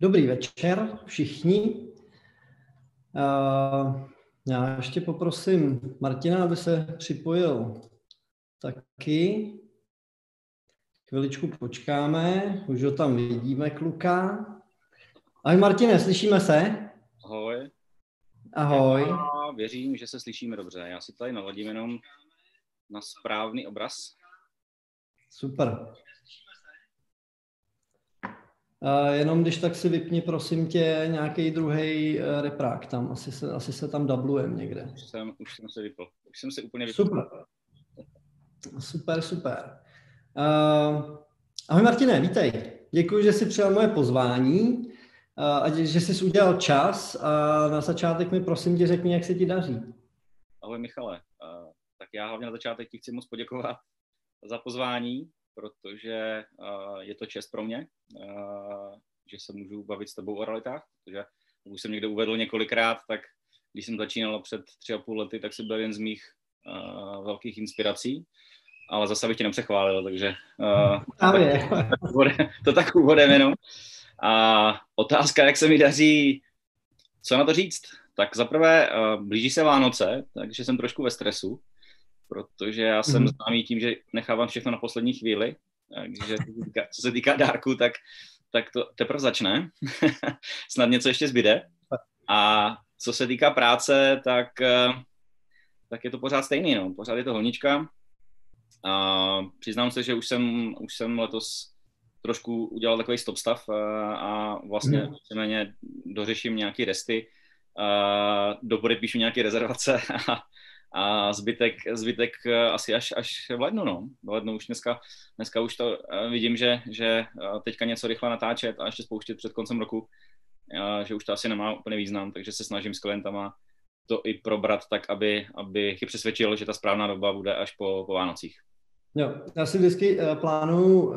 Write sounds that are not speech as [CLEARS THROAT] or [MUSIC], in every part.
Dobrý večer všichni. Já ještě poprosím Martina, aby se připojil taky. Chviličku počkáme, už ho tam vidíme, kluka. Ahoj Martine, slyšíme se? Ahoj. Ahoj. Já věřím, že se slyšíme dobře. Já si tady naladím jenom na správný obraz. Super. Jenom když tak si vypni, prosím tě, nějaký druhý uh, reprák tam. Asi se, asi se tam dublujem někde. Už jsem, už jsem se vypl. Už jsem se úplně vypl. Super. Super, super. Uh, ahoj Martine, vítej. Děkuji, že jsi přijal moje pozvání uh, a že jsi udělal čas. A na začátek mi prosím tě řekni, jak se ti daří. Ahoj Michale. Uh, tak já hlavně na začátek ti chci moc poděkovat za pozvání protože uh, je to čest pro mě, uh, že se můžu bavit s tebou o realitách, protože už jsem někde uvedl několikrát, tak když jsem začínal před tři a půl lety, tak si byl jeden z mých uh, velkých inspirací, ale zase bych tě nepřechválil, takže uh, to, tak úvodem, to tak úvodem jenom. A otázka, jak se mi daří, co na to říct? Tak zaprvé uh, blíží se Vánoce, takže jsem trošku ve stresu, protože já jsem mm. známý tím, že nechávám všechno na poslední chvíli, takže co se týká dárku, tak, tak to teprve začne. [LAUGHS] Snad něco ještě zbyde. A co se týká práce, tak, eh, tak je to pořád stejný, no. pořád je to holnička. A přiznám se, že už jsem, už jsem letos trošku udělal takový stop stav a, eh, a vlastně mm. dořeším nějaké resty, [LAUGHS] a dopodepíšu nějaké rezervace a, a zbytek, zbytek eh, asi až, až v lednu, no. V lednu už dneska, dneska už to eh, vidím, že, že eh, teďka něco rychle natáčet a ještě spouštět před koncem roku, že už to asi nemá úplně význam, takže se snažím s klientama to i probrat tak, aby, abych je přesvědčil, že ta správná doba bude až po, po Vánocích. Jo, já si vždycky uh, plánuju, uh,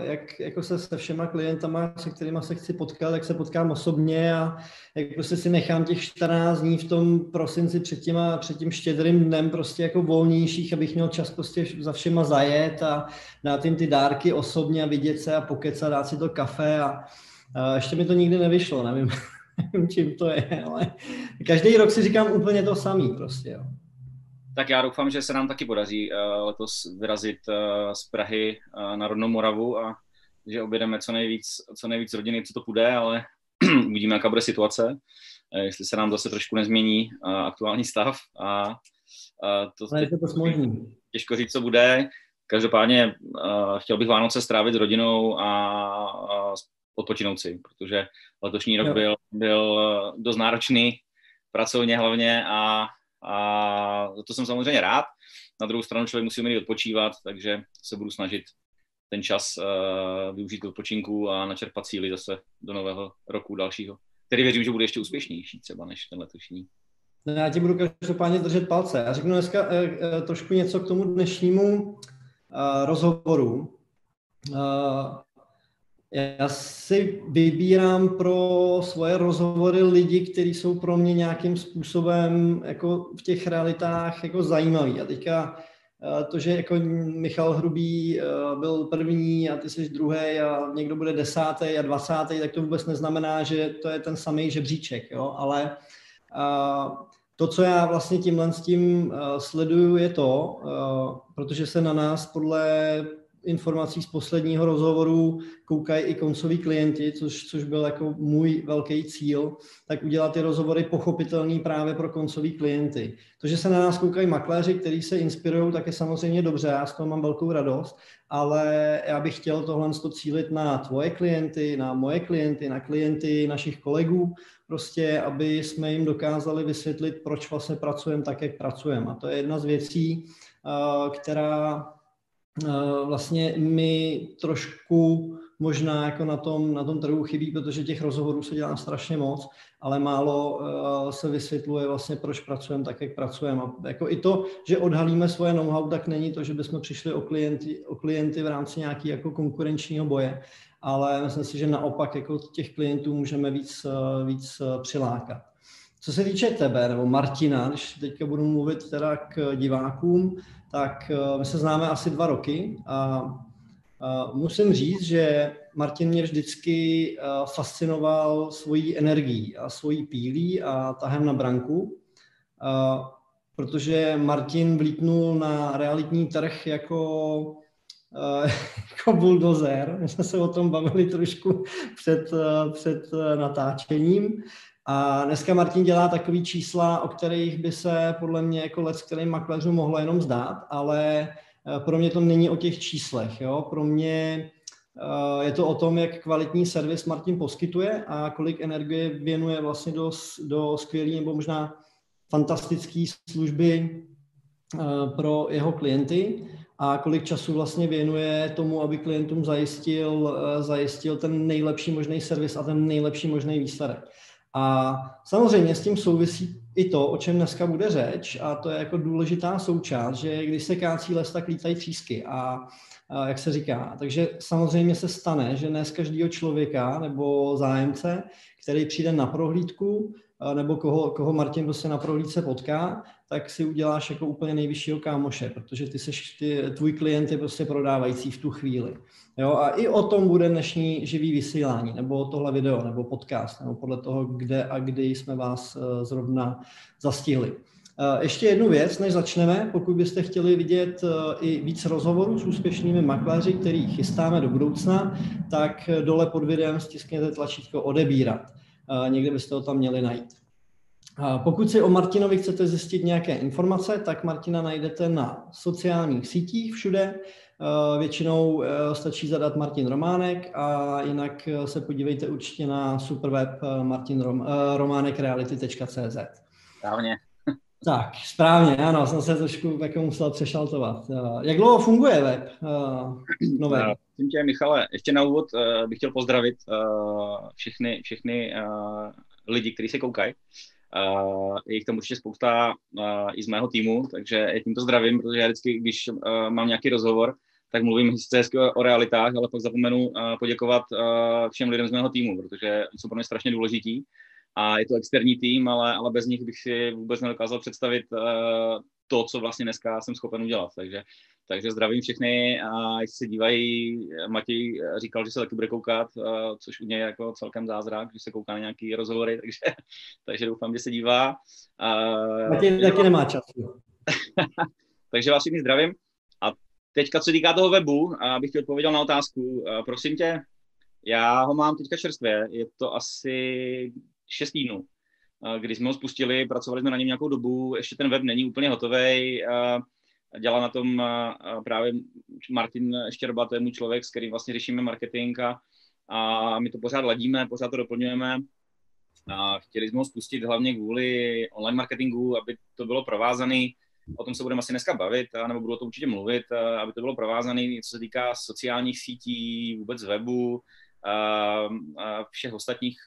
jak jako se se všema klientama, se kterými se chci potkat, jak se potkám osobně a jak prostě si nechám těch 14 dní v tom prosinci před, těma, před tím štědrým dnem prostě jako volnějších, abych měl čas prostě za všema zajet a dát jim ty dárky osobně a vidět se a pokecat, dát si to kafe a uh, ještě mi to nikdy nevyšlo, nevím, [LAUGHS] nevím čím to je, ale každý rok si říkám úplně to samý prostě, jo tak já doufám, že se nám taky podaří uh, letos vyrazit uh, z Prahy uh, na rodnou Moravu a že objedeme co nejvíc, co nejvíc rodiny, co to půjde, ale [CLEARS THROAT] uvidíme, jaká bude situace, jestli se nám zase trošku nezmění aktuální stav a to, ale je to možný. těžko říct, co bude. Každopádně chtěl bych Vánoce strávit s rodinou a, a odpočinout si, protože letošní rok byl, byl dost náročný, pracovně hlavně a a to jsem samozřejmě rád. Na druhou stranu člověk musí umět odpočívat, takže se budu snažit ten čas uh, využít odpočinku a načerpat síly zase do nového roku dalšího, který věřím, že bude ještě úspěšnější třeba než ten letošní. No, já ti budu každopádně držet palce. Já řeknu dneska uh, uh, trošku něco k tomu dnešnímu uh, rozhovoru. Uh, já si vybírám pro svoje rozhovory lidi, kteří jsou pro mě nějakým způsobem jako v těch realitách jako zajímaví. A teďka eh, to, že jako Michal Hrubý eh, byl první a ty jsi druhý a někdo bude desátý a dvacátý, tak to vůbec neznamená, že to je ten samý žebříček, jo? ale eh, to, co já vlastně tímhle s tím sleduju, je to, protože se na nás podle informací z posledního rozhovoru koukají i koncoví klienti, což, což byl jako můj velký cíl, tak udělat ty rozhovory pochopitelný právě pro koncový klienty. To, že se na nás koukají makléři, kteří se inspirují, tak je samozřejmě dobře, já z toho mám velkou radost, ale já bych chtěl tohle cílit na tvoje klienty, na moje klienty, na klienty našich kolegů, prostě, aby jsme jim dokázali vysvětlit, proč vlastně pracujeme tak, jak pracujeme. A to je jedna z věcí, eh, která vlastně mi trošku možná jako na tom, na tom trhu chybí, protože těch rozhovorů se dělá strašně moc, ale málo uh, se vysvětluje vlastně, proč pracujeme tak, jak pracujeme. jako i to, že odhalíme svoje know-how, tak není to, že bychom přišli o klienty, o klienty v rámci nějakého jako konkurenčního boje, ale myslím si, že naopak jako těch klientů můžeme víc, uh, víc přilákat. Co se týče tebe, nebo Martina, když teďka budu mluvit teda k divákům, tak eh, my se známe asi dva roky a musím říct, že Martin mě vždycky fascinoval svojí energií a svojí pílí a tahem na branku, protože Martin vlítnul na realitní trh jako [LAUGHS] jako buldozer. My jsme se o tom bavili trošku před, před natáčením. A dneska Martin dělá takový čísla, o kterých by se podle mě jako let, kterým makléřům mohlo jenom zdát, ale Eh, pro mě to není o těch číslech. Jo? Pro mě eh, je to o tom, jak kvalitní servis Martin poskytuje a kolik energie věnuje vlastně do, do skvělé nebo možná fantastické služby eh, pro jeho klienty a kolik času vlastně věnuje tomu, aby klientům zajistil, zajistil ten nejlepší možný servis a ten nejlepší možný výsledek. A samozřejmě s tím souvisí i to, o čem dneska bude řeč, a to je jako důležitá součást, že když se kácí les, tak lítají třísky a, a jak se říká. Takže samozřejmě se stane, že dnes každého člověka nebo zájemce, který přijde na prohlídku, nebo koho, koho Martin prostě na prohlídce potká, tak si uděláš jako úplně nejvyššího kámoše, protože ty seš, ty, tvůj klient je prostě prodávající v tu chvíli. Jo, a i o tom bude dnešní živý vysílání, nebo tohle video, nebo podcast, nebo podle toho, kde a kdy jsme vás uh, zrovna zastihli. Uh, ještě jednu věc, než začneme, pokud byste chtěli vidět uh, i víc rozhovorů s úspěšnými makléři, který chystáme do budoucna, tak dole pod videem stiskněte tlačítko odebírat. Někde byste ho tam měli najít. Pokud si o Martinovi chcete zjistit nějaké informace, tak Martina najdete na sociálních sítích všude. Většinou e, stačí zadat Martin Románek a jinak e, se podívejte určitě na superweb martinrománekreality.cz. Správně. [LAUGHS] Tak, správně, ano, jsem se trošku jako musel přešaltovat. Jak dlouho funguje web nový? Tím tě, Michale, ještě na úvod bych chtěl pozdravit všechny, všechny lidi, kteří se koukají. Uh, je jich tam určitě spousta uh, i z mého týmu, takže já tímto zdravím, protože já vždycky, když uh, mám nějaký rozhovor, tak mluvím hezky o, realitách, ale pak zapomenu uh, poděkovat uh, všem lidem z mého týmu, protože jsou pro mě strašně důležití a je to externí tým, ale, ale bez nich bych si vůbec nedokázal představit uh, to, co vlastně dneska jsem schopen udělat. Takže, takže zdravím všechny a jestli se dívají, Matěj říkal, že se taky bude koukat, což u něj je jako celkem zázrak, že se kouká na nějaký rozhovory, [LAUGHS] takže, takže doufám, že se dívá. Matěj taky nemá čas. [LAUGHS] takže vás všichni zdravím. Teďka, co týká toho webu, abych ti odpověděl na otázku, uh, prosím tě, já ho mám teďka čerstvě, je to asi 6 týdnů, kdy jsme ho spustili, pracovali jsme na něm nějakou dobu, ještě ten web není úplně hotový, dělá na tom právě Martin Štěrba, to je můj člověk, s kterým vlastně řešíme marketing a, a my to pořád ladíme, pořád to doplňujeme. A chtěli jsme ho spustit hlavně kvůli online marketingu, aby to bylo provázané. O tom se budeme asi dneska bavit, nebo budu o tom určitě mluvit, aby to bylo provázané, co se týká sociálních sítí, vůbec webu, všech ostatních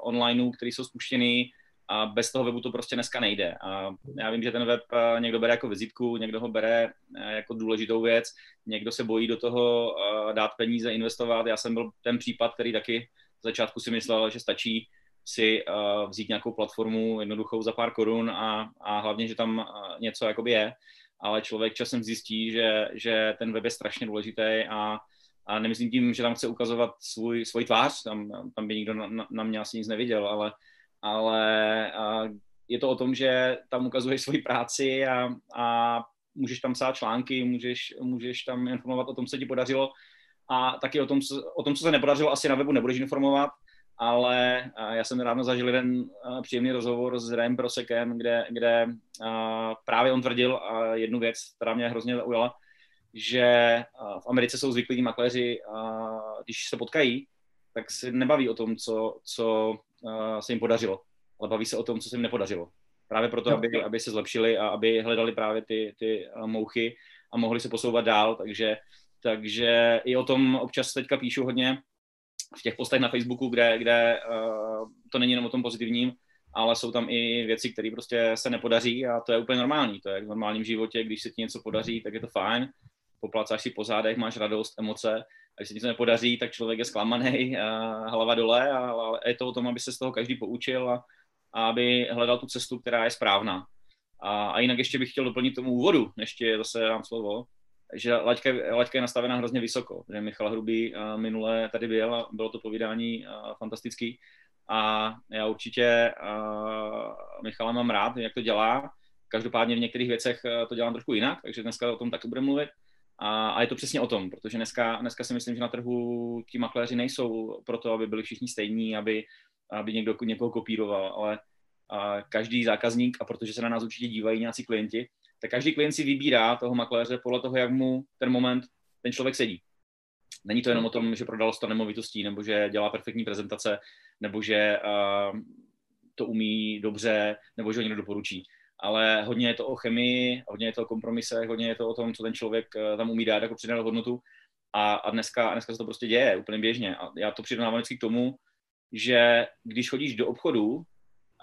onlineů, které jsou spuštěny a bez toho webu to prostě dneska nejde. A já vím, že ten web někdo bere jako vizitku, někdo ho bere jako důležitou věc, někdo se bojí do toho dát peníze, investovat. Já jsem byl ten případ, který taky v začátku si myslel, že stačí si vzít nějakou platformu jednoduchou za pár korun a, a hlavně, že tam něco jakoby je, ale člověk časem zjistí, že, že ten web je strašně důležitý a a nemyslím tím, že tam chce ukazovat svůj, svůj tvář, tam, tam by nikdo na, na mě asi nic neviděl, ale, ale a je to o tom, že tam ukazuješ svoji práci a, a můžeš tam psát články, můžeš, můžeš tam informovat o tom, co ti podařilo. A taky o tom, o tom, co se nepodařilo, asi na webu nebudeš informovat, ale já jsem ráno zažil jeden příjemný rozhovor s Rem Prosekem, kde, kde právě on tvrdil jednu věc, která mě hrozně zaujala, že v Americe jsou zvyklí makléři, když se potkají, tak se nebaví o tom, co, co se jim podařilo, ale baví se o tom, co se jim nepodařilo. Právě proto, aby, aby se zlepšili a aby hledali právě ty, ty mouchy a mohli se posouvat dál, takže, takže i o tom občas teďka píšu hodně v těch postech na Facebooku, kde, kde uh, to není jenom o tom pozitivním, ale jsou tam i věci, které prostě se nepodaří a to je úplně normální. To je v normálním životě, když se ti něco podaří, tak je to fajn, poplacáš si po zádech, máš radost, emoce, a když se něco nepodaří, tak člověk je zklamaný, hlava dole a je to o tom, aby se z toho každý poučil a, a aby hledal tu cestu, která je správná. A, a jinak ještě bych chtěl doplnit tomu úvodu, ještě zase dám slovo, že laťka, laťka je nastavená hrozně vysoko. Že Michal Hrubý minule tady byl a bylo to povídání fantastický. A já určitě Michala mám rád, jak to dělá. Každopádně v některých věcech to dělám trošku jinak, takže dneska o tom taky budeme mluvit. A, a je to přesně o tom, protože dneska, dneska si myslím, že na trhu ti makléři nejsou proto, aby byli všichni stejní, aby, aby někdo někoho kopíroval, ale a každý zákazník, a protože se na nás určitě dívají nějací klienti, tak každý klient si vybírá toho makléře podle toho, jak mu ten moment ten člověk sedí. Není to jenom o tom, že prodal 100 nemovitostí, nebo že dělá perfektní prezentace, nebo že uh, to umí dobře, nebo že ho někdo doporučí ale hodně je to o chemii, hodně je to o kompromisech, hodně je to o tom, co ten člověk eh, tam umí dát jako přidanou hodnotu. A, a dneska, dneska se to prostě děje úplně běžně. A já to přirovnávám vždycky k tomu, že když chodíš do obchodu a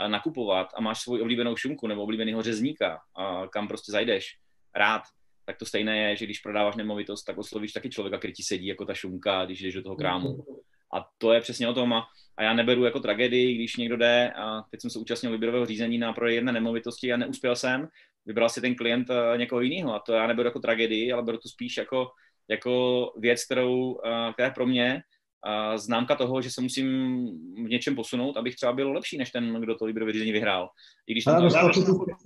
nakupovat a máš svoji oblíbenou šunku nebo oblíbeného řezníka, a kam prostě zajdeš rád, tak to stejné je, že když prodáváš nemovitost, tak oslovíš taky člověka, který ti sedí jako ta šunka, když jdeš do toho krámu. A to je přesně o tom. A, a já neberu jako tragédii, když někdo jde, a teď jsem se účastnil výběrového řízení na prodej jedné nemovitosti a neuspěl jsem, vybral si ten klient eh, někoho jiného. A to já neberu jako tragédii, ale beru to spíš jako, jako věc, kterou, eh, která je pro mě známka toho, že se musím v něčem posunout, abych třeba byl lepší než ten, kdo to výběrové řízení vyhrál. I když Ale dostal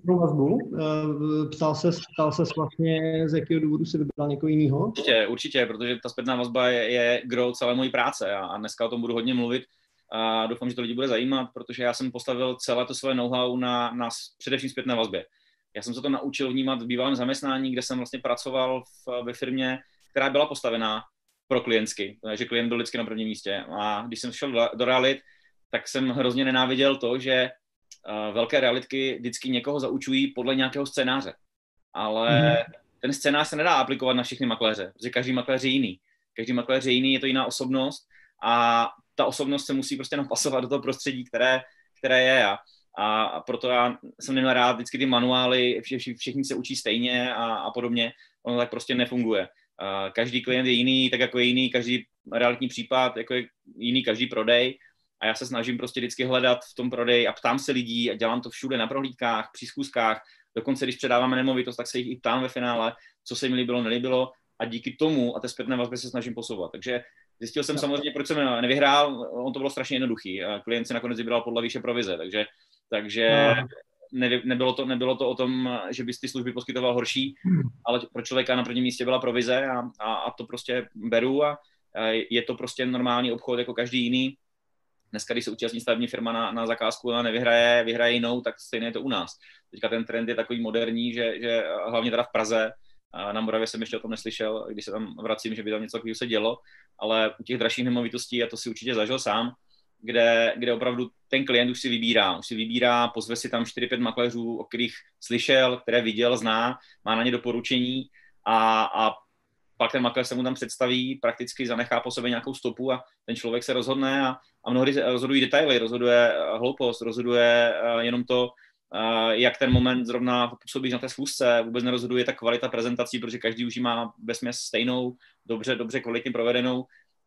tu vazbu? Eh, ptal se, ptal se vlastně, z jakého důvodu si vybral někoho jiného? Určitě, určitě, protože ta zpětná vazba je, je gro celé mojí práce a, a dneska o tom budu hodně mluvit a doufám, že to lidi bude zajímat, protože já jsem postavil celé to své know-how na, na především zpětné vazbě. Já jsem se to naučil vnímat v bývalém zaměstnání, kde jsem vlastně pracoval v, ve firmě, která byla postavená pro klientsky, že klient byl vždycky na prvním místě. A když jsem šel do, realit, tak jsem hrozně nenáviděl to, že uh, velké realitky vždycky někoho zaučují podle nějakého scénáře. Ale mm-hmm. ten scénář se nedá aplikovat na všechny makléře, protože každý makléř je jiný. Každý makléř je jiný, je to jiná osobnost a ta osobnost se musí prostě napasovat do toho prostředí, které, které je. A, a proto já jsem neměl rád vždycky ty manuály, všichni, všichni se učí stejně a, a podobně. Ono tak prostě nefunguje. Každý klient je jiný, tak jako je jiný každý realitní případ, jako je jiný každý prodej. A já se snažím prostě vždycky hledat v tom prodeji a ptám se lidí a dělám to všude na prohlídkách, při zkuskách. Dokonce, když předáváme nemovitost, tak se jich i ptám ve finále, co se mi líbilo, nelíbilo a díky tomu a té zpětné vazbě se snažím posouvat. Takže zjistil jsem samozřejmě, proč jsem nevyhrál, on to bylo strašně jednoduchý. Klient si nakonec vybral podle výše provize, takže, takže no ne, nebylo, to, nebylo to o tom, že bys ty služby poskytoval horší, ale pro člověka na prvním místě byla provize a, a, a to prostě beru a, a je to prostě normální obchod jako každý jiný. Dneska, když se účastní stavební firma na, na zakázku a nevyhraje, vyhraje jinou, tak stejně je to u nás. Teďka ten trend je takový moderní, že, že hlavně teda v Praze, na Moravě jsem ještě o tom neslyšel, když se tam vracím, že by tam něco takového se dělo, ale u těch dražších nemovitostí, a to si určitě zažil sám, kde, kde opravdu ten klient už si vybírá. Už si vybírá, pozve si tam 4-5 makléřů, o kterých slyšel, které viděl, zná, má na ně doporučení a, a pak ten makléř se mu tam představí, prakticky zanechá po sobě nějakou stopu a ten člověk se rozhodne a, a mnohdy rozhodují detaily, rozhoduje eh, hloupost, rozhoduje uh, jenom to, uh, jak ten moment zrovna působí na té schůzce, vůbec nerozhoduje ta kvalita prezentací, protože každý už ji má vesměs stejnou, dobře, dobře kvalitně provedenou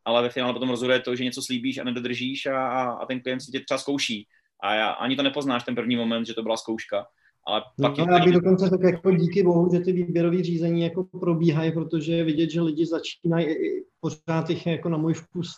ale ve finále potom rozhoduje to, že něco slíbíš a nedodržíš a, a, a ten klient si tě třeba zkouší. A já, ani to nepoznáš ten první moment, že to byla zkouška. Ale no, pak no, já bych dokonce tak jako díky bohu, že ty výběrové řízení jako probíhají, protože je vidět, že lidi začínají pořád jich jako na můj vkus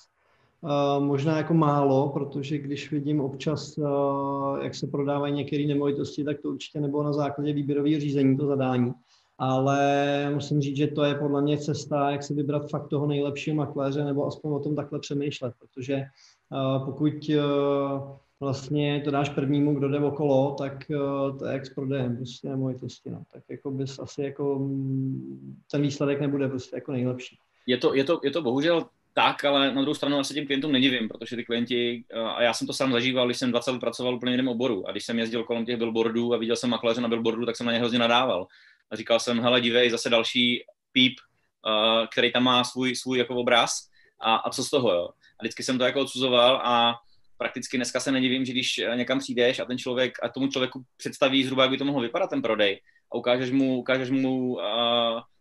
uh, možná jako málo, protože když vidím občas, uh, jak se prodávají některé nemovitosti, tak to určitě nebylo na základě výběrového řízení, to zadání ale musím říct, že to je podle mě cesta, jak si vybrat fakt toho nejlepšího makléře, nebo aspoň o tom takhle přemýšlet, protože uh, pokud uh, vlastně to dáš prvnímu, kdo jde okolo, tak uh, to je jak s prodejem prostě nemovitosti, no. tak jako bys asi jako mm, ten výsledek nebude prostě jako nejlepší. Je to, je to, je to bohužel tak, ale na druhou stranu asi těm klientům nedivím, protože ty klienti, a já jsem to sám zažíval, když jsem 20 let pracoval úplně jiném oboru a když jsem jezdil kolem těch billboardů a viděl jsem makléře na billboardu, tak jsem na ně hrozně nadával a říkal jsem, hele, dívej, zase další píp, uh, který tam má svůj, svůj jako obraz. A, a co z toho, jo. A vždycky jsem to jako odsuzoval a prakticky dneska se nedivím, že když někam přijdeš a ten člověk a tomu člověku představí zhruba, jak by to mohlo vypadat ten prodej. A ukážeš mu, ukážeš mu uh,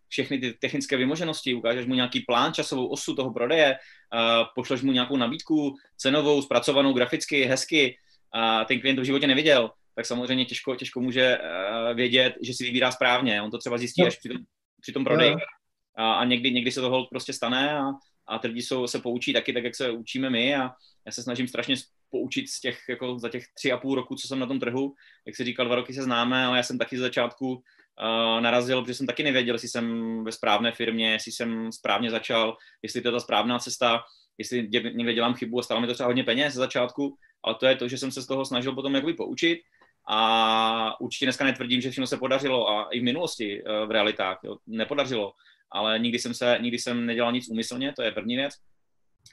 všechny ty technické vymoženosti, ukážeš mu nějaký plán, časovou osu toho prodeje, uh, pošleš mu nějakou nabídku cenovou, zpracovanou graficky, hezky, a ten klient to v životě neviděl, tak samozřejmě těžko, těžko může uh, vědět, že si vybírá správně. On to třeba zjistí no. až při tom, při tom prodeji. a, a někdy, někdy se to prostě stane a, a ty lidi jsou, se poučí taky tak, jak se učíme my a já se snažím strašně poučit z těch, jako za těch tři a půl roku, co jsem na tom trhu. Jak se říkal, dva roky se známe, ale já jsem taky z začátku uh, narazil, protože jsem taky nevěděl, jestli jsem ve správné firmě, jestli jsem správně začal, jestli to je ta správná cesta, jestli někde dělám chybu a stalo mi to třeba hodně peněz ze začátku, ale to je to, že jsem se z toho snažil potom jakoby poučit a určitě dneska netvrdím, že všechno se podařilo a i v minulosti uh, v realitách jo, nepodařilo, ale nikdy jsem, se, nikdy jsem nedělal nic úmyslně, to je první věc.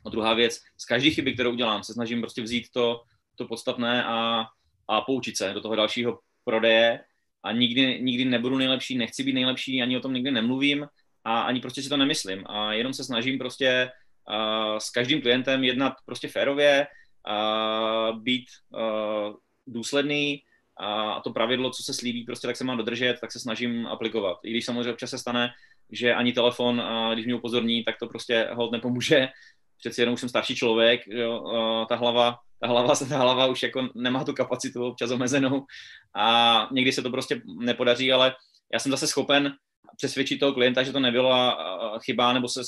A druhá věc, z každé chyby, kterou udělám, se snažím prostě vzít to, to podstatné a, a poučit se do toho dalšího prodeje. A nikdy, nikdy nebudu nejlepší, nechci být nejlepší, ani o tom nikdy nemluvím a ani prostě si to nemyslím. A jenom se snažím prostě uh, s každým klientem jednat prostě férově, uh, být uh, důsledný a to pravidlo, co se slíbí, prostě tak se mám dodržet, tak se snažím aplikovat. I když samozřejmě občas se stane, že ani telefon, když mě upozorní, tak to prostě hold nepomůže. [LAUGHS] Přeci jenom už jsem starší člověk, jo, ta hlava, ta hlava, [LAUGHS] ta hlava už jako nemá tu kapacitu občas omezenou a někdy se to prostě nepodaří, ale já jsem zase schopen přesvědčit toho klienta, že to nebyla chyba, nebo se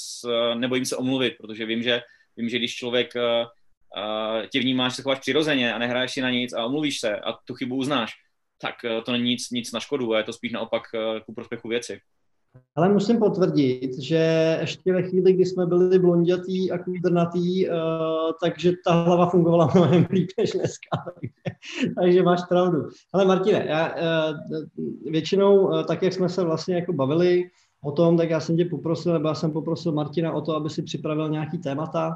nebojím se omluvit, protože vím, že, vím, že když člověk tě vnímáš, se chováš přirozeně a nehraješ si na nic a omluvíš se a tu chybu uznáš, tak to není nic, nic na škodu a je to spíš naopak ku prospěchu věci. Ale musím potvrdit, že ještě ve chvíli, kdy jsme byli blondětí a kůdrnatý, uh, takže ta hlava fungovala [LAUGHS] mnohem líp než dneska. [LAUGHS] takže máš pravdu. Ale Martine, já, uh, většinou, uh, tak jak jsme se vlastně jako bavili o tom, tak já jsem tě poprosil, nebo já jsem poprosil Martina o to, aby si připravil nějaký témata, uh,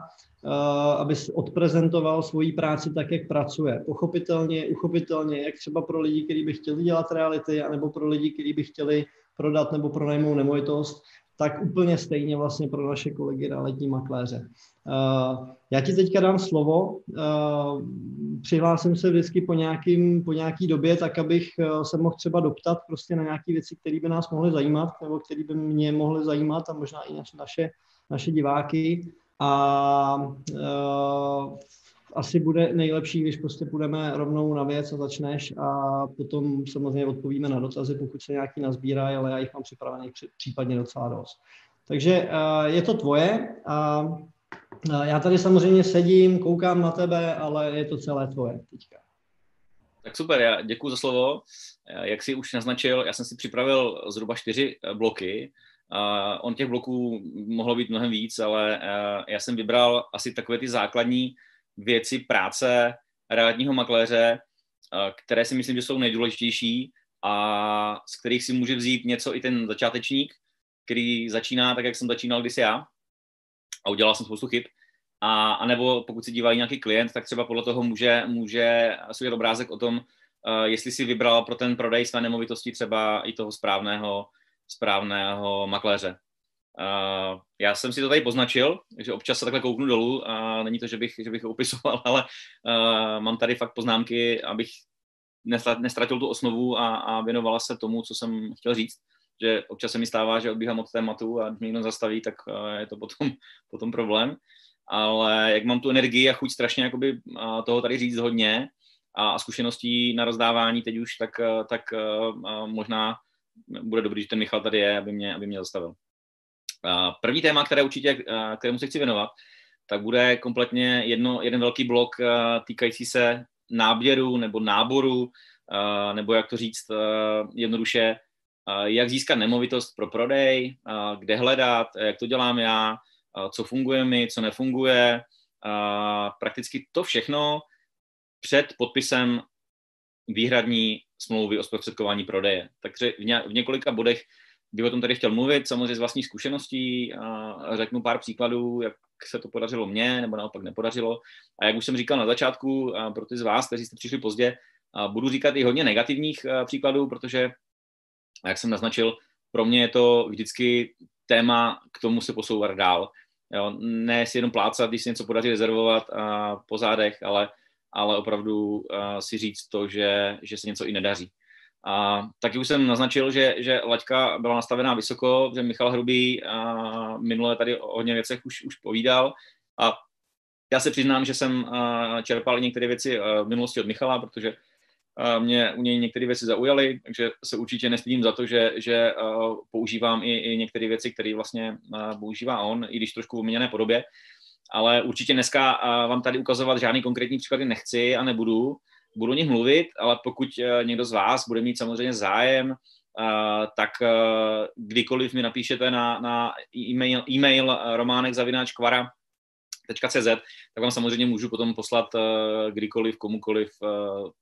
aby odprezentoval svoji práci tak, jak pracuje. Pochopitelně, uchopitelně, jak třeba pro lidi, kteří by chtěli dělat reality, anebo pro lidi, kteří by chtěli prodat nebo pronajmout nemovitost, tak úplně stejně vlastně pro naše kolegy realitní makléře. Uh, já ti teďka dám slovo, uh, přihlásím se vždycky po, nějakým, po nějaký době, tak abych se mohl třeba doptat prostě na nějaké věci, které by nás mohly zajímat, nebo které by mě mohly zajímat a možná i naše, naše diváky. A asi bude nejlepší, když prostě půjdeme rovnou na věc a začneš a potom samozřejmě odpovíme na dotazy, pokud se nějaký nazbírají, ale já jich mám připravených případně docela dost. Takže uh, je to tvoje a uh, já tady samozřejmě sedím, koukám na tebe, ale je to celé tvoje teďka. Tak super, já děkuji za slovo. Jak jsi už naznačil, já jsem si připravil zhruba čtyři bloky. Uh, on těch bloků mohlo být mnohem víc, ale uh, já jsem vybral asi takové ty základní věci práce realitního makléře, eh, které si myslím, že jsou nejdůležitější a z kterých si může vzít něco i ten začátečník, který začíná tak, jak jsem začínal kdysi já a udělal jsem spoustu chyb. A, a nebo pokud si dívají nějaký klient, tak třeba podle toho může, může si obrázek o tom, uh, jestli si vybral pro ten prodej své nemovitosti třeba i toho správného, správného makléře. Já jsem si to tady poznačil, že občas se takhle kouknu dolů a není to, že bych, že bych opisoval, [LAUGHS] ale mám tady fakt poznámky, abych nestratil tu osnovu a, a věnovala se tomu, co jsem chtěl říct. Že občas se mi stává, že odbíhám od tématu a když mě někdo zastaví, tak je to potom, [LAUGHS] potom problém. Ale jak mám tu energii a chuť strašně jakoby, uh, toho tady říct hodně a, zkušeností na rozdávání teď už, tak, tak možná bude dobrý, že ten Michal tady je, aby mě, aby mě zastavil. První téma, které určitě, kterému se chci věnovat, tak bude kompletně jedno, jeden velký blok týkající se náběru nebo náboru, nebo jak to říct jednoduše, jak získat nemovitost pro prodej, kde hledat, jak to dělám já, co funguje mi, co nefunguje. Prakticky to všechno před podpisem výhradní smlouvy o zprostředkování prodeje. Takže v několika bodech bych o tom tady chtěl mluvit, samozřejmě z vlastních zkušeností a řeknu pár příkladů, jak se to podařilo mně, nebo naopak nepodařilo. A jak už jsem říkal na začátku, pro ty z vás, kteří jste přišli pozdě, budu říkat i hodně negativních příkladů, protože, jak jsem naznačil, pro mě je to vždycky téma k tomu se posouvat dál. Jo, ne si jenom plácat, když si něco podaří rezervovat a po zádech, ale, ale opravdu si říct to, že, že se něco i nedaří. A taky už jsem naznačil, že, že laťka byla nastavená vysoko, že Michal Hrubý a minule tady o hodně věcech už, už povídal. A já se přiznám, že jsem čerpal některé věci v minulosti od Michala, protože mě u něj některé věci zaujaly, takže se určitě nestydím za to, že, že používám i, i některé věci, které vlastně používá on, i když trošku v uměněné podobě. Ale určitě dneska vám tady ukazovat žádný konkrétní příklady nechci a nebudu. Budu o nich mluvit, ale pokud někdo z vás bude mít samozřejmě zájem, tak kdykoliv mi napíšete na, na e-mail, e-mail románek zavináč kvara, .cz, tak vám samozřejmě můžu potom poslat kdykoliv, komukoliv,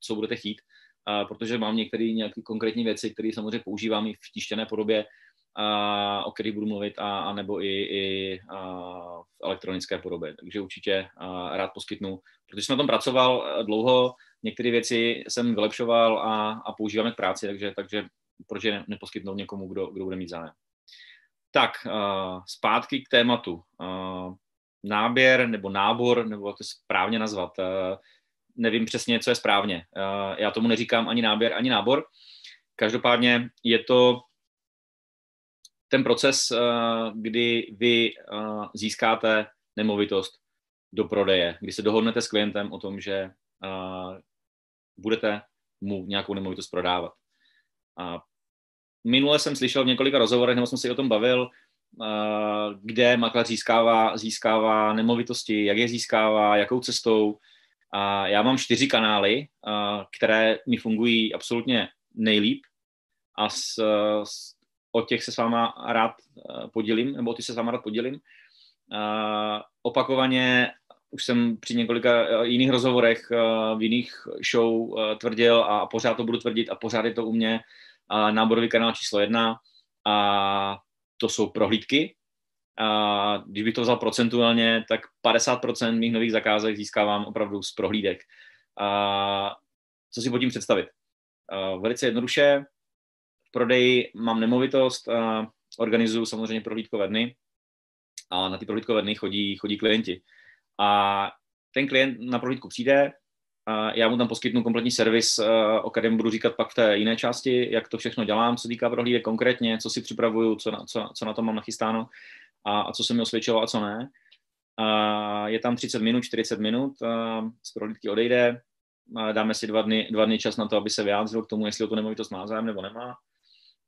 co budete chtít, protože mám některé nějaké konkrétní věci, které samozřejmě používám i v tištěné podobě, uh, o kterých budu mluvit, a, a nebo i, i uh, v elektronické podobě. Takže určitě uh, rád poskytnu, protože jsem na tom pracoval dlouho, některé věci jsem vylepšoval a, a používám k práci, takže, takže proč je neposkytnout někomu, kdo, kdo bude mít zájem. Tak, uh, zpátky k tématu. Uh, náběr nebo nábor, nebo jak to správně nazvat. Eh, nevím přesně, co je správně. Já tomu neříkám ani náběr, ani nábor. Každopádně je to ten proces, eh, kdy vy získáte nemovitost do prodeje, kdy se dohodnete s klientem o tom, že budete mu nějakou nemovitost prodávat. Minule jsem slyšel v několika rozhovorech, nebo jsem si o tom bavil, Eh, kde makléř získává, získává nemovitosti, jak je získává, jakou cestou. A já mám čtyři kanály, eh, které mi fungují absolutně nejlíp a s, s, o těch se s váma rád eh, podělím, nebo o ty se s váma rád podělím. Opakovaně už jsem při několika jiných rozhovorech v jiných show tvrdil a pořád to budu tvrdit a pořád je to u mě náborový kanál číslo jedna. A to jsou prohlídky. A když bych to vzal procentuálně, tak 50% mých nových zakázek získávám opravdu z prohlídek. A co si pod tím představit? A velice jednoduše, prodeji mám nemovitost, a organizuju samozřejmě prohlídkové dny a na ty prohlídkové dny chodí, chodí klienti. A ten klient na prohlídku přijde, já mu tam poskytnu kompletní servis, eh, o kterém budu říkat pak v té jiné části, jak to všechno dělám, co týká prohlídek konkrétně, co si připravuju, co na, co, co na to mám nachystáno a, a co se mi osvědčilo a co ne. A je tam 30 minut, 40 minut, z prohlídky odejde, dáme si dva dny, dva dny čas na to, aby se vyjádřil k tomu, jestli o to nemovitost má zájem nebo nemá.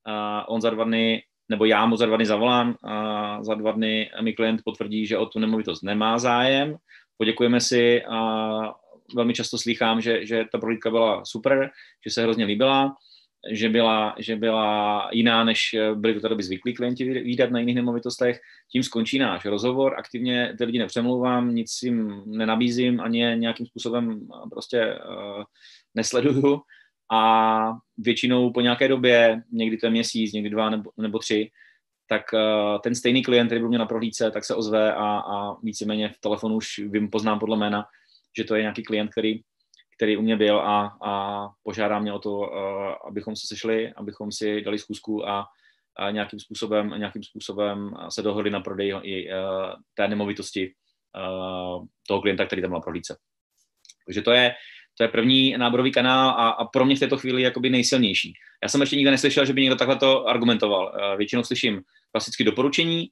A on za dva dny, nebo já mu za dva dny zavolám, a za dva dny mi klient potvrdí, že o tu nemovitost nemá zájem, poděkujeme si a velmi často slychám, že, že ta prohlídka byla super, že se hrozně líbila, že byla, že byla jiná, než byli to tady zvyklí klienti výdat na jiných nemovitostech. Tím skončí náš rozhovor, aktivně ty lidi nepřemlouvám, nic jim nenabízím, ani nějakým způsobem prostě uh, nesleduju a většinou po nějaké době, někdy to je měsíc, někdy dva nebo, nebo tři, tak uh, ten stejný klient, který byl mě na prohlídce, tak se ozve a, a víceméně v telefonu už vím, poznám podle jména, že to je nějaký klient, který, který u mě byl a, a požádá mě o to, uh, abychom se sešli, abychom si dali zkusku a, a nějakým způsobem, nějakým způsobem se dohodli na prodej i uh, té nemovitosti uh, toho klienta, který tam má prohlídce. Takže to je, to je první náborový kanál a, a pro mě v této chvíli jakoby nejsilnější. Já jsem ještě nikdy neslyšel, že by někdo takhle to argumentoval. Uh, většinou slyším klasicky doporučení,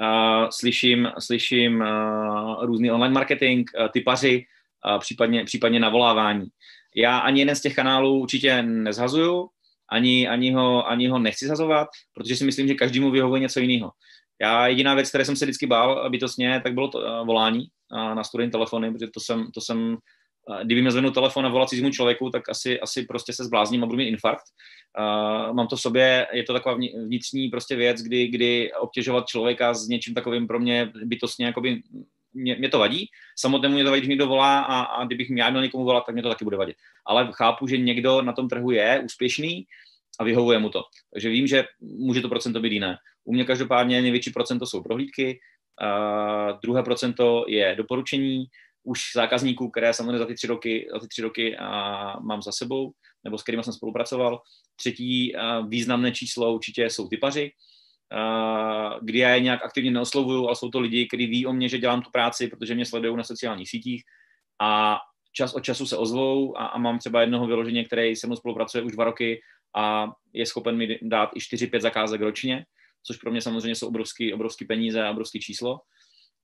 uh, slyším, slyším uh, různý online marketing, typaři, případně, případně navolávání. Já ani jeden z těch kanálů určitě nezhazuju, ani, ani, ho, ani ho nechci zhazovat, protože si myslím, že každému vyhovuje něco jiného. Já jediná věc, které jsem se vždycky bál bytostně, tak bylo to volání na studijní telefony, protože to jsem, to jsem kdyby mě zvednul telefon a volat cizímu člověku, tak asi, asi prostě se zblázním a budu mít infarkt. Uh, mám to v sobě, je to taková vnitřní prostě věc, kdy, kdy obtěžovat člověka s něčím takovým pro mě bytostně jakoby mě, mě to vadí. Samotnému mě to vadí, když někdo volá a, a kdybych já měl někomu volat, tak mě to taky bude vadit. Ale chápu, že někdo na tom trhu je úspěšný a vyhovuje mu to. Takže vím, že může to procento být jiné. U mě každopádně největší procento jsou prohlídky, uh, druhé procento je doporučení, už zákazníků, které samozřejmě za ty tři roky, za ty tři roky uh, mám za sebou, nebo s kterými jsem spolupracoval. Třetí uh, významné číslo určitě jsou typaři, kdy já je nějak aktivně neoslovuju, ale jsou to lidi, kteří ví o mě, že dělám tu práci, protože mě sledují na sociálních sítích a čas od času se ozvou a, a mám třeba jednoho vyloženě, který se mnou spolupracuje už dva roky a je schopen mi dát i 4-5 zakázek ročně, což pro mě samozřejmě jsou obrovský, obrovský peníze a obrovský číslo.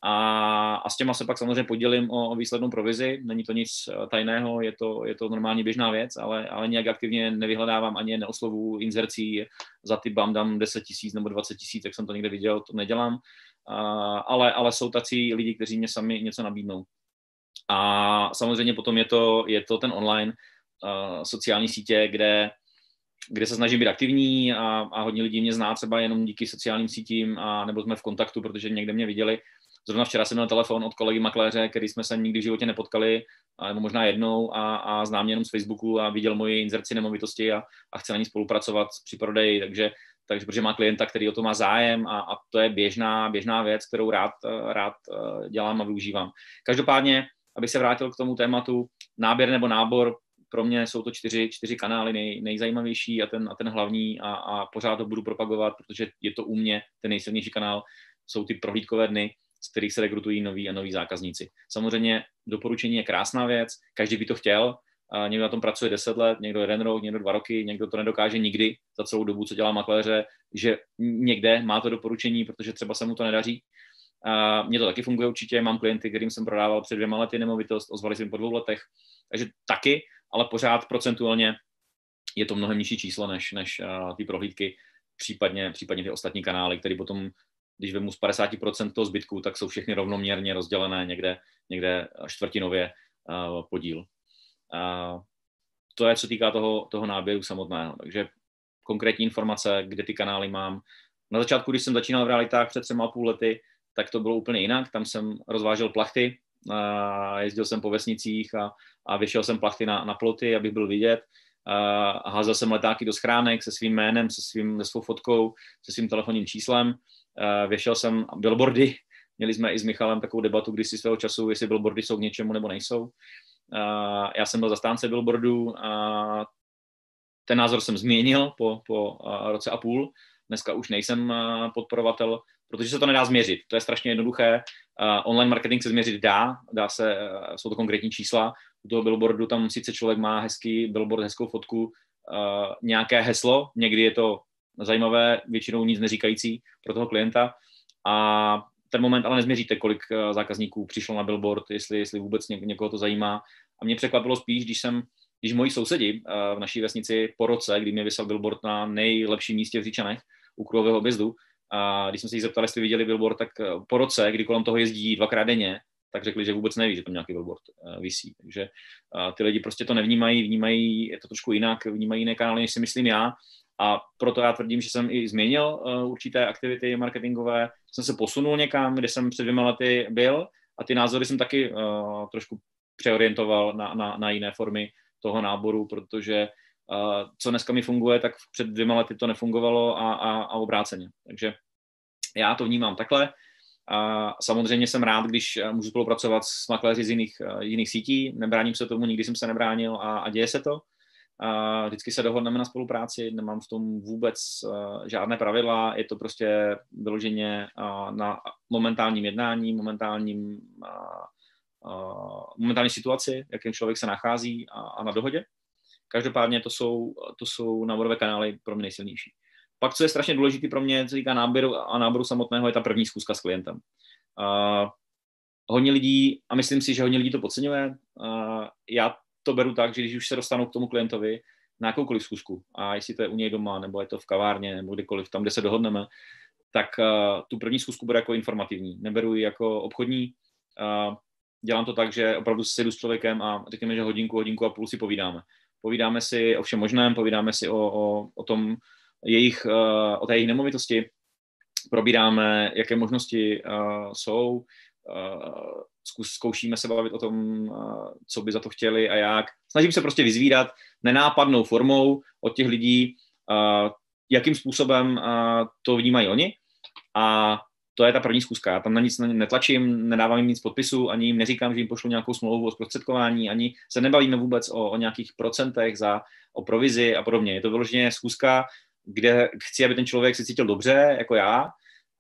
A, a s těma se pak samozřejmě podělím o, o výslednou provizi. Není to nic eh, tajného, je to, je to normálně běžná věc, ale, ale nějak aktivně nevyhledávám ani neoslovu inzercí za ty bam dám 10 tisíc nebo 20 tisíc, jak jsem to někde viděl, to nedělám. A, ale, ale jsou tací lidi, kteří mě sami něco nabídnou. A samozřejmě potom je to, je to ten online uh, sociální sítě, kde kde se snažím být aktivní a, a hodně lidí mě zná třeba jenom díky sociálním sítím a nebo jsme v kontaktu, protože někde mě viděli Zrovna včera jsem měl telefon od kolegy makléře, který jsme se nikdy v životě nepotkali, nebo možná jednou a, a znám jenom z Facebooku a viděl moji inzerci nemovitosti a, a chce na ní spolupracovat při prodeji, takže, takže protože má klienta, který o to má zájem a, a to je běžná, běžná věc, kterou rád, rád eh, dělám a využívám. Každopádně, abych se vrátil k tomu tématu, náběr nebo nábor, pro mě jsou to čtyři, čtyři kanály nej, nejzajímavější a ten, a ten hlavní a, a pořád to budu propagovat, protože je to u mě ten nejsilnější kanál, jsou ty prohlídkové dny, z kterých se rekrutují noví a noví zákazníci. Samozřejmě doporučení je krásná věc, každý by to chtěl, a někdo na tom pracuje 10 let, někdo jeden rok, někdo dva roky, někdo to nedokáže nikdy za celou dobu, co dělá makléře, že někde má to doporučení, protože třeba se mu to nedaří. A mně to taky funguje určitě, mám klienty, kterým jsem prodával před dvěma lety nemovitost, ozvali se mi po dvou letech, takže taky, ale pořád procentuálně je to mnohem nižší číslo než, než ty prohlídky, případně, případně ty ostatní kanály, které potom když vemu z 50% toho zbytku, tak jsou všechny rovnoměrně rozdělené někde, někde čtvrtinově uh, podíl. Uh, to je, co týká toho, toho náběru samotného. Takže konkrétní informace, kde ty kanály mám. Na začátku, když jsem začínal v realitách před třema a půl lety, tak to bylo úplně jinak. Tam jsem rozvážel plachty, uh, jezdil jsem po vesnicích a, a vyšel jsem plachty na, na ploty, abych byl vidět. A házel jsem letáky do schránek se svým jménem, se, svým, se svou fotkou, se svým telefonním číslem Eh, věšel jsem billboardy, měli jsme i s Michalem takovou debatu když si svého času, jestli billboardy jsou k něčemu nebo nejsou. Eh, já jsem byl zastánce billboardů a ten názor jsem změnil po, po eh, roce a půl. Dneska už nejsem podporovatel, protože se to nedá změřit. To je strašně jednoduché. Online marketing se změřit dá, dá se, jsou to konkrétní čísla. U toho billboardu tam sice člověk má hezký billboard, hezkou fotku, nějaké heslo, někdy je to zajímavé, většinou nic neříkající pro toho klienta a ten moment ale nezměříte, kolik eh, zákazníků přišlo na billboard, jestli, jestli vůbec ně, někoho to zajímá. A mě překvapilo spíš, když jsem, když moji sousedi eh, v naší vesnici po roce, kdy mě vysel billboard na nejlepším místě v Říčanech, u kruhového objezdu, a když jsem se jich zeptal, jestli viděli billboard, tak eh, po roce, kdy kolem toho jezdí dvakrát denně, tak řekli, že vůbec neví, že tam nějaký billboard visí. Takže ty lidi prostě to nevnímají, vnímají je to trošku jinak, vnímají jiné kanály, než si myslím já. A proto já tvrdím, že jsem i změnil uh, určité aktivity marketingové, jsem se posunul někam, kde jsem před dvěma lety byl a ty názory jsem taky uh, trošku přeorientoval na, na, na jiné formy toho náboru, protože uh, co dneska mi funguje, tak před dvěma lety to nefungovalo a, a, a obráceně. Takže já to vnímám takhle. A samozřejmě jsem rád, když můžu spolupracovat s makléři z jiných, jiných sítí, nebráním se tomu, nikdy jsem se nebránil a, a děje se to. A vždycky se dohodneme na spolupráci, nemám v tom vůbec uh, žádné pravidla, je to prostě vyloženě uh, na momentálním jednání, momentálním, uh, momentální situaci, jakým člověk se nachází a, a na dohodě. Každopádně to jsou, to jsou náborové kanály pro mě nejsilnější. Pak, co je strašně důležité pro mě, co týká náboru a náboru samotného, je ta první zkuska s klientem. Uh, hodně lidí, a myslím si, že hodně lidí to podceňuje, uh, já to beru tak, že když už se dostanou k tomu klientovi na jakoukoliv zkusku, a jestli to je u něj doma, nebo je to v kavárně, nebo kdykoliv, tam, kde se dohodneme, tak uh, tu první zkusku beru jako informativní. Neberu ji jako obchodní. Uh, dělám to tak, že opravdu si sedu s člověkem a řekněme, že hodinku, hodinku a půl si povídáme. Povídáme si o všem možném, povídáme si o, o, o tom jejich, uh, o té jejich nemovitosti, probíráme, jaké možnosti uh, jsou, uh, zkoušíme se bavit o tom, co by za to chtěli a jak. Snažím se prostě vyzvídat nenápadnou formou od těch lidí, jakým způsobem to vnímají oni. A to je ta první zkuska. Já tam na nic netlačím, nedávám jim nic podpisu, ani jim neříkám, že jim pošlu nějakou smlouvu o zprostředkování, ani se nebavíme vůbec o, o nějakých procentech za, o provizi a podobně. Je to vyloženě zkuska, kde chci, aby ten člověk se cítil dobře, jako já,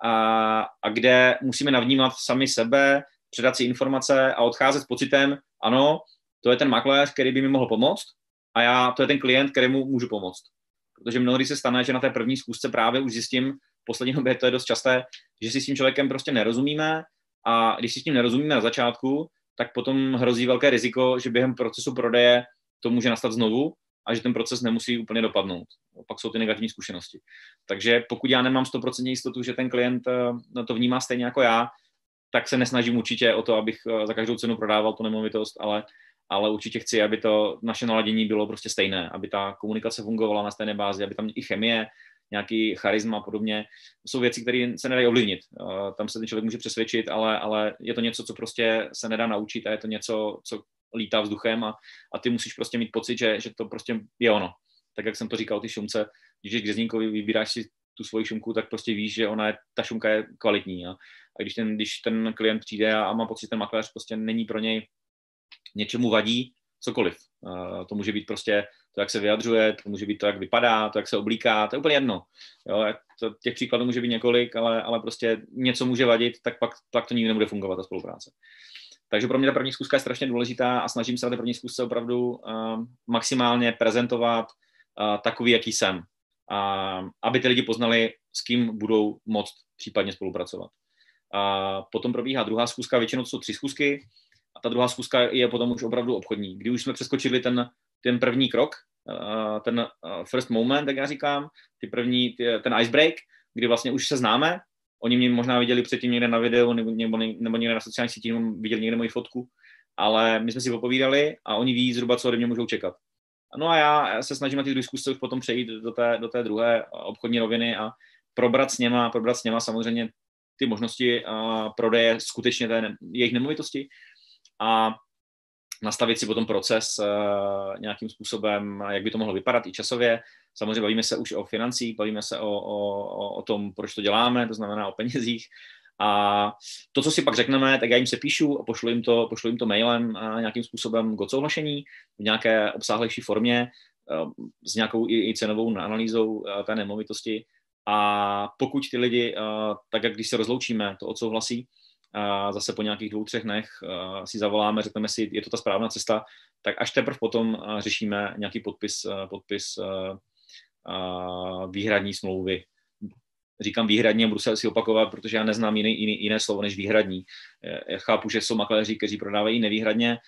a, a kde musíme navnímat sami sebe, předat si informace a odcházet s pocitem, ano, to je ten makléř, který by mi mohl pomoct a já, to je ten klient, kterému můžu pomoct. Protože mnohdy se stane, že na té první zkusce právě už zjistím, v poslední době to je dost časté, že si s tím člověkem prostě nerozumíme a když si s tím nerozumíme na začátku, tak potom hrozí velké riziko, že během procesu prodeje to může nastat znovu a že ten proces nemusí úplně dopadnout. Pak jsou ty negativní zkušenosti. Takže pokud já nemám 100% jistotu, že ten klient eh, to vnímá stejně jako já, tak se nesnažím určitě o to, abych eh, za každou cenu prodával tu nemovitost, ale, ale určitě chci, aby to naše naladění bylo prostě stejné, aby ta komunikace fungovala na stejné bázi, aby tam i chemie, nějaký charisma a podobně. Jsou věci, které se nedají ovlivnit. Eh, tam se ten člověk může přesvědčit, ale, ale je to něco, co prostě se nedá naučit a je to něco, co lítá vzduchem a, a ty musíš prostě mít pocit, že, že to prostě je ono. Tak jak jsem to říkal, ty šumce, když jdeš k vybíráš si tu svoji šumku, tak prostě víš, že ona je, ta šumka je kvalitní. A, a když, ten, když ten klient přijde a, má pocit, že ten makléř prostě není pro něj něčemu vadí, cokoliv. To může být prostě to, jak se vyjadřuje, to může být to, jak vypadá, to, jak se oblíká, to je úplně jedno. Jo, to, těch příkladů může být několik, ale, ale prostě něco může vadit, tak pak, pak to nikdy nebude fungovat, ta spolupráce. Takže pro mě ta první zkuska je strašně důležitá a snažím se na té první zkusce opravdu uh, maximálně prezentovat uh, takový, jaký jsem. Uh, aby ty lidi poznali, s kým budou moct případně spolupracovat. A potom probíhá druhá zkuska, většinou to jsou tři zkusky, a ta druhá zkuska je potom už opravdu obchodní. Kdy už jsme přeskočili ten, ten první krok, ten first moment, jak já říkám, ty první, ten icebreak, kdy vlastně už se známe, oni mě možná viděli předtím někde na videu nebo, nebo, nebo někde na sociálních sítích, nebo viděli někde moji fotku, ale my jsme si popovídali a oni ví zhruba, co ode mě můžou čekat. No a já se snažím na ty diskuse už potom přejít do té, do té druhé obchodní roviny a probrat s něma, probrat s něma samozřejmě ty možnosti uh, prodeje skutečně té jejich nemovitosti a nastavit si potom proces uh, nějakým způsobem, jak by to mohlo vypadat i časově. Samozřejmě bavíme se už o financích, bavíme se o, o, o tom, proč to děláme, to znamená o penězích. A to, co si pak řekneme, tak já jim se píšu a pošlu jim to, pošlu jim to mailem a nějakým způsobem k odsouhlašení v nějaké obsáhlejší formě s nějakou i, i cenovou analýzou té nemovitosti. A pokud ty lidi, tak jak když se rozloučíme, to odsouhlasí, a zase po nějakých dvou, třech dnech si zavoláme, řekneme si, je to ta správná cesta, tak až teprve potom řešíme nějaký podpis, podpis výhradní smlouvy. Říkám výhradní a budu se asi opakovat, protože já neznám jiný, jiný, jiné slovo než výhradní. Já chápu, že jsou makléři, kteří prodávají nevýhradně,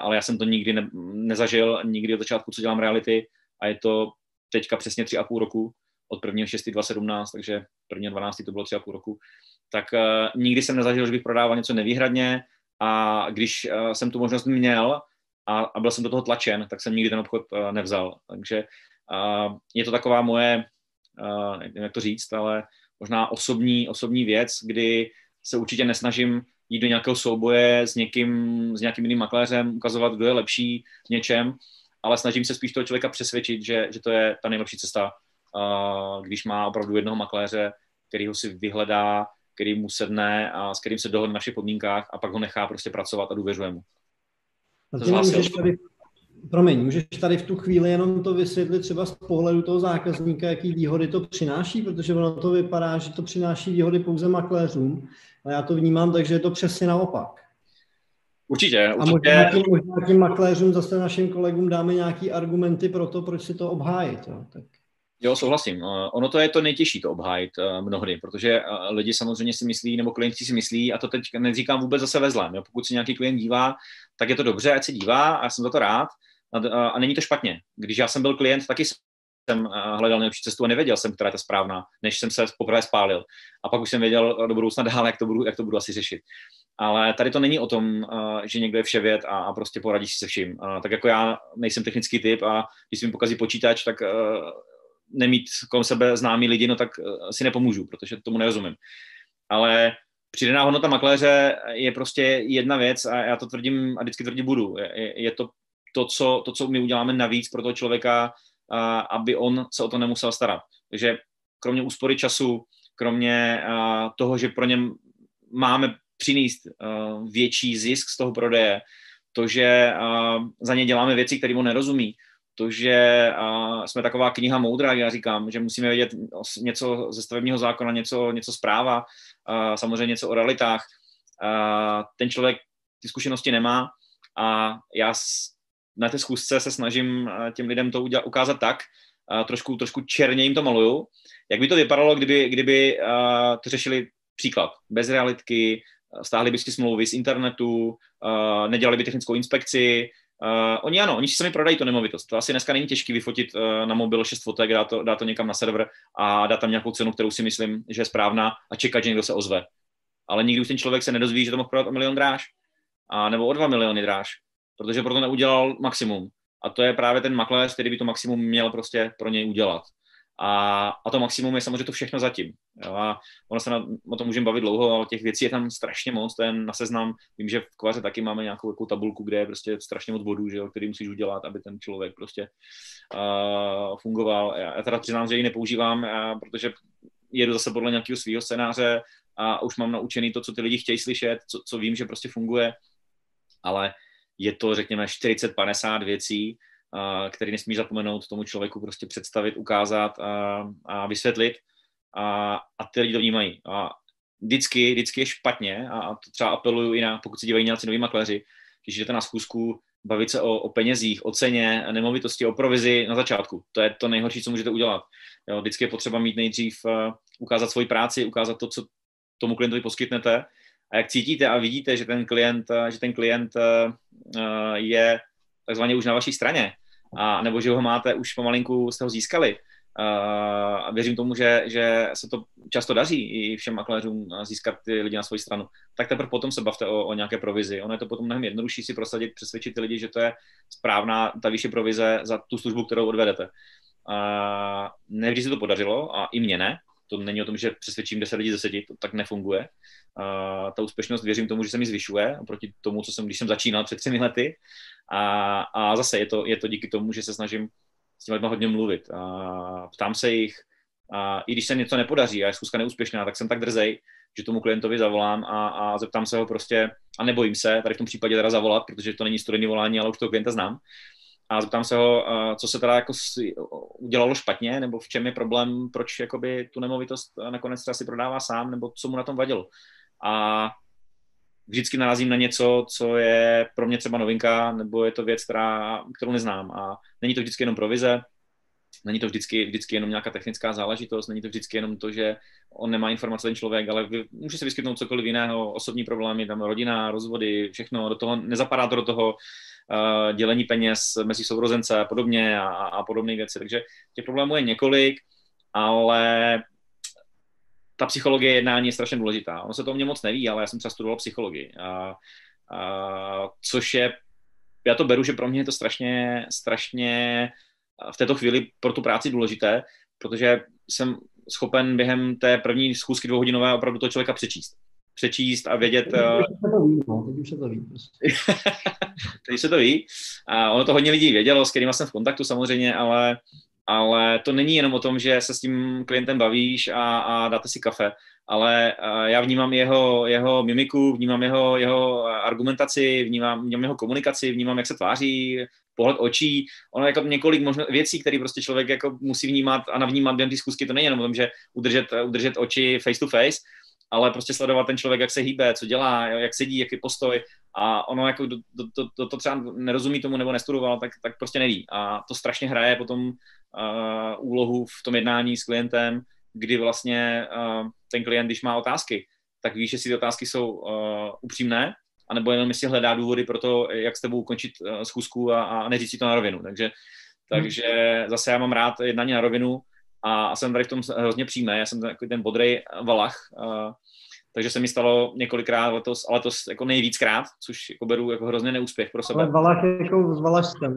ale já jsem to nikdy ne, nezažil, nikdy od začátku, co dělám reality a je to teďka přesně tři a půl roku, od 1.6.2017, 2017, takže 1.12. to bylo tři a půl roku tak uh, nikdy jsem nezažil, že bych prodával něco nevýhradně a když uh, jsem tu možnost měl a, a byl jsem do toho tlačen, tak jsem nikdy ten obchod uh, nevzal. Takže uh, je to taková moje, uh, nevím, jak to říct, ale možná osobní, osobní věc, kdy se určitě nesnažím jít do nějakého souboje s někým, s nějakým jiným makléřem, ukazovat, kdo je lepší v něčem, ale snažím se spíš toho člověka přesvědčit, že, že to je ta nejlepší cesta, když má opravdu jednoho makléře, který ho si vyhledá, který mu sedne a s kterým se dohodne na všech podmínkách a pak ho nechá prostě pracovat a důvěřuje mu. můžeš tady, promiň, můžeš tady v tu chvíli jenom to vysvětlit třeba z pohledu toho zákazníka, jaký výhody to přináší, protože ono to vypadá, že to přináší výhody pouze makléřům, ale já to vnímám tak, že je to přesně naopak. Určitě, určitě. A možná tím, možná tím makléřům zase našim kolegům dáme nějaký argumenty pro to, proč si to obhájit. Jo. Tak. Jo, souhlasím. Eh, ono to je to nejtěžší to obhájit eh, mnohdy, protože eh, lidi samozřejmě si myslí, nebo klienti si myslí, a to teď neříkám vůbec zase ve zlém. Jo. Pokud se nějaký klient dívá, tak je to dobře, ať se dívá a já jsem za to rád. A, a není to špatně. Když já jsem byl klient, taky jsem hledal nejlepší cestu a nevěděl jsem, která je ta správná, než jsem se poprvé spálil. A pak už jsem věděl do budoucna dál, jak to budu, jak to budu asi řešit. Ale tady to není o tom, že někdo je vševěd a, a prostě poradí si se vším. Tak jako já nejsem technický typ a když si mi pokazí počítač, tak nemít kolem sebe známí lidi, no tak eh, si nepomůžu, protože tomu nerozumím. Ale přidaná hodnota makléře je prostě jedna věc a já to tvrdím a vždycky tvrdit budu. Je, je to to co, to, co my uděláme navíc pro toho člověka, a, aby on se o to nemusel starat. Takže kromě úspory času, kromě a, toho, že pro něm máme přinést větší zisk z toho prodeje, to, že za ně děláme věci, které on nerozumí, to, že uh, jsme taková kniha moudra, já říkám, že musíme vědět něco ze stavebního zákona, něco, něco zpráva, uh, samozřejmě něco o realitách. Uh, ten člověk ty zkušenosti nemá a já na té schůzce se snažím těm lidem to udělat, ukázat tak, uh, trošku, trošku černě jim to maluju, jak by to vypadalo, kdyby, kdyby to řešili příklad, bez realitky, stáhli by si smlouvy z internetu, nedělali by technickou inspekci, Uh, oni ano, oni si sami prodají tu nemovitost. To asi dneska není těžké vyfotit uh, na mobil šest fotek, dát to, dá to někam na server a dát tam nějakou cenu, kterou si myslím, že je správná a čekat, že někdo se ozve. Ale nikdy už ten člověk se nedozví, že to mohl prodat o milion dráž. A nebo o dva miliony dráž. Protože proto neudělal maximum. A to je právě ten makléř, který by to maximum měl prostě pro něj udělat. A, a to maximum je samozřejmě to všechno zatím. Jo? A ono se na, o tom můžeme bavit dlouho, ale těch věcí je tam strašně moc. To je na seznam. Vím, že v kvaře taky máme nějakou jako tabulku, kde je prostě strašně moc bodů, že jo, který musíš udělat, aby ten člověk prostě uh, fungoval. Já, já teda přiznám, že ji nepoužívám, uh, protože jedu zase podle nějakého svého scénáře a už mám naučený to, co ty lidi chtějí slyšet, co, co vím, že prostě funguje, ale je to, řekněme, 40-50 věcí, který nesmíš zapomenout tomu člověku prostě představit, ukázat a, a vysvětlit a, a ty lidi to vnímají. A vždycky, vždycky je špatně a to třeba apeluju i na, pokud se dívají nějací noví makléři, když jdete na zkusku, bavit se o, o penězích, o ceně, nemovitosti, o provizi na začátku. To je to nejhorší, co můžete udělat. Jo, vždycky je potřeba mít nejdřív uh, ukázat svoji práci, ukázat to, co tomu klientovi poskytnete. A jak cítíte a vidíte, že ten klient, že ten klient uh, je takzvaně už na vaší straně, a, nebo že ho máte už pomalinku, jste ho získali. A věřím tomu, že, že se to často daří i všem makléřům získat ty lidi na svoji stranu. Tak teprve potom se bavte o, o nějaké provizi. Ono je to potom mnohem jednodušší si prosadit, přesvědčit ty lidi, že to je správná ta vyšší provize za tu službu, kterou odvedete. A nevždy se to podařilo a i mě ne. To není o tom, že přesvědčím 10 lidí ze 10, to tak nefunguje. A ta úspěšnost věřím tomu, že se mi zvyšuje oproti tomu, co jsem, když jsem začínal před třemi lety. A, a zase je to, je to díky tomu, že se snažím s těmi lidmi hodně mluvit. A ptám se jich, a i když se něco nepodaří a je zkuska neúspěšná, tak jsem tak drzej, že tomu klientovi zavolám a, a zeptám se ho prostě, a nebojím se, tady v tom případě teda zavolat, protože to není studijní volání, ale už toho klienta znám. A zeptám se ho, co se teda jako udělalo špatně, nebo v čem je problém, proč jakoby tu nemovitost nakonec třeba si prodává sám, nebo co mu na tom vadilo. A vždycky narazím na něco, co je pro mě třeba novinka, nebo je to věc, která, kterou neznám. A není to vždycky jenom provize, není to vždycky, vždycky jenom nějaká technická záležitost, není to vždycky jenom to, že on nemá informace ten člověk, ale může se vyskytnout cokoliv jiného, osobní problémy, tam rodina, rozvody, všechno, do toho nezapadá to do toho uh, dělení peněz mezi sourozence a podobně a, a podobné věci. Takže těch problémů je několik, ale ta psychologie jednání je strašně důležitá. Ono se to o mě moc neví, ale já jsem třeba studoval psychologii. A, a, což je, já to beru, že pro mě je to strašně, strašně v této chvíli pro tu práci důležité, protože jsem schopen během té první schůzky dvouhodinové opravdu toho člověka přečíst. Přečíst a vědět... Teď se to ví, no, teď už se to ví. Prostě. [LAUGHS] teď se to ví. A ono to hodně lidí vědělo, s kterými jsem v kontaktu samozřejmě, ale ale to není jenom o tom, že se s tím klientem bavíš a, a dáte si kafe, ale já vnímám jeho, jeho mimiku, vnímám jeho, jeho argumentaci, vnímám, vnímám jeho komunikaci, vnímám, jak se tváří, pohled očí, ono jako několik možno, věcí, které prostě člověk jako musí vnímat a navnímat během té zkusky, to není jenom o tom, že udržet, udržet oči face to face, ale prostě sledovat ten člověk, jak se hýbe, co dělá, jak sedí, jaký postoj. A ono jako to, to, to, to třeba nerozumí tomu nebo nestudoval, tak, tak prostě neví. A to strašně hraje potom uh, úlohu v tom jednání s klientem, kdy vlastně uh, ten klient, když má otázky, tak ví, že si ty otázky jsou uh, upřímné, anebo jenom si hledá důvody pro to, jak s tebou ukončit uh, schůzku a, a neříct si to na rovinu. Takže, takže zase já mám rád jednání na rovinu, a, a jsem tady v tom hrozně přímý, já jsem takový ten bodrej valach, a, takže se mi stalo několikrát letos, a letos jako nejvíckrát, což jako beru jako hrozně neúspěch pro sebe. Ale valach je jako z Valašska.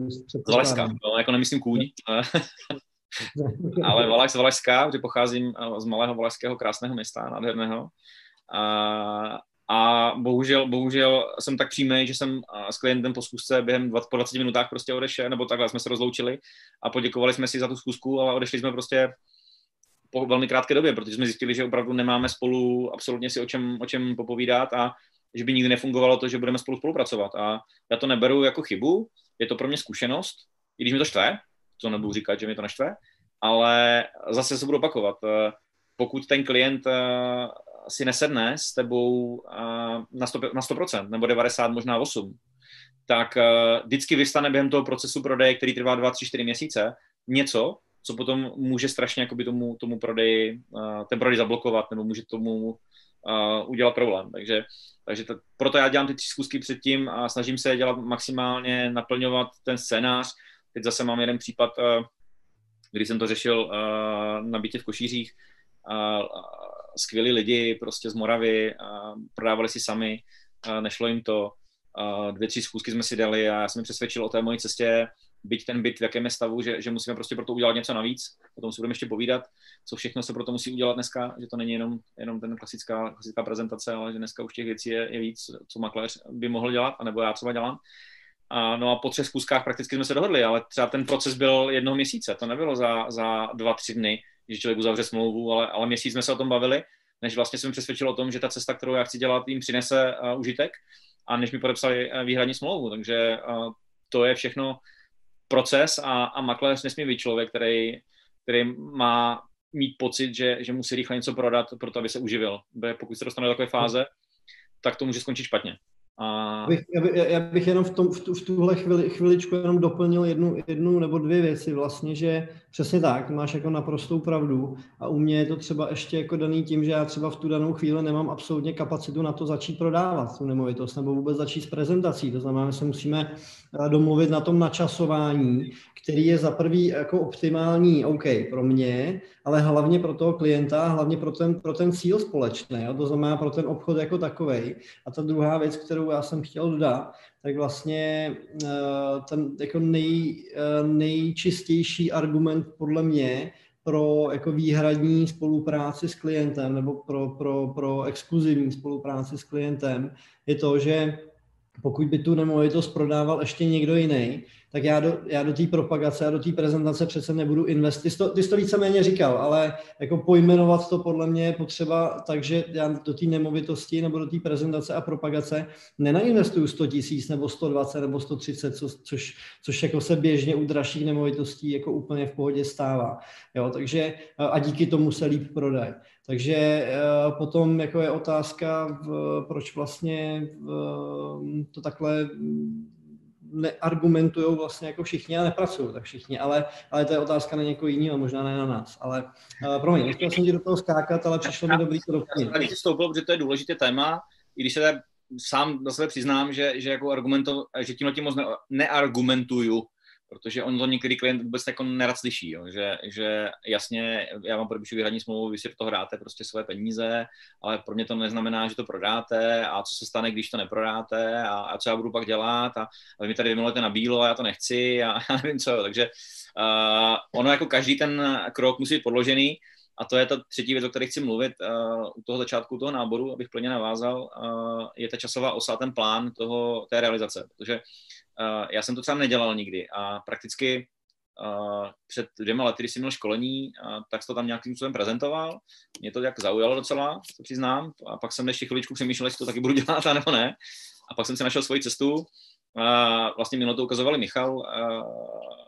Z Valašska, no, jako nemyslím kůň. [LAUGHS] ale Valach z Valašska, kde pocházím z malého valašského krásného města, nádherného. A, a bohužel, bohužel jsem tak přímý, že jsem s klientem po zkusce během 20, po 20 minutách prostě odešel, nebo takhle jsme se rozloučili a poděkovali jsme si za tu zkusku, ale odešli jsme prostě po velmi krátké době, protože jsme zjistili, že opravdu nemáme spolu absolutně si o čem, o čem popovídat a že by nikdy nefungovalo to, že budeme spolu spolupracovat. A já to neberu jako chybu, je to pro mě zkušenost, i když mi to štve, to nebudu říkat, že mi to neštve, ale zase se budu opakovat. Pokud ten klient si nesedne s tebou na, 100, na 100%, nebo 90, možná 8, tak uh, vždycky vystane během toho procesu prodeje, který trvá 2, 3, 4 měsíce, něco, co potom může strašně tomu, tomu prodeji, uh, ten prodej zablokovat, nebo může tomu uh, udělat problém. Takže, takže to, proto já dělám ty tři zkusky předtím a snažím se dělat maximálně, naplňovat ten scénář. Teď zase mám jeden případ, kdy jsem to řešil na bytě v Košířích. Skvělí lidi prostě z Moravy, uh, prodávali si sami, uh, nešlo jim to. Uh, dvě, tři schůzky jsme si dali a já jsem přesvědčil o té mojí cestě, byť ten byt v jakém je stavu, že, že musíme prostě pro to udělat něco navíc. O tom si budeme ještě povídat, co všechno se pro to musí udělat dneska, že to není jenom, jenom ten klasická, klasická prezentace, ale že dneska už těch věcí je, je víc, co makléř by mohl dělat, anebo já třeba dělám. A, no a po třech zkuskách prakticky jsme se dohodli, ale třeba ten proces byl jednoho měsíce, to nebylo za, za dva, tři dny, že člověk uzavře smlouvu, ale, ale měsíc jsme se o tom bavili, než vlastně jsem přesvědčil o tom, že ta cesta, kterou já chci dělat, jim přinese uh, užitek a než mi podepsali uh, výhradní smlouvu. Takže uh, to je všechno proces a, a makléř nesmí být člověk, který, který má mít pocit, že, že musí rychle něco prodat, proto aby se uživil. Pokud se dostane do takové fáze, tak to může skončit špatně. A... Bych, já, bych, já bych jenom v, tom, v, tu, v tuhle chvili, chviličku jenom doplnil jednu, jednu nebo dvě věci vlastně, že přesně tak, máš jako naprostou pravdu a u mě je to třeba ještě jako daný tím, že já třeba v tu danou chvíli nemám absolutně kapacitu na to začít prodávat tu nemovitost nebo vůbec začít s prezentací. To znamená, že se musíme eh, domluvit na tom načasování, který je za prvý jako optimální, OK, pro mě, ale hlavně pro toho klienta, hlavně pro ten, pro ten cíl společný, jo? to znamená pro ten obchod jako takový. A ta druhá věc, kterou já jsem chtěl dodat, tak vlastně eh, ten jako nej, eh, nejčistější argument podle mě pro jako výhradní spolupráci s klientem nebo pro, pro, pro exkluzivní spolupráci s klientem je to, že pokud by tu nemovitost prodával ještě někdo jiný, tak já do, já do té propagace a do té prezentace přece nebudu investovat. Ty to, ty jsi to víceméně říkal, ale jako pojmenovat to podle mě je potřeba takže já do té nemovitosti nebo do té prezentace a propagace nenainvestuju 100 tisíc nebo 120 nebo 130, co, což, což jako se běžně u dražších nemovitostí jako úplně v pohodě stává. Jo, takže a díky tomu se líp prodají. Takže eh, potom jako je otázka, proč vlastně to takhle neargumentují vlastně jako všichni a nepracují tak všichni, ale, ale to je otázka na někoho jiného, možná ne na nás. Ale uh, promiň, nechtěl jsem ti do toho skákat, ale přišlo mi dobrý to. Já jsi vstoupil, protože to je důležité téma, i když se sám do sebe přiznám, že, že jako argumento, že tímhle tím moc ne, neargumentuju, protože on to některý klient vůbec jako nerad slyší, jo, že, že jasně, já vám podepíšu výhradní smlouvu, vy si do toho hráte prostě své peníze, ale pro mě to neznamená, že to prodáte a co se stane, když to neprodáte a, a co já budu pak dělat a, a vy mi tady vymluvete na bílo a já to nechci a [LAUGHS] já nevím co, takže uh, ono jako každý ten krok musí být podložený a to je ta třetí věc, o které chci mluvit uh, u toho začátku toho náboru, abych plně navázal, uh, je ta časová osa, ten plán toho, té realizace, protože uh, já jsem to třeba nedělal nikdy a prakticky uh, před dvěma lety, když jsem měl školení, uh, tak to tam nějakým způsobem prezentoval. Mě to jak zaujalo docela, se přiznám. A pak jsem ještě chviličku přemýšlel, jestli to taky budu [LAUGHS] dělat, nebo ne. A pak jsem si našel svoji cestu. Uh, vlastně mi to ukazovali Michal,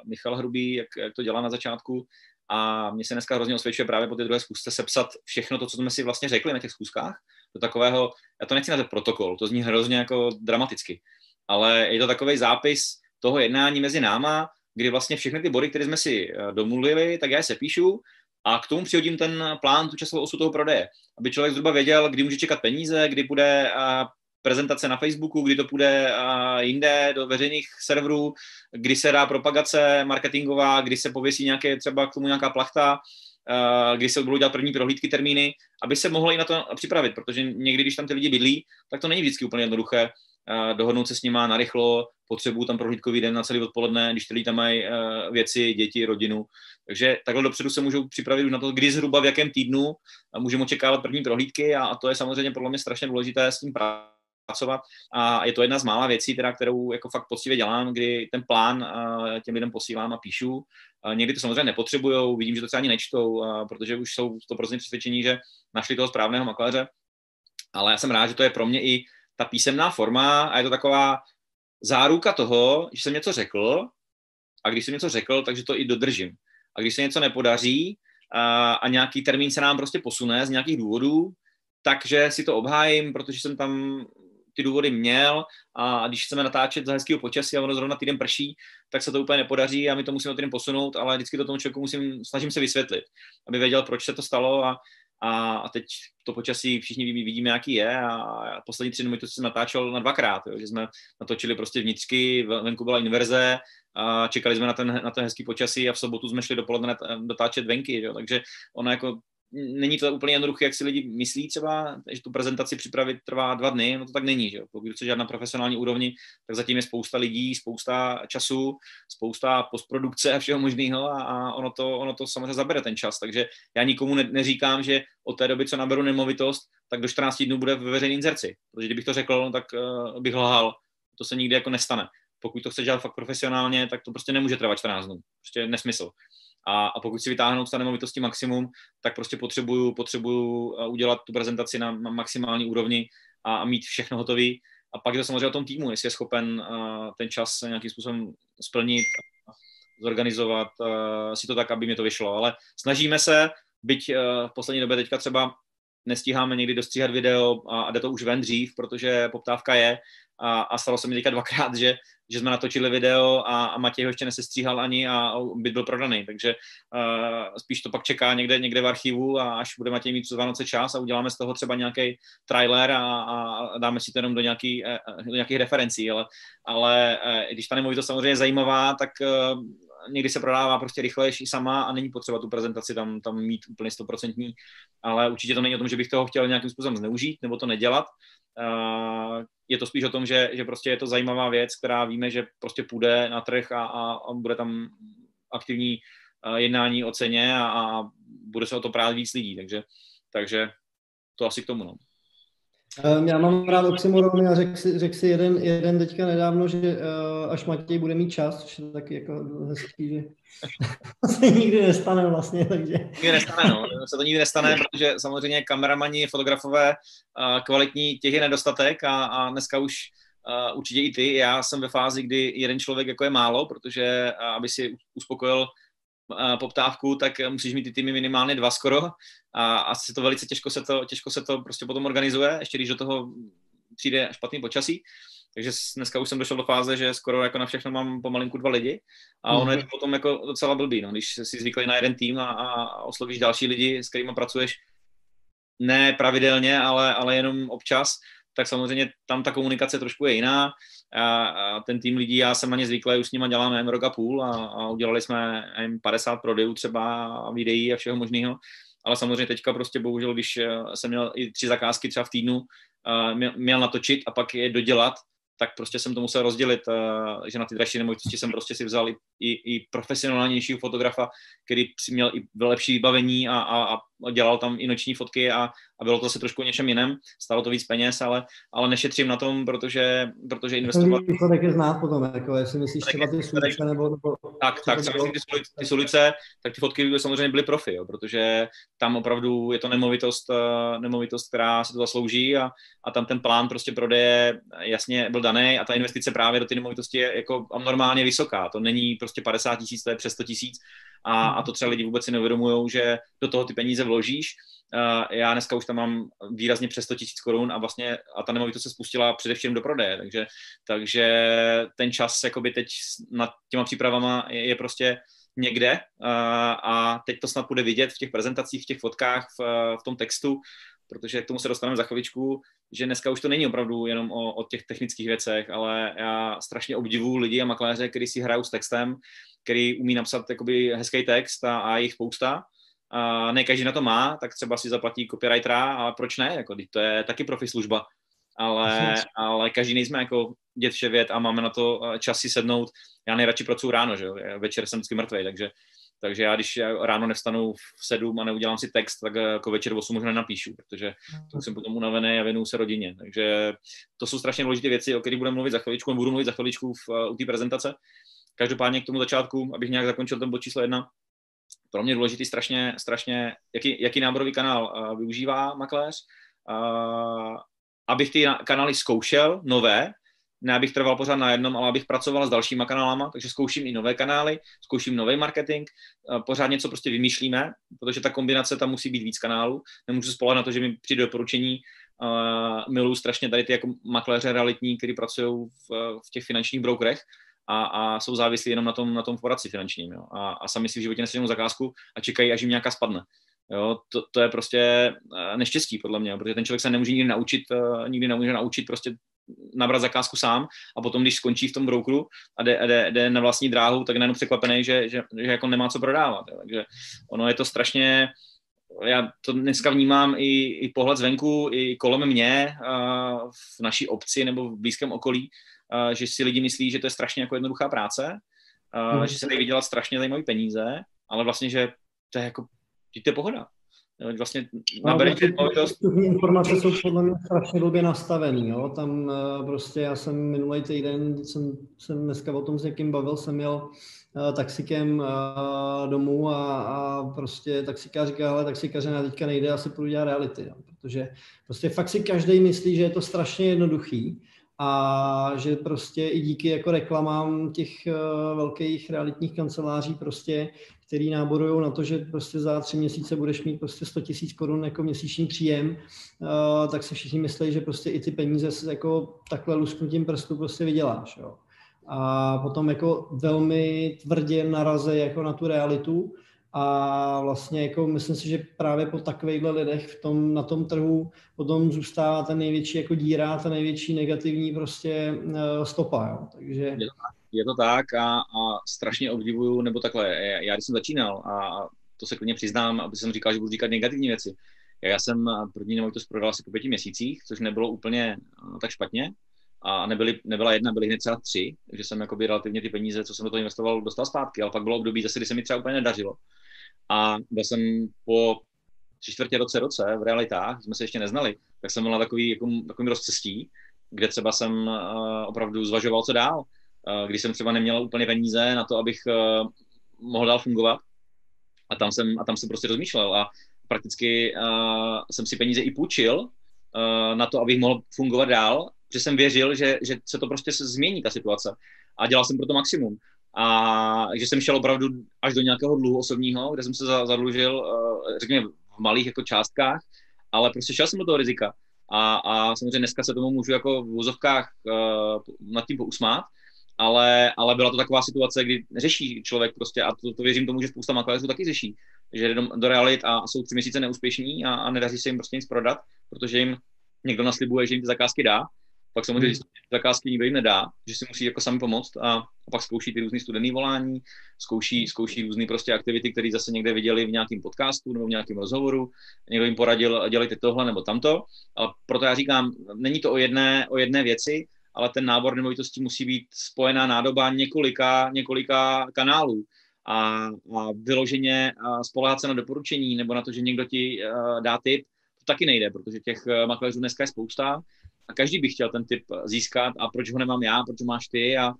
Michal Hrubý, jak, jak to dělá na začátku. A mně se dneska hrozně osvědčuje právě po té druhé zkusce sepsat všechno to, co jsme si vlastně řekli na těch zkuskách, do takového, já to nechci nazvat protokol, to zní hrozně jako dramaticky, ale je to takový zápis toho jednání mezi náma, kdy vlastně všechny ty body, které jsme si eh, domluvili, tak já se píšu a k tomu přihodím ten plán, tu časovou osu toho prodeje, aby člověk zhruba věděl, kdy může čekat peníze, kdy bude eh, prezentace na Facebooku, kdy to půjde eh, jinde do veřejných serverů, kdy se dá propagace marketingová, kdy se pověsí nějaké třeba k tomu nějaká plachta, kdy se budou dělat první prohlídky termíny, aby se mohlo i na to připravit, protože někdy, když tam ty lidi bydlí, tak to není vždycky úplně jednoduché dohodnout se s nima narychlo, potřebuju tam prohlídkový den na celý odpoledne, když lidi tam mají věci, děti, rodinu. Takže takhle dopředu se můžou připravit už na to, kdy zhruba v jakém týdnu můžeme očekávat první prohlídky a, to je samozřejmě podle mě strašně důležité s tím pracovat a je to jedna z mála věcí, teda, kterou jako fakt poctivě dělám, kdy ten plán těm lidem posílám a píšu. Někdy to samozřejmě nepotřebují, vidím, že to třeba ani nečtou, protože už jsou to prostě přesvědčení, že našli toho správného makléře, ale já jsem rád, že to je pro mě i ta písemná forma a je to taková záruka toho, že jsem něco řekl a když jsem něco řekl, takže to i dodržím. A když se něco nepodaří a, a nějaký termín se nám prostě posune z nějakých důvodů, takže si to obhájím, protože jsem tam ty důvody měl a když chceme natáčet za hezkého počasí a ono zrovna týden prší, tak se to úplně nepodaří a my to musíme týden posunout, ale vždycky to tomu člověku musím, snažím se vysvětlit, aby věděl, proč se to stalo a, a, a teď to počasí všichni vidíme, jaký je. A poslední tři dny to jsem natáčel na dvakrát, jo, že jsme natočili prostě vnitřky, venku byla inverze, a čekali jsme na ten, na ten hezký počasí a v sobotu jsme šli dopoledne dotáčet venky, jo, takže ono jako není to úplně jednoduché, jak si lidi myslí třeba, že tu prezentaci připravit trvá dva dny, no to tak není, že jo. Pokud chceš žádná profesionální úrovni, tak zatím je spousta lidí, spousta času, spousta postprodukce a všeho možného a, a ono, to, ono to samozřejmě zabere ten čas, takže já nikomu ne, neříkám, že od té doby, co naberu nemovitost, tak do 14 dnů bude ve veřejné inzerci, protože kdybych to řekl, no, tak uh, bych lhal, to se nikdy jako nestane. Pokud to chceš dělat fakt profesionálně, tak to prostě nemůže trvat 14 dnů. Prostě nesmysl. A, a pokud si vytáhnout z té nemovitosti maximum, tak prostě potřebuju, potřebuju eh, udělat tu prezentaci na, maximální úrovni a, a mít všechno hotové. A pak je to samozřejmě o tom týmu, jestli je schopen uh, ten čas nějakým způsobem splnit, zorganizovat uh, si to tak, aby mi to vyšlo. Ale snažíme se, byť uh, v poslední době teďka třeba nestíháme někdy dostříhat video a, a jde to už ven dřív, protože poptávka je, a, a stalo se mi teďka dvakrát, že, že jsme natočili video a, a Matěj ho ještě nesestříhal ani a, byt byl prodaný, takže uh, spíš to pak čeká někde, někde v archivu a až bude Matěj mít přes Vánoce čas a uděláme z toho třeba nějaký trailer a, a dáme si to jenom do, nějaký, eh, do nějakých referencí, ale, ale uh, když ta nemovitost samozřejmě zajímavá, tak někdy se prodává prostě rychlejší sama a není potřeba tu prezentaci tam, tam mít úplně stoprocentní, ale určitě to není o tom, že bych toho chtěl nějakým způsobem zneužít nebo to nedělat, je to spíš o tom, že, že prostě je to zajímavá věc, která víme, že prostě půjde na trh a, a, a bude tam aktivní jednání o ceně a, a bude se o to právě víc lidí, takže, takže to asi k tomu. No. Ehm, já mám rád oxymorony a řekl si, řek si jeden, jeden teďka nedávno, že uh, až Matěj bude mít čas, což je taky jako hezký, že [LAUGHS] se nikdy nestane vlastně, takže... Nikdy nestane, no. Se to nikdy nestane, protože samozřejmě kameramani, fotografové, uh, kvalitní, těch je nedostatek a, a dneska už uh, určitě i ty. Já jsem ve fázi, kdy jeden člověk jako je málo, protože aby si uspokojil poptávku, tak musíš mít ty týmy minimálně dva skoro a asi to velice těžko se to, těžko se to prostě potom organizuje, ještě když do toho přijde špatný počasí. Takže dneska už jsem došel do fáze, že skoro jako na všechno mám pomalinku dva lidi a ono je to mhm. potom jako docela blbý, no, když si zvyklý na jeden tým a, a oslovíš další lidi, s kterými pracuješ ne pravidelně, ale, ale jenom občas, tak samozřejmě tam ta komunikace trošku je jiná. A, a ten tým lidí, já jsem na ně zvyklý, už s nima děláme rok a půl a, a udělali jsme nevím, 50 prodejů třeba videí a všeho možného. Ale samozřejmě teďka prostě bohužel, když eh, jsem měl i tři zakázky třeba v týdnu, měl, měl natočit a pak je dodělat, tak prostě jsem to musel rozdělit, uh, že na ty dražší nemovitosti jsem prostě si vzal i, i profesionálnějšího fotografa, který měl i lepší vybavení a, a, a dělal tam i noční fotky a, a bylo to zase trošku něčem jiném, stálo to víc peněz, ale, ale nešetřím na tom, protože, protože investovat... Výsledek je znát potom, jako jestli myslíš třeba ty sulice nebo... nebo... Tak, tak, ty, ty sulice, tak ty fotky samozřejmě byly profi, jo, protože tam opravdu je to nemovitost, eh, nemovitost, která se to zaslouží a, a tam ten plán prostě prodeje jasně byl daný a ta investice právě do ty nemovitosti je jako normálně vysoká. To není prostě 50 tisíc, to je přes 100 tisíc a, a to třeba lidi vůbec si neuvědomují, že do toho ty peníze vložíš. Já dneska už tam mám výrazně přes 100 tisíc korun a vlastně a ta nemovitost se spustila především do prodeje, takže, takže ten čas jakoby teď nad těma přípravama je, je prostě někde a teď to snad bude vidět v těch prezentacích, v těch fotkách, v, v tom textu, protože k tomu se dostaneme za chvíličku, že dneska už to není opravdu jenom o, o těch technických věcech, ale já strašně obdivuju lidi a makléře, kteří si hrajou s textem, který umí napsat jakoby hezký text a, a jich spousta. A ne každý na to má, tak třeba si zaplatí copywritera, ale proč ne? Jako, to je taky profi služba. Ale, [LAUGHS] ale každý nejsme jako dět vševět a máme na to eh, čas si sednout. Já nejradši pracuji ráno, že jo? večer jsem vždycky mrtvý, takže takže já, když ráno nevstanu v sedm a neudělám si text, tak jako večer v 8 možná napíšu, protože to jsem potom unavený a věnuju se rodině. Takže to jsou strašně důležité věci, o kterých budeme mluvit za chviličku, budu mluvit za chviličku v, eh, u té prezentace. Každopádně k tomu začátku, abych nějak zakončil ten bod číslo jedna, pro mě důležitý strašně, strašně jaký, jaký náborový kanál uh, využívá makléř, uh, abych ty kanály zkoušel, nové, ne abych trval pořád na jednom, ale abych pracoval s dalšíma kanálama, takže zkouším i nové kanály, zkouším nový marketing, pořád něco prostě vymýšlíme, protože ta kombinace tam musí být víc kanálů, nemůžu spolehat na to, že mi přijde doporučení, uh, miluju strašně tady ty jako makléře realitní, kteří pracují v, v těch finančních brokerech, a, a jsou závislí jenom na tom, na tom poradci finančním. Jo. A, a sami si v životě neseděnou zakázku a čekají, až jim nějaká spadne. Jo, to, to je prostě eh, neštěstí podle mě, protože ten člověk se nemůže nikdy naučit, eh, nikdy nemůže naučit prostě nabrat zakázku sám a potom, když skončí v tom brokeru a jde, jde, jde na vlastní dráhu, tak je najednou překvapený, že, že, že jako nemá co prodávat. Jo. Takže ono je to strašně, já to dneska vnímám i, i pohled zvenku, i kolem mě, v naší obci nebo v blízkém okolí, že si lidi myslí, že to je strašně jako jednoduchá práce, hmm. že se dají vydělat strašně zajímavé peníze, ale vlastně, že to je jako, to je pohoda. Vlastně naberete no, Informace jsou podle mě strašně době nastavený. Jo? Tam prostě já jsem minulý týden, jsem, jsem dneska o tom s někým bavil, jsem měl taxikem domů a, a prostě taxikář říká, ale taxikáře na teďka nejde, asi půjdu dělat reality, jo? protože prostě fakt si každý myslí, že je to strašně jednoduchý a že prostě i díky jako reklamám těch uh, velkých realitních kanceláří prostě, který náborují na to, že prostě za tři měsíce budeš mít prostě 100 tisíc korun jako měsíční příjem, uh, tak si všichni myslí, že prostě i ty peníze jako takhle lusknutím prstu prostě vyděláš. Jo. A potom jako velmi tvrdě naraze jako na tu realitu a vlastně jako myslím si, že právě po takovýchhle lidech v tom, na tom trhu potom zůstává ta největší jako díra, ta největší negativní prostě uh, stopa. Jo. Takže... Je to tak, je to tak a, a strašně obdivuju, nebo takhle, já když jsem začínal a to se klidně přiznám, aby jsem říkal, že budu říkat negativní věci. Já jsem první nemovitost prodal asi po pěti měsících, což nebylo úplně uh, tak špatně, a nebyly, nebyla jedna, byly hned třeba tři, takže jsem relativně ty peníze, co jsem do toho investoval, dostal zpátky, ale pak bylo období zase, kdy se mi třeba úplně nedařilo. A byl jsem po tři čtvrtě roce, roce v realitách, jsme se ještě neznali, tak jsem byl na takový, jako, takovým rozcestí, kde třeba jsem uh, opravdu zvažoval, co dál. Uh, když jsem třeba neměl úplně peníze na to, abych uh, mohl dál fungovat. A tam jsem, a tam jsem prostě rozmýšlel a prakticky uh, jsem si peníze i půjčil uh, na to, abych mohl fungovat dál, že jsem věřil, že, že se to prostě změní, ta situace. A dělal jsem pro to maximum a že jsem šel opravdu až do nějakého dluhu osobního, kde jsem se zadlužil, eh, řekněme, v malých jako částkách, ale prostě šel jsem do toho rizika. A, a samozřejmě dneska se tomu můžu jako v úzovkách uh, nad tím pousmát, ale, ale byla to taková situace, kdy řeší člověk prostě, a to, to věřím tomu, že spousta makléřů taky řeší, že do, do realit a jsou tři měsíce neúspěšní a, a nedaří se jim prostě nic prodat, protože jim někdo naslibuje, že jim ty zakázky dá pak samozřejmě hmm. zakázky nikdo jim nedá, že si musí jako sami pomoct a, a pak zkouší ty různé studené volání, zkouší, zkouší různé prostě aktivity, které zase někde viděli v nějakém podcastu nebo v nějakém rozhovoru, někdo jim poradil, dělejte tohle nebo tamto, ale proto já říkám, není to o jedné, o jedné věci, ale ten nábor nemovitostí musí být spojená nádoba několika, několika kanálů a, a vyloženě a spolehat se na doporučení nebo na to, že někdo ti uh, dá tip, to taky nejde, protože těch uh, makléřů dneska je spousta a každý by chtěl ten typ získat a proč ho nemám já, proč ho máš ty? A,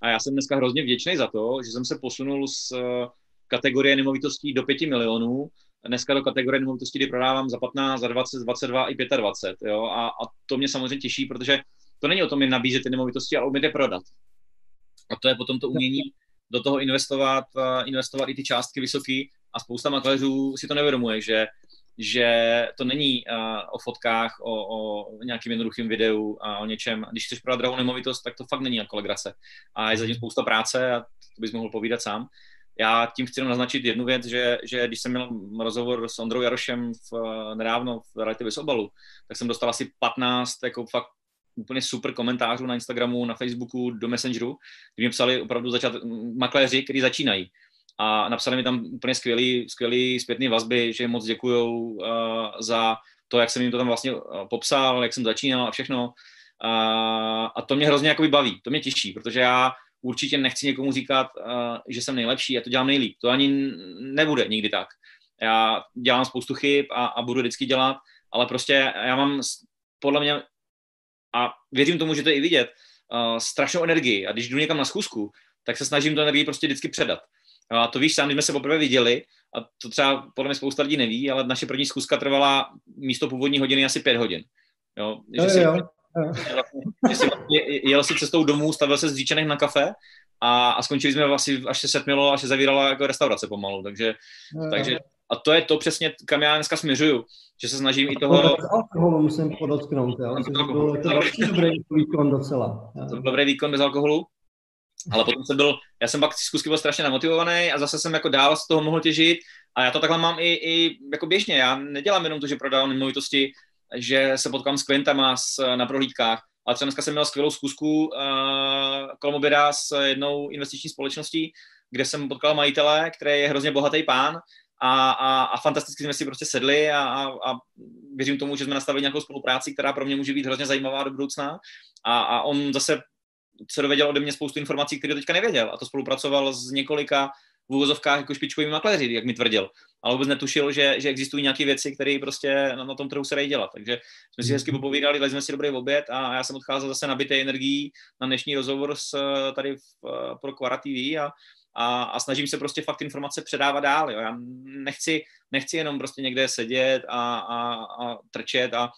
a já jsem dneska hrozně vděčný za to, že jsem se posunul z eh, kategorie nemovitostí do 5 milionů, dneska do kategorie nemovitostí, kdy prodávám za 15, za 20, 22 i 25, jo, a, a to mě samozřejmě těší, protože to není o tom jen nabízet ty nemovitosti, ale umět je prodat. A to je potom to umění do toho investovat, eh, investovat i ty částky vysoké. A spousta makléřů si to nevědomuje, že že to není uh, o fotkách, o, o nějakým jednoduchým videu a o něčem. Když chceš prodat drahou nemovitost, tak to fakt není jako legrace. A je zatím spousta práce a to bys mohl povídat sám. Já tím chci naznačit jednu věc, že, že když jsem měl rozhovor s Ondrou Jarošem v, nedávno v Relativě Obalu, tak jsem dostal asi 15 jako fakt úplně super komentářů na Instagramu, na Facebooku, do Messengeru, kdy mi psali opravdu začát makléři, kteří začínají a napsali mi tam úplně skvělý, skvělý zpětný vazby, že moc děkují uh, za to, jak jsem jim to tam vlastně uh, popsal, jak jsem začínal a všechno. Uh, a to mě hrozně jakoby baví, to mě těší, protože já určitě nechci někomu říkat, uh, že jsem nejlepší, já to dělám nejlíp. To ani nebude nikdy tak. Já dělám spoustu chyb a, a budu vždycky dělat, ale prostě já mám podle mě, a věřím tomu, že to i vidět, uh, strašnou energii. A když jdu někam na schůzku, tak se snažím tu energii prostě vždycky předat. A to víš sám, když jsme se poprvé viděli, a to třeba podle mě spousta lidí neví, ale naše první zkuska trvala místo původní hodiny asi pět hodin. Jo, že si, jo, jo. Že si vlastně jel si cestou domů, stavil se z na kafe a, a skončili jsme vlastně, až se setmilo, až se zavírala jako restaurace pomalu, takže, jo, takže a to je to přesně, kam já dneska směřuju, že se snažím i toho... alkoholu musím podotknout, jo? To byl to dobrý výkon docela. To dobrý výkon bez alkoholu? Ale potom jsem byl, já jsem pak zkusky byl strašně namotivovaný a zase jsem jako dál z toho mohl těžit a já to takhle mám i, i jako běžně, já nedělám jenom to, že prodávám nemovitosti, že se potkám s klientama s, na prohlídkách, ale třeba dneska jsem měl skvělou zkusku uh, kolem oběda s jednou investiční společností, kde jsem potkal majitele, který je hrozně bohatý pán a, a, a fantasticky jsme si prostě sedli a, a, a věřím tomu, že jsme nastavili nějakou spolupráci, která pro mě může být hrozně zajímavá do budoucna. A, a on zase se dověděl ode mě spoustu informací, které teďka nevěděl a to spolupracoval s několika v úvozovkách jako špičkovými makléři, jak mi tvrdil. Ale vůbec netušil, že, že existují nějaké věci, které prostě na, na tom trhu se dají dělat. Takže jsme si hezky mhm. popovídali, dali jsme si dobrý oběd a já jsem odcházel zase nabitý energií na dnešní rozhovor s, tady v, pro Quara TV a, a, a, snažím se prostě fakt informace předávat dál. Jo. Já nechci, nechci jenom prostě někde sedět a, a, a trčet a,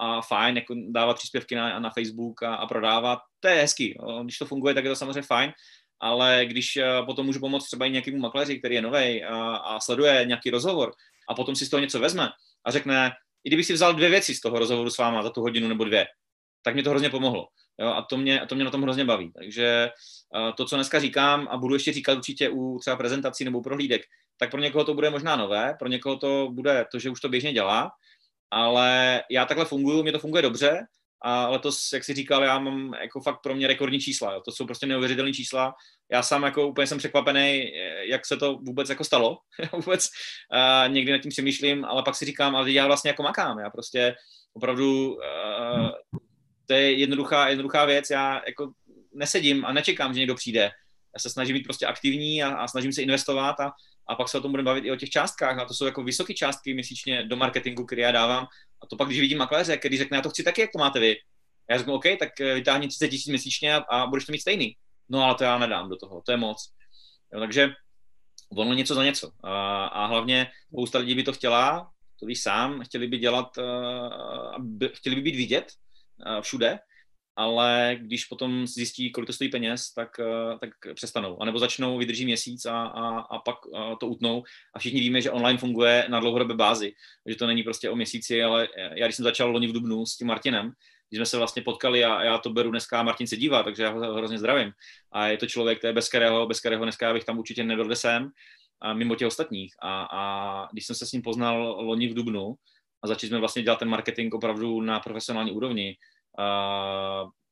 a fajn, jako dávat příspěvky na, na Facebook a, a prodávat. To je hezký. Když to funguje, tak je to samozřejmě fajn, ale když eh, potom můžu pomoct třeba i nějakému makléři, který je nový a, a sleduje nějaký rozhovor a potom si z toho něco vezme a řekne, i kdybych si vzal dvě věci z toho rozhovoru s váma za tu hodinu nebo dvě, tak mě to hrozně pomohlo. Jo, a to mě, a to mě na tom hrozně baví. Takže uh, to, co dneska říkám, a budu ještě říkat určitě u třeba prezentací nebo prohlídek, tak pro někoho to bude možná nové, pro někoho to bude to, že už to běžně dělá, ale já takhle funguju, mě to funguje dobře a letos, jak si říkal, já mám jako fakt pro mě rekordní čísla. Jo. To jsou prostě neuvěřitelné čísla. Já sám jako úplně jsem překvapený, jak se to vůbec jako stalo. [LAUGHS] vůbec uh, někdy nad tím přemýšlím, ale pak si říkám, ale já vlastně jako makám. Já prostě opravdu uh, to je jednoduchá, jednoduchá věc. Já jako nesedím a nečekám, že někdo přijde. Já se snažím být prostě aktivní a, a snažím se investovat a, a pak se o tom budeme bavit i o těch částkách. A to jsou jako vysoké částky měsíčně do marketingu, které já dávám. A to pak, když vidím makléře, který řekne, já to chci taky, jak to máte vy. Já řeknu, OK, tak eh, vytáhni 30 tisíc měsíčně a, a budeš to mít stejný. No ale to já nedám do toho, to je moc. Jo, takže volno něco za něco. A, a hlavně spousta lidí by to chtěla, to víš sám, chtěli by dělat, uh, chtěli by být vidět, všude, ale když potom zjistí, kolik to stojí peněz, tak, eh, tak přestanou. A nebo začnou, vydrží měsíc a, a, a pak eh, to utnou. A všichni víme, že online funguje na dlouhodobé bázi, že to není prostě o měsíci, ale já když jsem začal loni v Dubnu s tím Martinem, když jsme se vlastně potkali a já to beru dneska, Martin se dívá, takže já ho hrozně zdravím. A je to člověk, je bez kterého, bez kterého dneska já bych tam určitě nebyl, sem, a mimo těch ostatních. A, a když jsem se s ním poznal loni v Dubnu, a začali jsme vlastně dělat ten marketing opravdu na profesionální úrovni.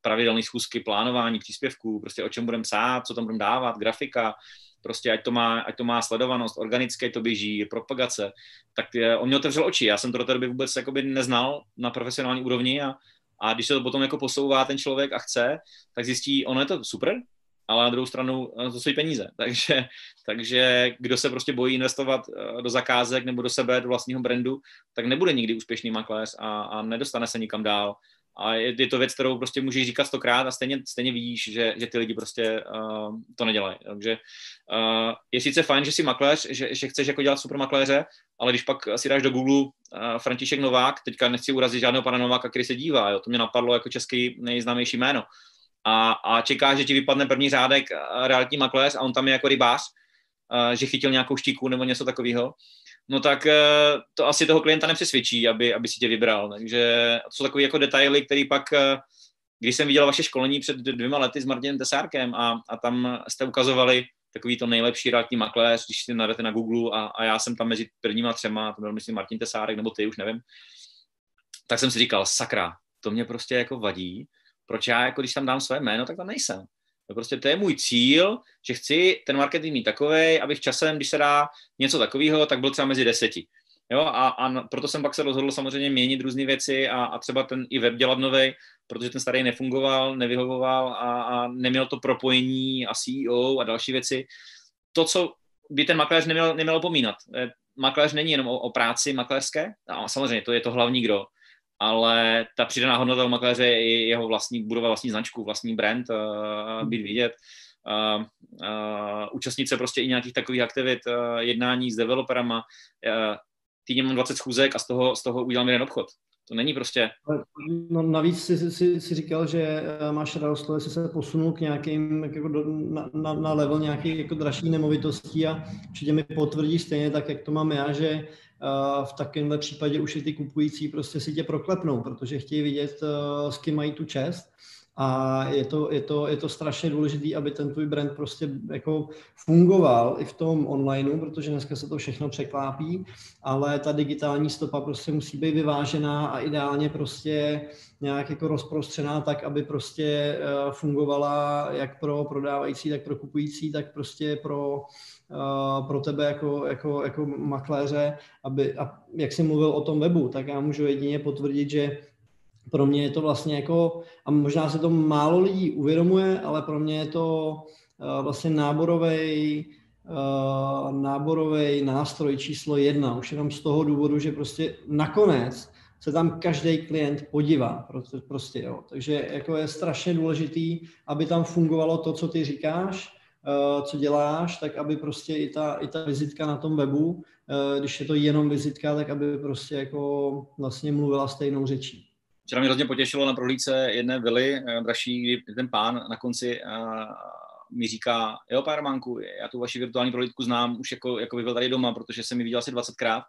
Pravidelné schůzky, plánování příspěvků, prostě o čem budeme psát, co tam budeme dávat, grafika, prostě ať to má, ať to má sledovanost, organické to běží, propagace, tak je, on mě otevřel oči. Já jsem to do té doby vůbec jakoby neznal na profesionální úrovni a, a když se to potom jako posouvá ten člověk a chce, tak zjistí, ono je to super, ale na druhou stranu eh, to jsou peníze. [LAUGHS] Takže, takže kdo se prostě bojí investovat eh, do zakázek nebo do sebe, do vlastního brandu, tak nebude nikdy úspěšný makléř a, a nedostane se nikam dál. A je, je to věc, kterou prostě můžeš říkat stokrát a stejně, stejně vidíš, že, že ty lidi prostě uh, to nedělají. Takže uh, je sice fajn, že jsi makléř, že, že chceš jako dělat super makléře, ale když pak si dáš do Google uh, František Novák, teďka nechci urazit žádného pana Nováka, který se dívá, jo, to mě napadlo jako český nejznámější jméno, a, a čeká, že ti vypadne první řádek realitní makléř a on tam je jako rybář, že chytil nějakou štíku nebo něco takového, no tak e, to asi toho klienta nepřesvědčí, aby, aby si tě vybral. Takže to jsou takové jako detaily, které pak, e, když jsem viděl vaše školení před dvěma lety s Martinem Tesárkem a, a tam jste ukazovali takový to nejlepší realitní makléř, když si najdete na Google a, a já jsem tam mezi prvníma třema, to byl myslím Martin Tesárek, nebo ty, už nevím, tak jsem si říkal, sakra, to mě prostě jako vadí, proč já, jako když tam dám své jméno, tak tam nejsem. To prostě to je můj cíl, že chci ten marketing mít takový, abych časem, když se dá něco takového, tak byl třeba mezi deseti. Jo, a, a proto jsem pak se rozhodl samozřejmě měnit různé věci a, a třeba ten i web dělat nový, protože ten starý nefungoval, nevyhovoval a, a neměl to propojení a CEO a další věci. To, co by ten makléř neměl, neměl opomínat. Eh, makléř není jenom o, o práci makléřské, a samozřejmě to je to hlavní gro, ale ta přidaná hodnota u makléře je jeho vlastní, budova vlastní značku, vlastní brand, uh, být vidět, uh, uh, účastnit se prostě i nějakých takových aktivit, uh, jednání s developerama. Uh, týdně mám 20 schůzek a z toho, z toho udělám jeden obchod. To není prostě... No, navíc si, si, si říkal, že máš radost, jestli se posunul k nějakým, jako do, na, na, na level nějakých jako dražší nemovitostí a určitě mi potvrdí stejně tak, jak to mám já, že v takovémhle případě už i ty kupující prostě si tě proklepnou, protože chtějí vidět, s kým mají tu čest. a je to, je to, je to strašně důležité, aby ten tvůj brand prostě jako fungoval i v tom onlineu, protože dneska se to všechno překlápí, ale ta digitální stopa prostě musí být vyvážená a ideálně prostě nějak jako rozprostřená tak, aby prostě eh, fungovala jak pro prodávající, tak pro kupující, tak prostě pro, eh, pro tebe jako, jako, jako makléře, aby, a jak jsi mluvil o tom webu, tak já můžu jedině potvrdit, že pro mě je to vlastně jako, a možná se to málo lidí uvědomuje, ale pro mě je to vlastně náborový náborový nástroj číslo jedna, už jenom z toho důvodu, že prostě nakonec se tam každý klient podívá. Prostě, jo. Takže jako je strašně důležitý, aby tam fungovalo to, co ty říkáš, co děláš, tak aby prostě i ta, i ta vizitka na tom webu, uh, když je to jenom vizitka, tak aby prostě jako vlastně mluvila stejnou řečí. Včera mě hrozně potěšilo na prohlídce jedné vily eh, dražší, kdy ten pán na konci mi říká, jo, pármánku, já tu vaši virtuální prohlídku znám už jako, jako by byl tady doma, protože jsem ji viděl asi 20krát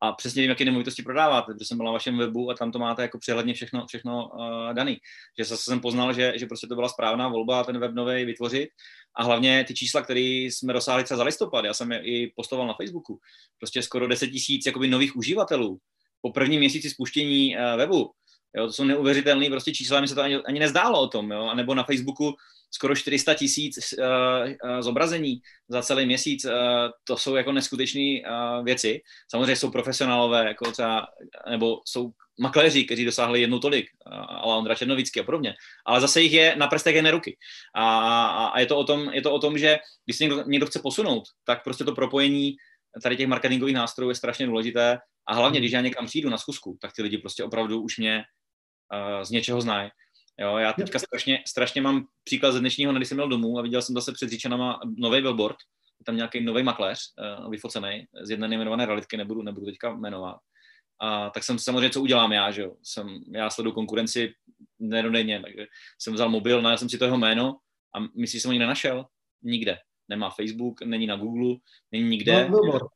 a přesně vím, jaké nemovitosti prodáváte, protože jsem byl na vašem webu a tam to máte jako přehledně všechno, všechno uh, daný. Že zase jsem poznal, že, že prostě to byla správná volba ten web nový vytvořit a hlavně ty čísla, které jsme dosáhli třeba za listopad, já jsem je i postoval na Facebooku, prostě skoro 10 tisíc nových uživatelů po prvním měsíci spuštění uh, webu, Jo, to jsou neuvěřitelné prostě čísla, mi se to ani, ani nezdálo o tom, jo, a nebo na Facebooku skoro 400 tisíc uh, uh, zobrazení za celý měsíc, uh, to jsou jako neskutečné uh, věci. Samozřejmě jsou profesionálové, jako třeba, nebo jsou makléři, kteří dosáhli jednu tolik, uh, ale Ondra Černovický a podobně. Ale zase jich je na prstech jedné ruky. A, a, a je, to o tom, je to o tom, že když se někdo, někdo chce posunout, tak prostě to propojení tady těch marketingových nástrojů je strašně důležité. A hlavně, když já někam přijdu na zkusku, tak ty lidi prostě opravdu už mě z něčeho znají. Jo, já teďka strašně, strašně mám příklad ze dnešního, když jsem měl domů a viděl jsem zase před Říčanama nový billboard, je tam nějaký nový makléř, uh, vyfocený, z jedné nejmenované realitky, nebudu, nebudu teďka jmenovat. A tak jsem samozřejmě, co udělám já, že jo? Jsem, já sleduju konkurenci nedodenně, takže jsem vzal mobil, najel jsem si to jeho jméno a myslíš, že jsem ho nikde nenašel? Nikde. Nemá Facebook, není na Google, není nikde. Má billboard.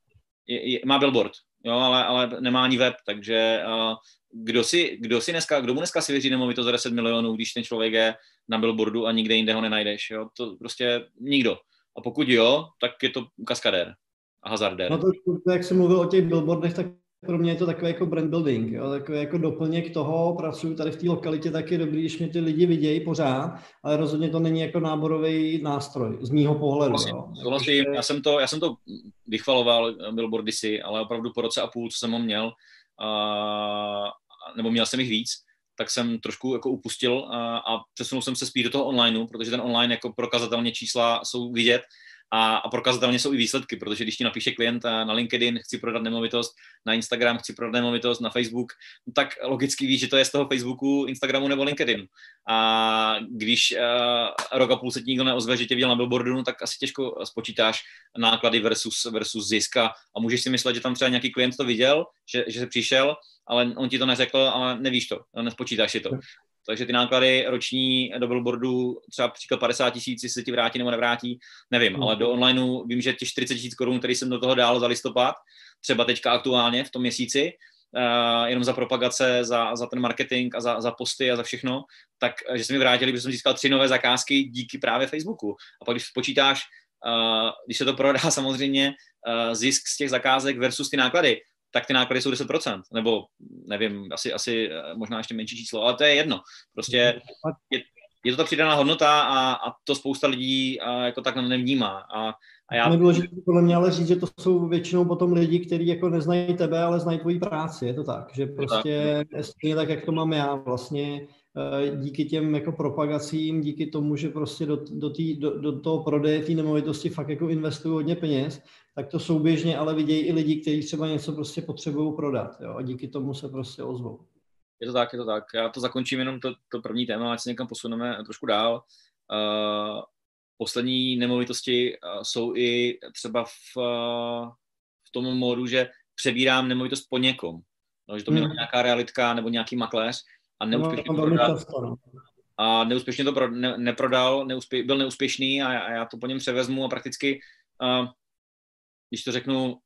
Je, je, má billboard, jo, ale, ale nemá ani web, takže uh, kdo si, kdo si dneska, kdo mu dneska si věří nemovitost za 10 milionů, když ten člověk je na billboardu a nikde jinde ho nenajdeš, jo? To prostě nikdo. A pokud jo, tak je to kaskadér a hazardér. No to, jak jsem mluvil o těch billboardech, tak pro mě je to takový jako brand building, jo? takový jako doplněk toho, pracuji tady v té lokalitě, tak je dobrý, když mě ty lidi vidějí pořád, ale rozhodně to není jako náborový nástroj, z mýho pohledu. Vlastně, souhlasím, já jsem to, já jsem to vychvaloval billboardy si, ale opravdu po roce a půl, co jsem ho měl, a, nebo měl jsem jich víc, tak jsem trošku jako upustil a, a přesunul jsem se spíš do toho onlineu, protože ten online jako prokazatelně čísla jsou vidět a, a prokazatelně jsou i výsledky, protože když ti napíše klient na LinkedIn, chci prodat nemovitost, na Instagram chci prodat nemovitost, na Facebook, no tak logicky víš, že to je z toho Facebooku, Instagramu nebo LinkedIn. A když uh, rok a půl se ti nikdo neozve, že tě viděl na billboardu, no, tak asi těžko spočítáš náklady versus, versus ziska a můžeš si myslet, že tam třeba nějaký klient to viděl, že, že se přišel, ale on ti to neřekl, ale nevíš to, nespočítáš si to. Takže ty náklady roční do billboardu, třeba příklad 50 tisíc, jestli se ti vrátí nebo nevrátí, nevím, ale do onlineu vím, že těch 40 tisíc korun, který jsem do toho dal za listopad, třeba teďka aktuálně v tom měsíci, uh, jenom za propagace, za, za ten marketing a za, za posty a za všechno, tak že se mi vrátili, protože jsem získal tři nové zakázky díky právě Facebooku. A pak když počítáš, uh, když se to prodá [LAUGHS] samozřejmě, uh, zisk z těch zakázek versus ty náklady, tak ty náklady jsou 10%, nebo nevím, asi, asi eh, možná ještě menší číslo, ale to je jedno. Prostě je, je to ta přidaná hodnota a, a to spousta lidí a, jako tak nevnímá. A, a já... Je důležité podle mě ale říct, že to jsou většinou potom lidi, kteří jako neznají tebe, ale znají tvoji práci, je to tak, že prostě stejně tak, jak to mám já, vlastně eh, díky těm jako propagacím, díky tomu, že prostě do, do, tý, do, do toho prodeje té nemovitosti fakt jako investuju hodně peněz, tak to souběžně ale vidějí i lidi, kteří třeba něco prostě potřebují prodat jo, a díky tomu se prostě ozvou. Je to tak, je to tak. Já to zakončím jenom to, to první téma, ať se někam posuneme trošku dál. Uh, poslední nemovitosti uh, jsou i třeba v, uh, v tom módu, že přebírám nemovitost po někom. No, že to měla hmm. nějaká realitka nebo nějaký makléř a neúspěšně no, to prodal. A neúspěšně to pro, ne, neprodal, neúspě, byl neúspěšný a, a já to po něm převezmu a prakticky uh, když to řeknu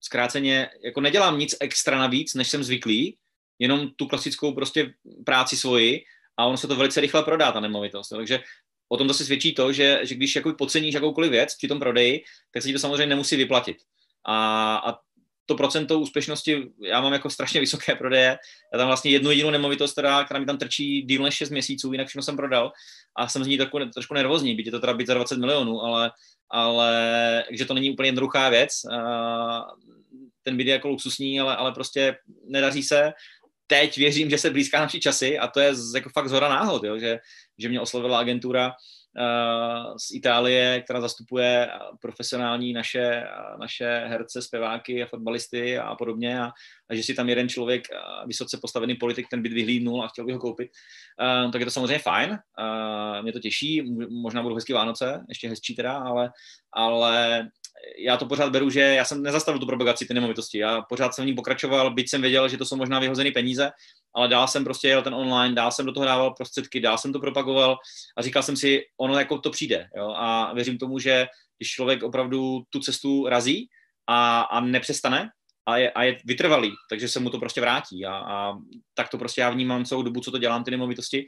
zkráceně, jako nedělám nic extra navíc, než jsem zvyklý, jenom tu klasickou prostě práci svoji a ono se to velice rychle prodá, ta nemovitost. Takže o tom to si svědčí to, že, že když jako poceníš jakoukoliv věc při tom prodeji, tak se ti to samozřejmě nemusí vyplatit. A, a to procento úspěšnosti, já mám jako strašně vysoké prodeje. Já tam vlastně jednu jedinou nemovitost, která, která mi tam trčí díl než 6 měsíců, jinak všechno jsem prodal a jsem z ní trošku, trošku nervózní, byť je to teda být za 20 milionů, ale, ale že to není úplně jednoduchá věc. Ten byt je jako luxusní, ale, ale prostě nedaří se. Teď věřím, že se blízká naší časy a to je jako fakt zhora náhod, jo, že, že mě oslovila agentura, z Itálie, která zastupuje profesionální naše, naše herce, zpěváky a fotbalisty a podobně a, a že si tam jeden člověk, vysoce postavený politik, ten byt vyhlídnul a chtěl by ho koupit, tak je to samozřejmě fajn, mě to těší, možná budou hezký Vánoce, ještě hezčí teda, ale, ale já to pořád beru, že já jsem nezastavil tu propagaci ty nemovitosti. Já pořád jsem v ní pokračoval, byť jsem věděl, že to jsou možná vyhozené peníze, ale dál jsem prostě jel ten online, dál jsem do toho dával prostředky, dál jsem to propagoval a říkal jsem si, ono jako to přijde. Jo? A věřím tomu, že když člověk opravdu tu cestu razí a, a nepřestane, a je, a je vytrvalý, takže se mu to prostě vrátí. A, a tak to prostě já vnímám celou dobu, co to dělám, ty nemovitosti,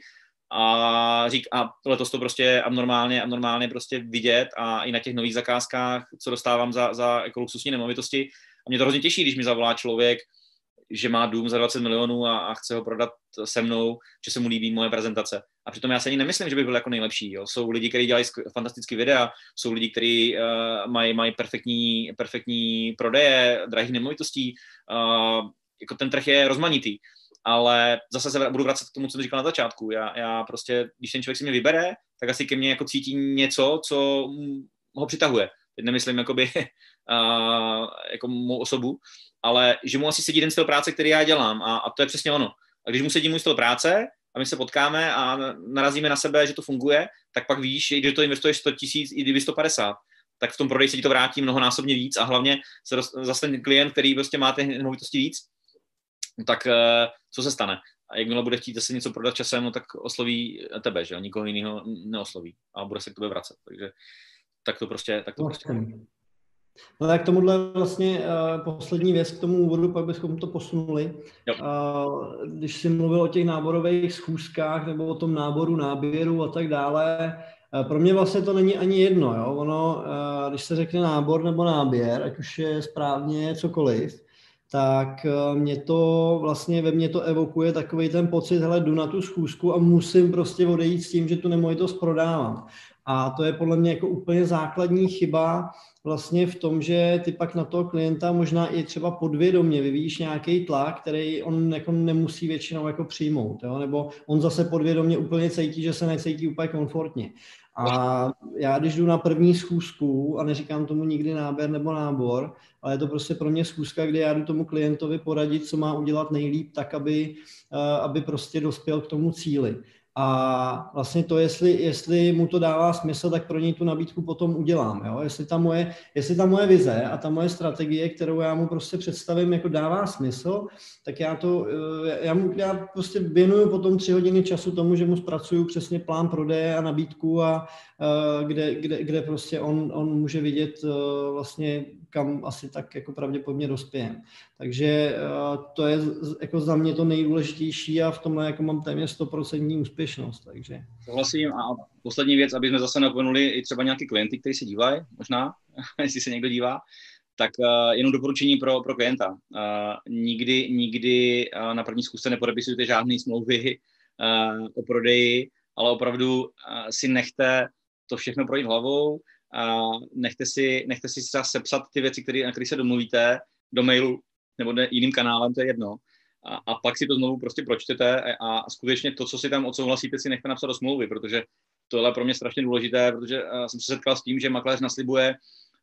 a, řík, a letos to prostě abnormálně, abnormálně prostě vidět a i na těch nových zakázkách, co dostávám za, za jako luxusní nemovitosti. A mě to hrozně těší, když mi zavolá člověk, že má dům za 20 milionů a, a chce ho prodat se mnou, že se mu líbí moje prezentace. A přitom já se ani nemyslím, že bych byl jako nejlepší. Jo. Jsou lidi, kteří dělají fantastické videa, jsou lidi, kteří uh, mají, mají perfektní, perfektní prodeje, drahých nemovitostí. Uh, jako ten trh je rozmanitý ale zase se budu vracet k tomu, co jsem říkal na začátku. Já, já prostě, když ten člověk si mě vybere, tak asi ke mně jako cítí něco, co ho přitahuje. Nemyslím jakoby, [LAUGHS] uh, jako mou osobu, ale že mu asi sedí ten styl práce, který já dělám a, a to je přesně ono. A když mu sedí můj styl práce a my se potkáme a narazíme na sebe, že to funguje, tak pak víš, že to investuješ 100 tisíc i kdyby 150 tak v tom prodeji se ti to vrátí mnohonásobně víc a hlavně se dost, zase ten klient, který prostě má ty nemovitosti víc, no tak uh, co se stane? A jakmile bude chtít zase něco prodat časem, no tak osloví tebe, že jo? Nikoho jiného neosloví a bude se k tobě vracet. Takže tak to prostě, tak to prostě. No tak tomuhle vlastně uh, poslední věc k tomu úvodu, pak bychom to posunuli. Uh, když jsi mluvil o těch náborových schůzkách nebo o tom náboru, náběru a tak dále, uh, pro mě vlastně to není ani jedno. Jo? Ono, uh, když se řekne nábor nebo náběr, ať už je správně cokoliv, tak mě to vlastně ve mně to evokuje takový ten pocit, hele, jdu na tu schůzku a musím prostě odejít s tím, že tu nemovitost prodávám. A to je podle mě jako úplně základní chyba vlastně v tom, že ty pak na toho klienta možná i třeba podvědomě vyvíjíš nějaký tlak, který on jako nemusí většinou jako přijmout, jo? nebo on zase podvědomě úplně cítí, že se necítí úplně komfortně. A já když jdu na první schůzku, a neříkám tomu nikdy náběr nebo nábor, ale je to prostě pro mě schůzka, kde já jdu tomu klientovi poradit, co má udělat nejlíp, tak aby, eh, aby prostě dospěl k tomu cíli. A vlastně to, jestli, jestli mu to dává smysl, tak pro něj tu nabídku potom udělám. Jo? Jestli, ta moje, jestli ta moje vize a ta moje strategie, kterou já mu prostě představím, jako dává smysl, tak já to, eh, já, mu, já prostě věnuju potom tři hodiny času tomu, že mu zpracuju přesně plán prodeje a nabídku a uh, kde, kde, kde prostě on, on může vidět uh, vlastně kam asi tak jako pravděpodobně dospějem. Takže eh, to je jako za mě to nejdůležitější a v tomhle jako mám téměř 100% úspěšnost. Takže. Souhlasím a poslední věc, aby jsme zase napomenuli i třeba nějaký klienty, kteří se dívají, možná, [LAUGHS] jestli se někdo dívá, tak uh, jenom doporučení pro, pro klienta. Uh, nikdy, nikdy na první zkusce nepodepisujte žádné smlouvy o prodeji, ale opravdu si nechte to všechno projít hlavou, a nechte si, nechte si sepsat ty věci, který, na které se domluvíte do mailu nebo ne, jiným kanálem, to je jedno. A, a pak si to znovu prostě pročtete a, a skutečně to, co si tam odsouhlasíte, si nechte napsat do smlouvy, protože to je pro mě strašně důležité, protože uh, jsem se setkal s tím, že makléř naslibuje,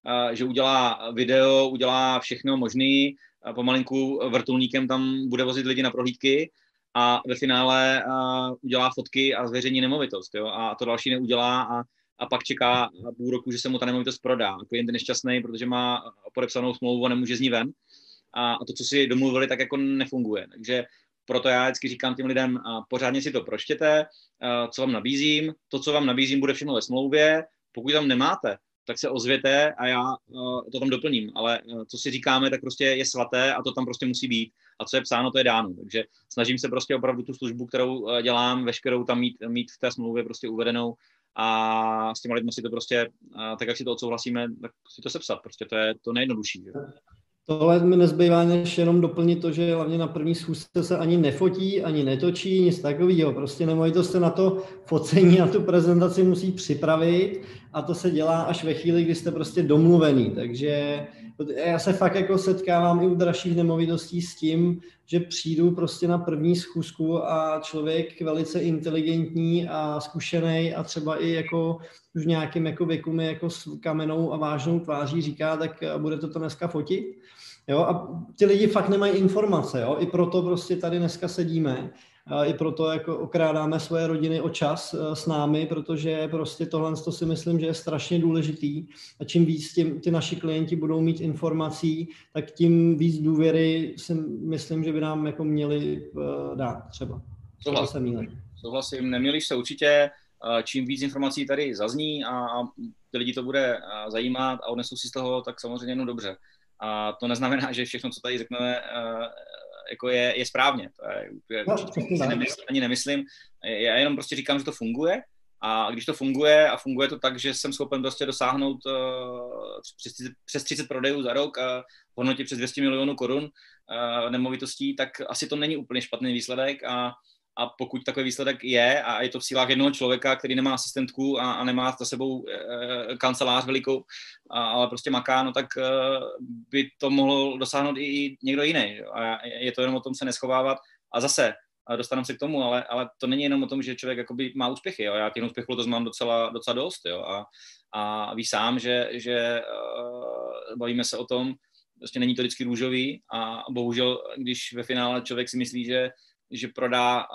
uh, že udělá video, udělá všechno možný, uh, pomalinku vrtulníkem tam bude vozit lidi na prohlídky a ve finále uh, udělá fotky a zveřejní nemovitost. Jo? A to další neudělá a a pak čeká půl roku, že se mu ta nemovitost prodá. Klient je nešťastný, protože má podepsanou smlouvu a nemůže z ní ven. A, a to, co si domluvili, tak jako nefunguje. Takže proto já vždycky říkám těm lidem, pořádně si to proštěte, co vám nabízím. To, co vám nabízím, bude všechno ve smlouvě. Pokud tam nemáte tak se ozvěte a já uh, to tam doplním. Ale co si říkáme, tak prostě je svaté a to tam prostě musí být. A co je psáno, to je dáno. Takže snažím se prostě opravdu tu službu, kterou dělám, veškerou tam mít, mít v té smlouvě prostě uvedenou a s těma lidmi si to prostě, tak jak si to odsouhlasíme, tak si to sepsat. Prostě to je to nejjednodušší. Že? Tohle mi nezbývá než jenom doplnit to, že hlavně na první schůzce se ani nefotí, ani netočí, nic takového. Prostě nemovitost na to focení, na tu prezentaci musí připravit a to se dělá až ve chvíli, kdy jste prostě domluvený. Takže já se fakt jako setkávám i u dražších nemovitostí s tím, že přijdu prostě na první schůzku a člověk velice inteligentní a zkušený a třeba i jako už v jako věku mi jako s kamenou a vážnou tváří říká, tak budete to dneska fotit. Jo, a ty lidi fakt nemají informace, jo, i proto prostě tady dneska sedíme, i proto jako okrádáme svoje rodiny o čas e, s námi, protože prostě tohle to si myslím, že je strašně důležitý a čím víc tím, ty naši klienti budou mít informací, tak tím víc důvěry si myslím, že by nám jako měli uh, dát třeba. Souhlasím. Souhlasím, neměli se určitě, e, čím víc informací tady zazní a, a ty lidi to bude zajímat a odnesou si z toho, tak samozřejmě jenom dobře. A to neznamená, že všechno, co tady řekneme, jako je, je správně. To je, je no, si nemysl, ani nemyslím. Já jenom prostě říkám, že to funguje a když to funguje a funguje to tak, že jsem schopen prostě dosáhnout uh, přes, přes 30 prodejů za rok a v hodnotě přes 200 milionů korun uh, nemovitostí, tak asi to není úplně špatný výsledek a a pokud takový výsledek je a je to v sílách jednoho člověka, který nemá asistentku a, a nemá za sebou e, kancelář velikou, a, ale prostě maká, no tak e, by to mohl dosáhnout i někdo jiný. A je to jenom o tom se neschovávat. A zase, a dostaneme se k tomu, ale, ale to není jenom o tom, že člověk jakoby má úspěchy. Jo. Já těch úspěchů to mám docela, docela dost. Jo. A, a ví sám, že, že uh, bavíme se o tom, prostě není to vždycky růžový a bohužel, když ve finále člověk si myslí, že že prodá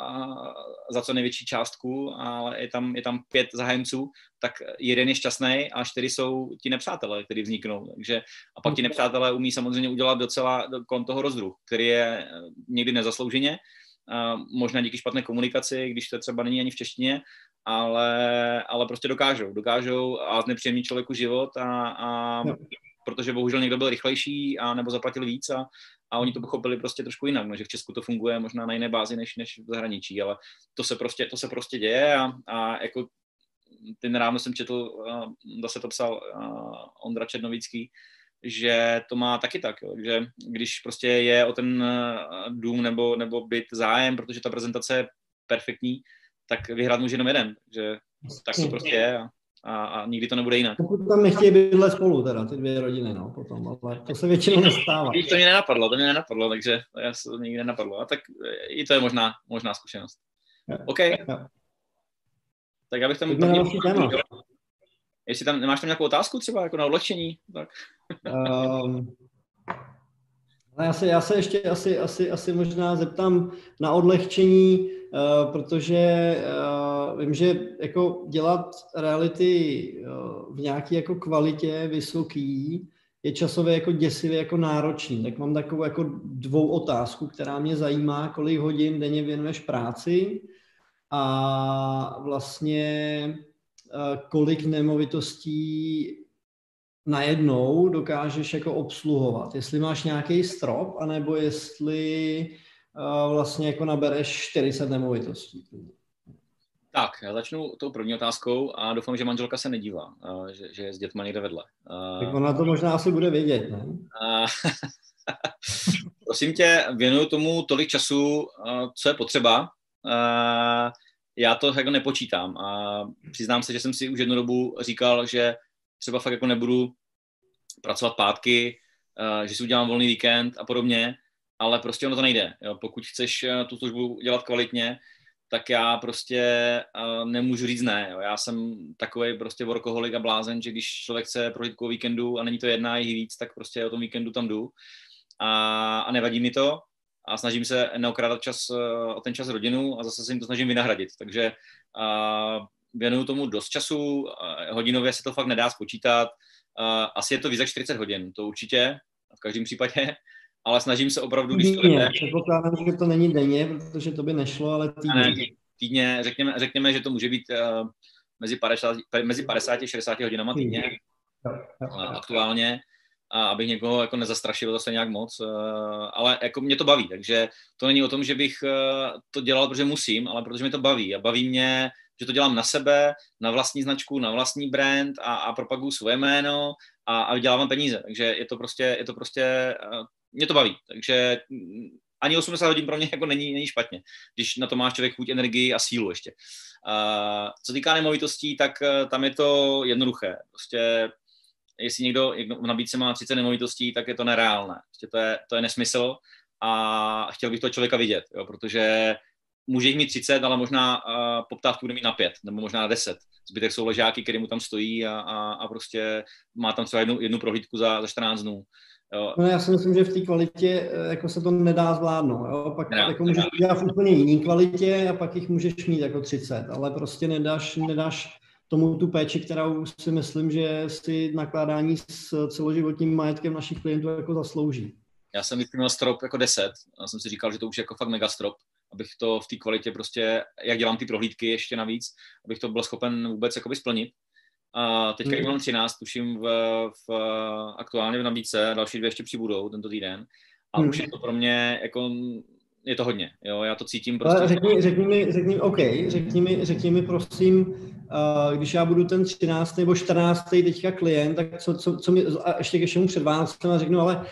za co největší částku, ale je tam, je tam pět zájemců, tak jeden je šťastný a čtyři jsou ti nepřátelé, kteří vzniknou. Takže, a pak ti nepřátelé umí samozřejmě udělat docela kolem toho rozdruh, který je eh, někdy nezaslouženě, možná díky špatné komunikaci, když to třeba není ani v češtině, ale, ale prostě dokážou. Dokážou a znepříjemní člověku život a, a protože bohužel někdo byl rychlejší a nebo zaplatil víc a, a oni to pochopili prostě trošku jinak, no, že v Česku to funguje možná na jiné bázi než, než v zahraničí, ale to se prostě, to se prostě děje a, a jako ten ráno jsem četl, zase to psal Ondra Černovický, že to má taky tak, jo. že když prostě je o ten dům nebo, nebo byt zájem, protože ta prezentace je perfektní, tak vyhrát může jenom jeden, že tak to prostě je a, a, a nikdy to nebude jinak. Pokud tam nechtějí bydlet spolu, teda ty dvě rodiny, no, potom, ale to se většinou [LAUGHS] nestává. To mě nenapadlo, to mě nenapadlo, takže já se to nikdy nenapadlo. A tak i to je možná, možná zkušenost. OK. Tak já bych tam... tam Jestli tam, nemáš tam nějakou otázku třeba, jako na odlehčení? Tak. um, já se, já se ještě asi, asi, asi možná zeptám na odlehčení, protože uh, vím, že jako dělat reality uh, v nějaké jako kvalitě vysoký je časově jako děsivě jako náročný. Tak mám takovou jako dvou otázku, která mě zajímá, kolik hodin denně věnuješ práci a vlastně kolik nemovitostí najednou dokážeš jako obsluhovat. Jestli máš nějaký strop, anebo jestli vlastně jako nabereš 40 nemovitostí. Tak, já začnu tou první otázkou a doufám, že manželka se nedívá, že, že je s dětma někde vedle. Tak ona to možná asi bude vědět, ne? [LAUGHS] Prosím tě, věnuju tomu tolik času, co je potřeba. Já to jako nepočítám a přiznám se, že jsem si už jednu dobu říkal, že třeba fakt jako nebudu pracovat pátky, že si udělám volný víkend a podobně, ale prostě ono to nejde. Jo. Pokud chceš uh, tu službu dělat kvalitně, tak já prostě uh, nemůžu říct ne. Jo. Já jsem takový prostě workoholik a blázen, že když člověk chce prožitku o víkendu a není to jedna, je víc, tak prostě o tom víkendu tam jdu. A, a nevadí mi to a snažím se neokrádat čas, uh, o ten čas rodinu a zase se jim to snažím vynahradit. Takže uh, věnuju tomu dost času, hodinově se to fakt nedá spočítat, asi je to víc jak 40 hodin, to určitě, v každém případě, ale snažím se opravdu, když to jde... Předpokládám, že to není denně, protože to by nešlo, ale týdně. Ne, týdně, řekněme, řekněme, že to může být uh, mezi 50, mezi 50 a 60 hodinama týdně. aktuálně a abych někoho jako nezastrašil zase nějak moc, uh, ale jako mě to baví, takže to není o tom, že bych uh, to dělal, protože musím, ale protože mě to baví a baví mě, že to dělám na sebe, na vlastní značku, na vlastní brand a, a propaguju svoje jméno a, a vydělávám peníze, takže je to prostě, je to prostě, uh, mě to baví, takže mm, ani 80 hodin pro mě jako není, není špatně, když na to máš člověk chuť, energii a sílu ještě. Uh, co týká nemovitostí, tak uh, tam je to jednoduché. Prostě jestli někdo, v nabídce má 30 nemovitostí, tak je to nereálné. Prostě to, je, to je nesmysl a chtěl bych toho člověka vidět, jo, protože může jich mít 30, ale možná uh, poptávku bude mít na 5, nebo možná na 10. Zbytek jsou ležáky, který mu tam stojí a, a, a prostě má tam třeba jednu, jednu prohlídku za, za 14 dnů. Jo. No já si myslím, že v té kvalitě eh, jako se to nedá zvládnout. Jo? Pak nedá, jako můžeš dělat v úplně jiný kvalitě a pak jich můžeš mít jako 30, ale prostě nedáš, nedáš tomu tu péči, kterou si myslím, že si nakládání s celoživotním majetkem našich klientů jako zaslouží. Já jsem vypínal strop jako 10 a jsem si říkal, že to už je jako fakt mega strop, abych to v té kvalitě prostě, jak dělám ty prohlídky ještě navíc, abych to byl schopen vůbec jakoby splnit. A teďka hmm. mám 13, tuším v, v, aktuálně v nabídce, další dvě ještě přibudou tento týden. A hmm. už je to pro mě jako je to hodně, jo, já to cítím prostě. Ale řekni, řekni mi, řekni, OK, řekni mi, řekni mi prosím, uh, když já budu ten 13. nebo 14. teďka klient, tak co, co, co mi, a ještě ke všemu před Vánocem a řeknu, ale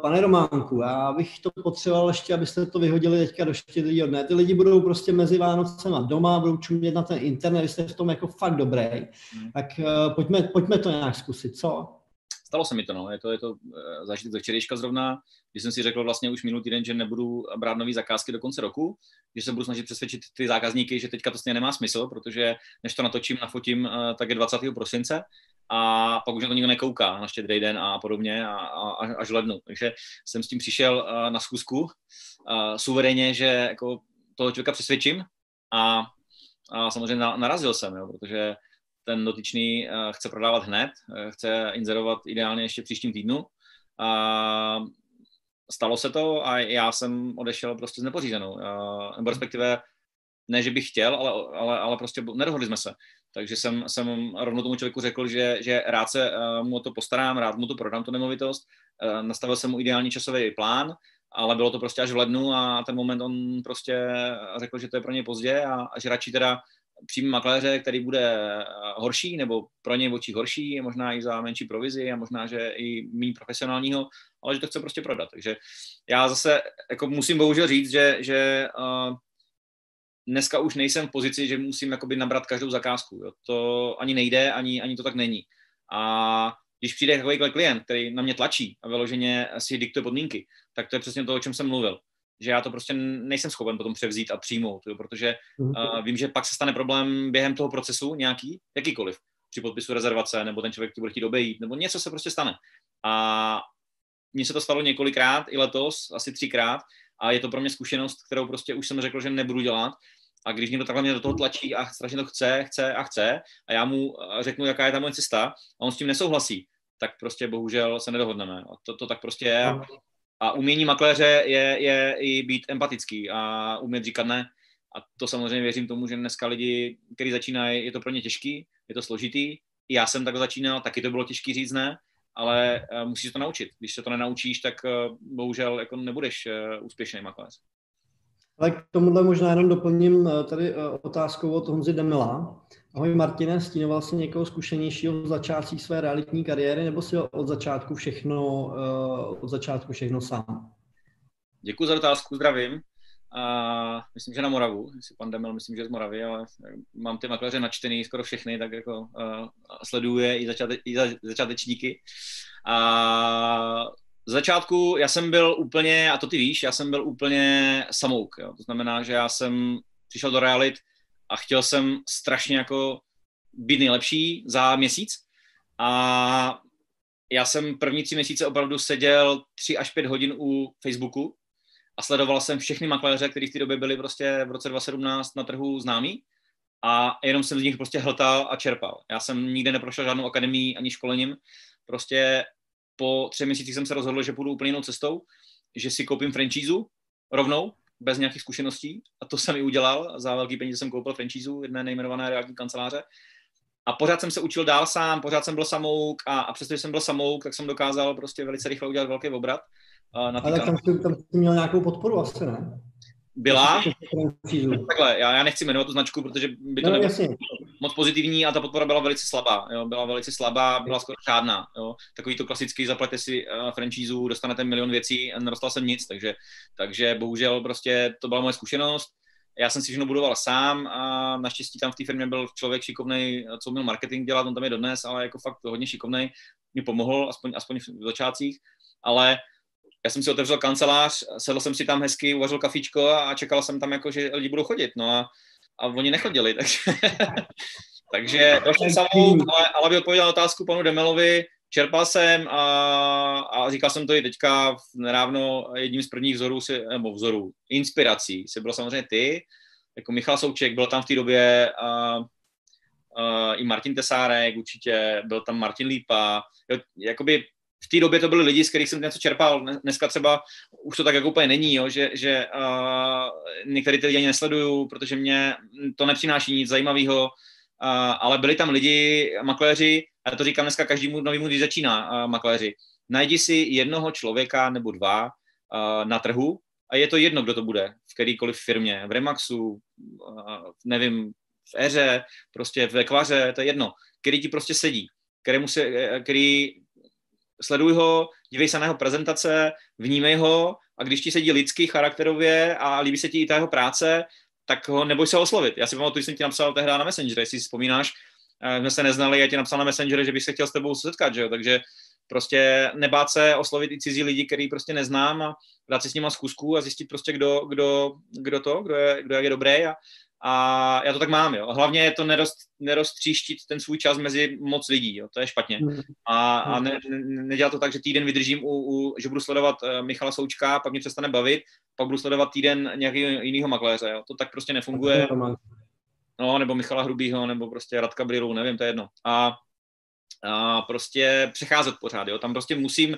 pane Románku, já bych to potřeboval ještě, abyste to vyhodili teďka do štědrýho dne. Ty lidi budou prostě mezi Vánocema doma, budou čumět na ten internet, vy jste v tom jako fakt dobrý. Hmm. Tak uh, pojďme, pojďme to nějak zkusit, co? Stalo se mi to, no. Je to, je to uh, zážitek ze včerejška zrovna, když jsem si řekl vlastně už minulý týden, že nebudu brát nové zakázky do konce roku, že se budu snažit přesvědčit ty zákazníky, že teďka to stejně nemá smysl, protože než to natočím, nafotím, uh, tak je 20. prosince a pak už na to nikdo nekouká na štědrý den a podobně a, a, až v lednu. Takže jsem s tím přišel uh, na schůzku suverénně, že jako toho člověka přesvědčím a, a samozřejmě narazil jsem, jo, protože ten dotyčný eh, chce prodávat hned, eh, chce inzerovat ideálně ještě příštím týdnu. A stalo se to a já jsem odešel prostě s nepořízenou. Nebo respektive ne, že bych chtěl, ale, ale, ale prostě nedohodli jsme se. Takže jsem, jsem rovnou tomu člověku řekl, že, že rád se uh, mu o to postarám, rád mu to prodám, tu nemovitost. Nastavil jsem mu ideální časový plán, ale bylo to prostě až v lednu a ten moment on prostě řekl, že to je pro něj pozdě a, a že radši teda přijme makléře, který bude eh, horší, nebo pro něj oči horší, možná i za menší provizi a možná, že i méně profesionálního, ale že to chce prostě prodat. Takže já zase jako musím bohužel říct, že, že uh, dneska už nejsem v pozici, že musím jakoby nabrat každou zakázku. Jo. To ani nejde, ani, ani to tak není. A když přijde takový klient, který na mě tlačí a vyloženě si diktuje podmínky, tak to je přesně to, o čem jsem mluvil že já to prostě nejsem schopen potom převzít a přijmout, jo, protože uh, vím, že pak se stane problém během toho procesu nějaký, jakýkoliv, při podpisu rezervace, nebo ten člověk ti bude chtít obejít, nebo něco se prostě stane. A mně se to stalo několikrát, i letos, asi třikrát, a je to pro mě zkušenost, kterou prostě už jsem řekl, že nebudu dělat. A když někdo takhle mě do toho tlačí a strašně to chce, chce a chce, a já mu řeknu, jaká je ta moje cesta, a on s tím nesouhlasí, tak prostě bohužel se nedohodneme. A to, to tak prostě je. A umění makléře je, je i být empatický a umět říkat ne. A to samozřejmě věřím tomu, že dneska lidi, kteří začínají, je to pro ně těžký, je to složitý. Já jsem tak začínal, taky to bylo těžký říct ne, ale uh, musíš to naučit. Když se to nenaučíš, tak uh, bohužel jako nebudeš uh, úspěšný makléř. Ale k tomuhle možná jenom doplním tady otázkou od Honzy Demila. Ahoj Martine, stínoval jsi někoho zkušenějšího v začátcích své realitní kariéry nebo si od začátku všechno, uh, od začátku všechno sám? Děkuji za otázku, zdravím. Uh, myslím, že na Moravu, jestli pan Demel, myslím, že z Moravy, ale mám ty makléře načtený skoro všechny, tak jako uh, sleduje i, začáte, i za, začátečníky. A z začátku já jsem byl úplně, a to ty víš, já jsem byl úplně samouk. Jo. To znamená, že já jsem přišel do realit a chtěl jsem strašně jako být nejlepší za měsíc. A já jsem první tři měsíce opravdu seděl tři až pět hodin u Facebooku a sledoval jsem všechny makléře, kteří v té době byli prostě v roce 2017 na trhu známí. A jenom jsem z nich prostě hltal a čerpal. Já jsem nikde neprošel žádnou akademii ani školením, prostě po třech měsících jsem se rozhodl, že půjdu úplně jinou cestou, že si koupím franchízu rovnou, bez nějakých zkušeností a to jsem i udělal. Za velký peníze jsem koupil franchízu jedné nejmenované realitní kanceláře a pořád jsem se učil dál sám, pořád jsem byl samouk a, a přestože jsem byl samouk, tak jsem dokázal prostě velice rychle udělat velký obrat. Uh, na Ale tam jsi, tam jsi měl nějakou podporu asi, ne? Byla. Takhle, já, já nechci jmenovat tu značku, protože by to no, nebylo jasně. moc pozitivní a ta podpora byla velice slabá. Jo? Byla velice slabá, byla skoro žádná. Jo? Takový to klasický, zaplete si uh, franchízu, dostanete milion věcí a nedostal jsem nic, takže, takže bohužel prostě to byla moje zkušenost. Já jsem si všechno budoval sám a naštěstí tam v té firmě byl člověk šikovný, co měl marketing dělat, on tam je dodnes, ale jako fakt hodně šikovný, mi pomohl, aspoň, aspoň v začátcích, ale já jsem si otevřel kancelář, sedl jsem si tam hezky, uvařil kafičko a čekal jsem tam, jako, že lidi budou chodit. No a, a oni nechodili, [LAUGHS] takže, takže došel samou, ale, ale by odpověděl otázku panu Demelovi, čerpal jsem a, a říkal jsem to i teďka nedávno jedním z prvních vzorů, si, nebo vzorů, inspirací, si byl samozřejmě ty, jako Michal Souček, byl tam v té době a, a, i Martin Tesárek určitě, byl tam Martin Lípa, jo, jakoby v té době to byli lidi, z kterých jsem něco čerpal. Dneska třeba už to tak jako úplně není, jo, že, že uh, některé ty lidi ani nesleduju, protože mě to nepřináší nic zajímavého, uh, ale byli tam lidi, makléři, a to říkám dneska každému novému, když začíná uh, makléři. Najdi si jednoho člověka nebo dva uh, na trhu a je to jedno, kdo to bude, v kterýkoliv firmě, v Remaxu, uh, nevím, v Eře, prostě v Ekvaře, to je jedno, který ti prostě sedí, kterému se, který sleduj ho, dívej se na jeho prezentace, vnímej ho a když ti sedí lidsky, charakterově a líbí se ti i ta jeho práce, tak ho neboj se oslovit. Já si pamatuju, že jsem ti napsal tehdy na Messenger, jestli si vzpomínáš, eh, jsme se neznali, já ti napsal na Messenger, že bych se chtěl s tebou setkat, že jo? takže prostě nebát se oslovit i cizí lidi, který prostě neznám a dát si s nima zkusku a zjistit prostě, kdo, kdo, kdo to, kdo je, kdo je dobrý a, a já to tak mám, jo. Hlavně je to nerost, neroztříštit ten svůj čas mezi moc lidí, jo. To je špatně. Hmm. A, a ne, ne, nedělat to tak, že týden vydržím, u, u, že budu sledovat uh, Michala Součka, pak mě přestane bavit, pak budu sledovat týden nějakého jiného makléře, jo. To tak prostě nefunguje. No, nebo Michala Hrubýho, nebo prostě Radka Brilu, nevím, to je jedno. A, a prostě přecházet pořád, jo. Tam prostě musím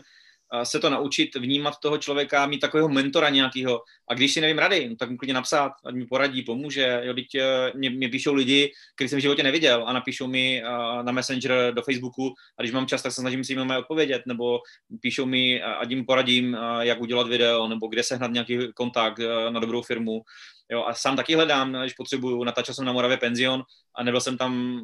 se to naučit vnímat toho člověka, mít takového mentora nějakého. A když si nevím rady, no, tak mu klidně napsat, ať mi poradí, pomůže. Jo, teď eh, mě, mě píšou lidi, který jsem v životě neviděl a napíšou mi uh, na Messenger do Facebooku a když mám čas, tak se snažím si jim odpovědět, nebo píšou mi, ať jim poradím, jak udělat video, nebo kde sehnat nějaký kontakt na dobrou firmu. Jo, a sám taky hledám, když potřebuju, natáčel jsem na Moravě penzion a nebyl jsem tam,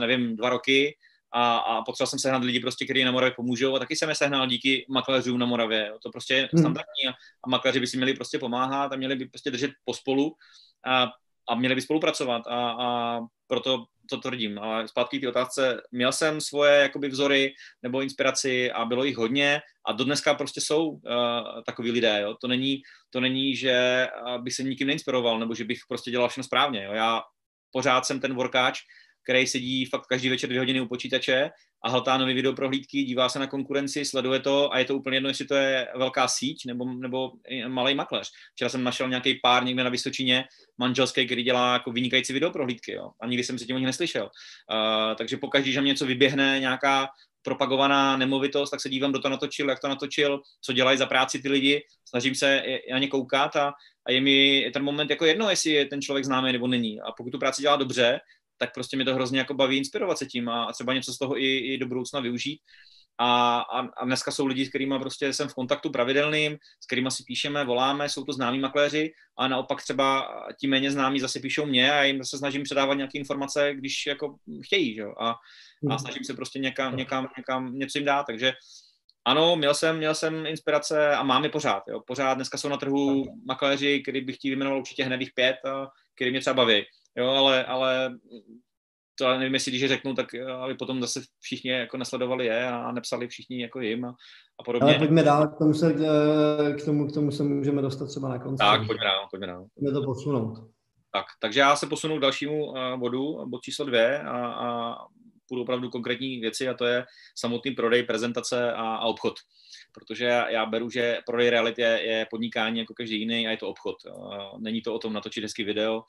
nevím, dva roky, a, a potřeboval jsem sehnat lidi, prostě, kteří na Moravě pomůžou a taky jsem je sehnal díky makléřům na Moravě. To prostě je hmm. standardní a, a makléři by si měli prostě pomáhat a měli by prostě držet pospolu a, a měli by spolupracovat a, a proto to tvrdím. Ale zpátky k té otázce, měl jsem svoje jakoby vzory nebo inspiraci a bylo jich hodně a dodneska prostě jsou uh, takový lidé. Jo. To, není, to není, že bych se nikým neinspiroval nebo že bych prostě dělal všechno správně. Jo. Já pořád jsem ten workáč, který sedí fakt každý večer dvě hodiny u počítače a hltá nový video prohlídky, dívá se na konkurenci, sleduje to a je to úplně jedno, jestli to je velká síť nebo, nebo malý makléř. Včera jsem našel nějaký pár někde na Vysočině, manželský, který dělá jako vynikající video prohlídky, jo. a nikdy jsem se tím o nich neslyšel. Uh, takže pokaždý, že mě něco vyběhne, nějaká propagovaná nemovitost, tak se dívám, kdo to natočil, jak to natočil, co dělají za práci ty lidi, snažím se na ně koukat a, a je mi ten moment jako jedno, jestli je ten člověk známý nebo není. A pokud tu práci dělá dobře, tak prostě mě to hrozně jako baví inspirovat se tím a třeba něco z toho i, i do budoucna využít. A, a, a dneska jsou lidi, s kterými prostě jsem v kontaktu pravidelným, s kterými si píšeme, voláme, jsou to známí makléři, a naopak třeba ti méně známí zase píšou mě a jim zase snažím předávat nějaké informace, když jako chtějí, že? A, a hmm. snažím se prostě někam, někam, někam něco jim dát, takže ano, měl jsem, měl jsem inspirace a mám je pořád. Jo. Pořád dneska jsou na trhu makléři, který bych ti vyjmenoval určitě hned pět, a který mě třeba baví. Jo, ale, ale to nevím, jestli když je řeknu, tak eh, aby potom zase všichni jako nesledovali je a nepsali všichni jako jim a, a podobně. Ale pojďme dál, k tomu, se, eh, k tomu, k tomu se můžeme dostat třeba na konci. Tak, pojďme dál, pojďme dál. Pojďme to posunout. Tak, takže já se posunu k dalšímu uh, bodu, bod číslo dvě a, a půjdu opravdu konkrétní věci a to je samotný prodej, prezentace a, a obchod protože já, já beru, že prodej reality je, je podnikání jako každý jiný a je to obchod. Není to o tom natočit hezký video,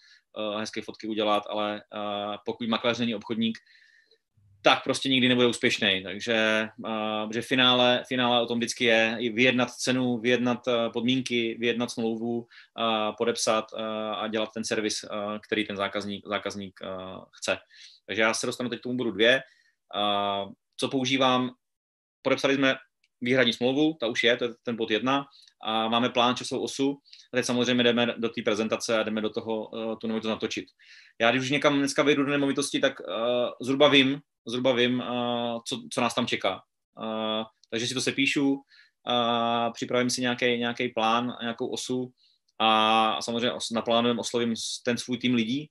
hezké fotky udělat, ale pokud makléř není obchodník, tak prostě nikdy nebude úspěšný. Takže že finále, finále o tom vždycky je i vyjednat cenu, vyjednat podmínky, vyjednat smlouvu, podepsat a dělat ten servis, který ten zákazník, zákazník chce. Takže já se dostanu teď k tomu bodu dvě. Co používám? Podepsali jsme výhradní smlouvu, ta už je, to je ten bod jedna, a máme plán časovou osu a teď samozřejmě jdeme do té prezentace a jdeme do toho uh, tu nemovitost natočit. Já když už někam dneska vyjdu do nemovitosti, tak uh, zhruba vím, zhruba vím, uh, co, co nás tam čeká. Uh, takže si to sepíšu, uh, připravím si nějaký, nějaký plán, nějakou osu a samozřejmě naplánujeme, oslovím ten svůj tým lidí,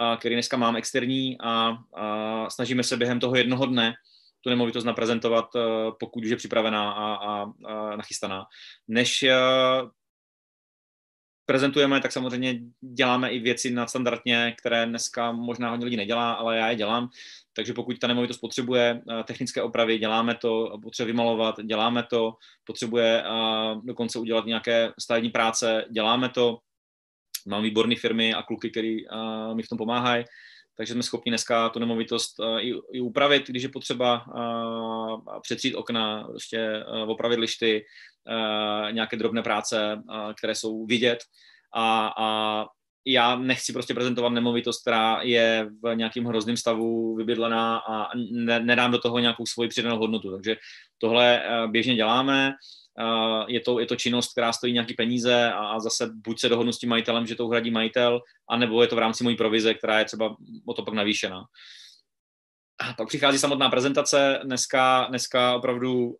uh, který dneska mám externí a, a snažíme se během toho jednoho dne tu nemovitost naprezentovat, eh, pokud už je připravená a, a, a nachystaná. Než eh, prezentujeme, tak samozřejmě děláme i věci nadstandardně, které dneska možná hodně lidí nedělá, ale já je dělám. Takže pokud ta nemovitost potřebuje eh, technické opravy, děláme to, potřebuje vymalovat, děláme to, potřebuje dokonce udělat nějaké stavební práce, děláme to. Mám výborné firmy a kluky, který mi v tom pomáhají takže jsme schopni dneska tu nemovitost uh, i, i upravit, když je potřeba uh, přetřít okna, prostě uh, opravit lišty, nějaké drobné práce, které jsou vidět a, a já nechci prostě prezentovat nemovitost, která je v nějakým hrozném stavu vybydlená a ne, nedám do toho nějakou svoji přidanou hodnotu. Takže tohle běžně děláme je to, je to činnost, která stojí nějaký peníze a zase buď se dohodnu s tím majitelem, že to uhradí majitel, anebo je to v rámci mojí provize, která je třeba o to pak navýšená. A pak přichází samotná prezentace, dneska, dneska opravdu uh,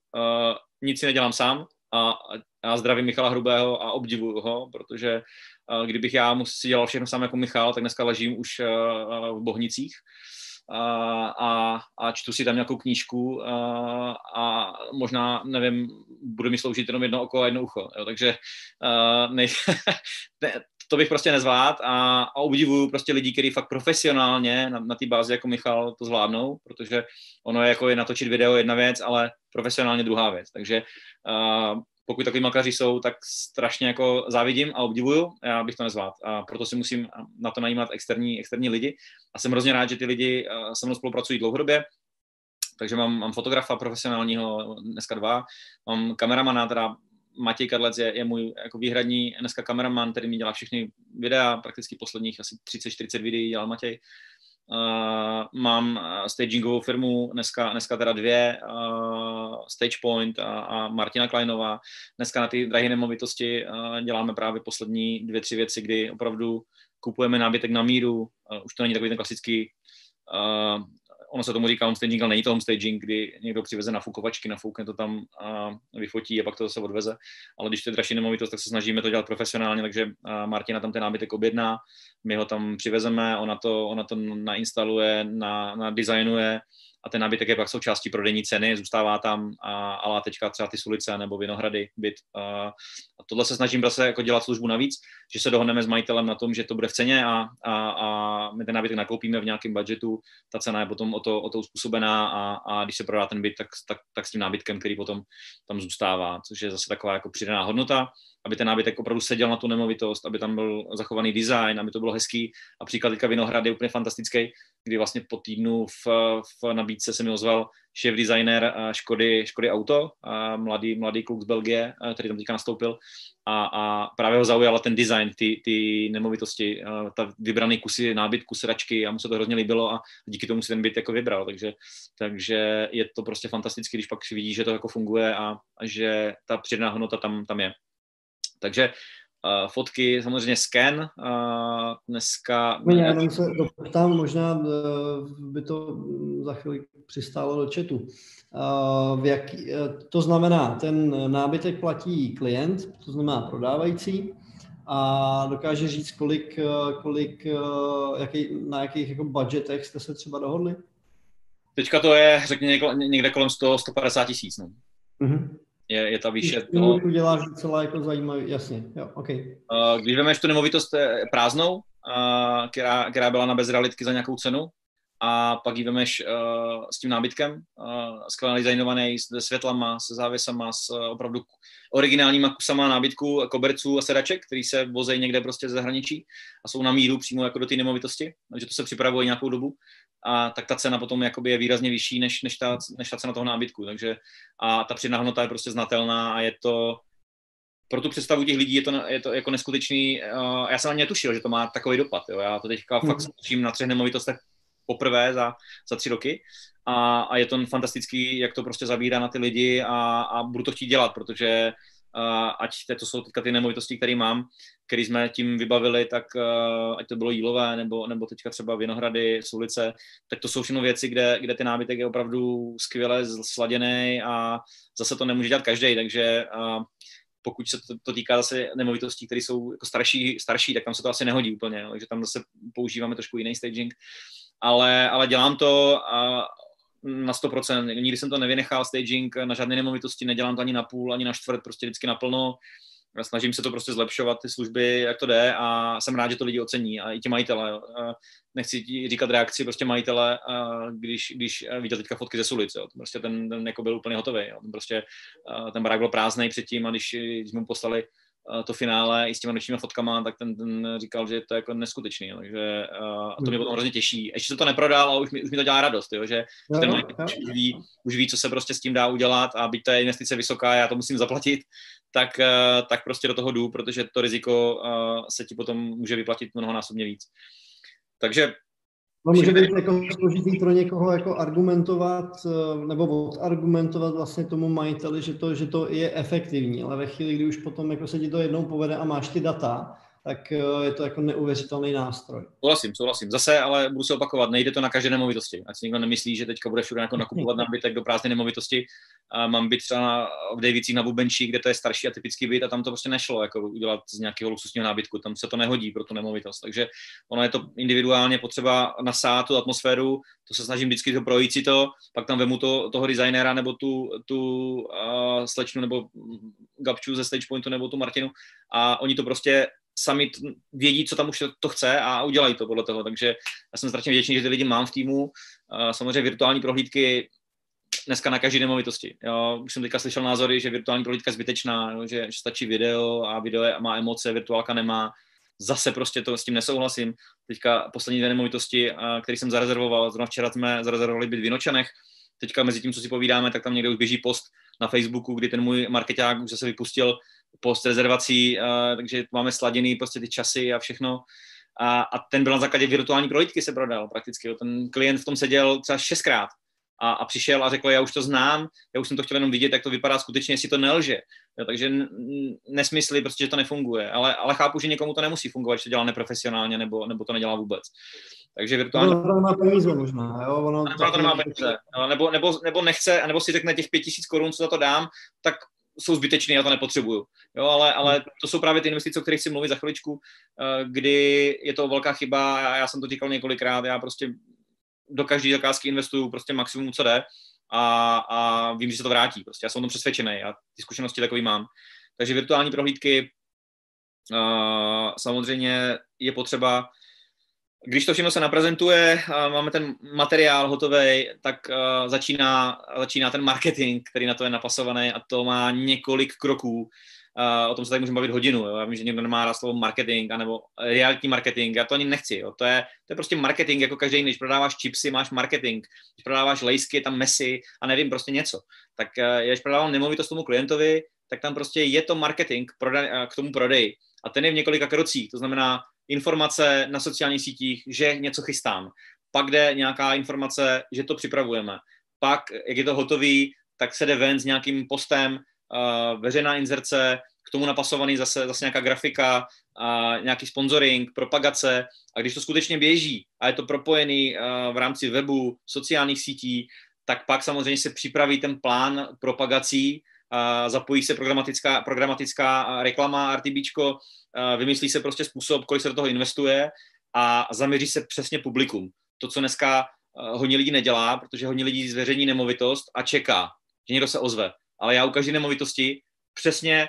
nic si nedělám sám a, a zdravím Michala Hrubého a obdivuju ho, protože uh, kdybych já si dělal všechno sám jako Michal, tak dneska ležím už uh, v Bohnicích. Uh, a, a čtu si tam nějakou knížku a, a možná, nevím, bude mi sloužit jenom jedno oko a jedno ucho. Jo, takže ne, [LAUGHS] ne, to bych prostě nezvlád a, a obdivuju prostě lidi, kteří fakt profesionálně na, na té bázi jako Michal to zvládnou, protože ono je jako je natočit video jedna věc, ale profesionálně druhá věc. Takže uh, pokud takový makléři jsou, tak strašně jako závidím a obdivuju, já bych to nezvládl. A proto si musím na to najímat externí, externí lidi. A jsem hrozně rád, že ty lidi eh, se mnou spolupracují dlouhodobě, takže mám, mám fotografa profesionálního, dneska dva, mám kameramana, teda Matěj Kadlec je, je můj jako výhradní dneska kameraman, který mi dělá všechny videa, prakticky posledních asi 30-40 videí dělal Matěj. Mám stagingovou firmu, dneska, dneska teda dvě, uh, StagePoint a, a Martina Kleinová. Dneska na ty drahé nemovitosti uh, děláme právě poslední dvě, tři věci, kdy opravdu kupujeme nábytek na míru. Uh, už to není takový ten klasický uh, ono se tomu říká homestaging, ale není to homestaging, kdy někdo přiveze nafukovačky, nafoukne to tam a vyfotí a pak to zase odveze. Ale když to je dražší nemovitost, tak se snažíme to dělat profesionálně, takže Martina tam ten nábytek objedná, my ho tam přivezeme, ona to, ona to nainstaluje, na, na designuje, a ten nábytek je pak součástí prodejní ceny, zůstává tam a, a látečka třeba ty sulice nebo vinohrady, byt. A, a tohle se snažím zase jako dělat službu navíc, že se dohodneme s majitelem na tom, že to bude v ceně a, a, a my ten nábytek nakoupíme v nějakém budgetu, ta cena je potom o to, o to uspůsobená a, a když se prodá ten byt, tak, tak, tak s tím nábytkem, který potom tam zůstává, což je zase taková jako přidaná hodnota aby ten nábytek opravdu seděl na tu nemovitost, aby tam byl zachovaný design, aby to bylo hezký. A příklad teďka Vinohrad je úplně fantastický, kdy vlastně po týdnu v, v nabídce se mi ozval šéf designer eh, Škody, Škody Auto, a mladý, mladý kluk z Belgie, eh, který tam teďka nastoupil a, a právě ho zaujala ten design, ty, ty nemovitosti, eh, ta vybraný kusy nábytku, sedačky a mu se to hrozně líbilo a díky tomu si ten byt jako vybral, takže, takže je to prostě fantastické, když pak si vidí, že to jako funguje a, a že ta přidaná hodnota tam, tam je. Takže uh, fotky, samozřejmě scan, uh, dneska... Já jenom se doptám, možná uh, by to za chvíli přistálo do chatu. Uh, v jak, uh, to znamená, ten nábytek platí klient, to znamená prodávající, a dokáže říct, kolik, kolik jaký, na jakých jako budgetech jste se třeba dohodli? Teďka to je, řekněme, někde kolem 100-150 tisíc. No. Uh-huh je, je ta výše. To uděláš docela jako zajímavý, jasně, jo, ok. Když vezmeš tu nemovitost eh, prázdnou, která, která byla na bezrealitky za nějakou cenu, a pak ji vemeš uh, s tím nábytkem, uh, skvěle designovaný, se světlama, se závěsama, s uh, opravdu originálníma kusama nábytku, koberců a sedaček, který se vozejí někde prostě ze zahraničí a jsou na míru přímo jako do té nemovitosti, takže to se připravuje nějakou dobu a tak ta cena potom jakoby je výrazně vyšší než, než, ta, než ta cena toho nábytku, takže a ta přidaná hodnota je prostě znatelná a je to, pro tu představu těch lidí je to, je to jako neskutečný. Uh, já jsem ani netušil, že to má takový dopad. Jo. Já to teďka hmm. fakt mhm. slyším na třech nemovitostech poprvé za, za tři roky. A, a je to fantastický, jak to prostě zabírá na ty lidi a, a budu to chtít dělat, protože uh, ať to jsou teďka ty nemovitosti, které mám, které jsme tím vybavili, tak uh, ať to bylo jílové, nebo, nebo teďka třeba Vinohrady, Sulice, tak to jsou všechno věci, kde, kde ty nábytek je opravdu skvěle sladěný a zase to nemůže dělat každý, takže uh, pokud se to, to týká zase nemovitostí, které jsou jako starší, starší, tak tam se to asi nehodí úplně, no, takže tam zase používáme trošku jiný staging, ale, ale dělám to a na 100%. Nikdy jsem to nevynechal, staging na žádné nemovitosti, nedělám to ani na půl, ani na čtvrt, prostě vždycky naplno. Snažím se to prostě zlepšovat, ty služby, jak to jde a jsem rád, že to lidi ocení a i ti majitele. Nechci ti říkat reakci prostě majitele, když, když viděl teďka fotky ze Sulic, jo. Prostě ten, ten jako byl úplně hotový. Jo. Prostě ten barák byl prázdný předtím a když, když mu poslali to finále i s těma nočními fotkama, tak ten, ten říkal, že je to jako neskutečný, takže uh, to mě potom hrozně těší. Ještě se to neprodal, ale už mi, už mi to dělá radost, jo, že, jo, že ten jo. Už, ví, už ví, co se prostě s tím dá udělat a byť ta investice vysoká, já to musím zaplatit, tak, uh, tak prostě do toho jdu, protože to riziko se ti potom může vyplatit mnohonásobně víc. Takže No, může být jako složitý pro někoho jako argumentovat eh, nebo odargumentovat vlastně tomu majiteli, že to, že to je efektivní, ale ve chvíli, kdy už potom jako se ti to jednou povede a máš ty data, tak eh, je to jako neuvěřitelný nástroj. Souhlasím, souhlasím. Zase, ale budu se opakovat, nejde to na každé nemovitosti. Ať si někdo nemyslí, že teďka bude všude jako nakupovat [LAUGHS] nábytek do prázdné nemovitosti. A mám byt třeba v Davicích na Bubenčí, kde to je starší a typický byt a tam to prostě nešlo jako udělat z nějakého luxusního nábytku. Tam se to nehodí pro tu nemovitost. Takže ono je to individuálně potřeba nasát tu atmosféru, to se snažím vždycky to projít si to, pak tam vemu to, toho designera nebo tu, tu uh, slečnu nebo Gabču ze Stage Pointu nebo tu Martinu a oni to prostě sami vědí, co tam už to chce a udělají to podle toho. Takže já jsem strašně vděčný, že ty lidi mám v týmu. Uh, samozřejmě virtuální prohlídky dneska na každé nemovitosti. Jo, už jsem teďka slyšel názory, že virtuální prohlídka je zbytečná, jo, že, stačí video a video je, má emoce, virtuálka nemá. Zase prostě to s tím nesouhlasím. Teďka poslední dvě nemovitosti, který jsem zarezervoval, zrovna včera jsme zarezervovali byt v Vinočanech, teďka mezi tím, co si povídáme, tak tam někde už běží post na Facebooku, kdy ten můj marketák už zase vypustil post rezervací, uh, takže máme sladěný prostě ty časy a všechno. A, a ten byl na základě virtuální prohlídky se prodal prakticky. Ten klient v tom seděl třeba šestkrát a, a přišel a řekl, já už to znám, já už jsem to chtěl jenom vidět, jak to vypadá skutečně, jestli to nelže. Jo, takže nesmysly, prostě, že to nefunguje. Ale, ale chápu, že někomu to nemusí fungovat, že to dělá neprofesionálně nebo, nebo to nedělá vůbec. Takže virtuální... No, to nemá peníze možná, jo? Ono to, to nemá peníze. Nebo, nebo, nebo nechce, nebo si řekne těch pět tisíc korun, co za to dám, tak jsou zbytečný, já to nepotřebuju. Jo, ale, ale to jsou právě ty investice, o kterých chci mluvit za chviličku, eh, kdy je to velká chyba, já, já jsem to říkal několikrát, já prostě do každé zakázky investuju prostě maximum, co jde a, a vím, že se to vrátí. Prostě já jsem o tom přesvědčený a ty zkušenosti takový mám. Takže virtuální prohlídky uh, samozřejmě je potřeba když to všechno se naprezentuje, máme ten materiál hotový, tak začíná, začíná ten marketing, který na to je napasovaný a to má několik kroků. O tom se tady můžeme bavit hodinu. Jo? Já vím, že někdo nemá rád slovo marketing anebo realitní marketing. Já to ani nechci. Jo? To, je, to je prostě marketing jako každý Když prodáváš chipsy, máš marketing. Když prodáváš lejsky, tam mesy a nevím, prostě něco. Tak když prodávám nemovitost tomu klientovi, tak tam prostě je to marketing k tomu prodeji. A ten je v několika krocích. To znamená, informace na sociálních sítích, že něco chystám. Pak jde nějaká informace, že to připravujeme. Pak, jak je to hotový, tak se jde ven s nějakým postem, uh, veřejná inzerce, k tomu napasovaný zase, zase nějaká grafika, uh, nějaký sponsoring, propagace. A když to skutečně běží a je to propojený uh, v rámci webu, sociálních sítí, tak pak samozřejmě se připraví ten plán propagací, zapojí se programatická, programatická reklama, RTBčko, vymyslí se prostě způsob, kolik se do toho investuje a zaměří se přesně publikum. To, co dneska hodně lidí nedělá, protože hodně lidí zveřejní nemovitost a čeká, že někdo se ozve. Ale já u každé nemovitosti přesně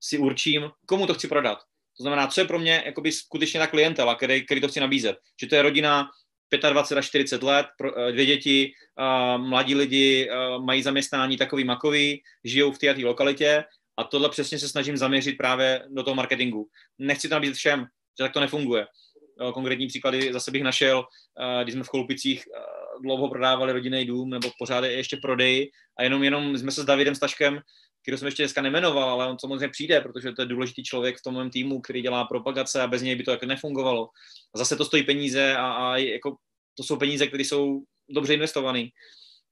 si určím, komu to chci prodat. To znamená, co je pro mě skutečně ta klientela, který, který to chci nabízet. Že to je rodina 25 až 40 let, eh, dvě děti, mladí lidi eh, mají zaměstnání takový makový, žijou v té lokalitě a tohle přesně se snažím zaměřit právě do toho marketingu. Nechci to nabízet všem, že tak to nefunguje. Konkrétní příklady zase bych našel, eh, když jsme v Koupicích dlouho prodávali rodinný dům, nebo pořád je ještě prodej a jenom, jenom jsme se s Davidem Staškem který jsem ještě dneska nemenoval, ale on samozřejmě přijde, protože to je důležitý člověk v tom mém týmu, který dělá propagace a bez něj by to jako nefungovalo. A zase to stojí peníze a, a jako to jsou peníze, které jsou dobře investované,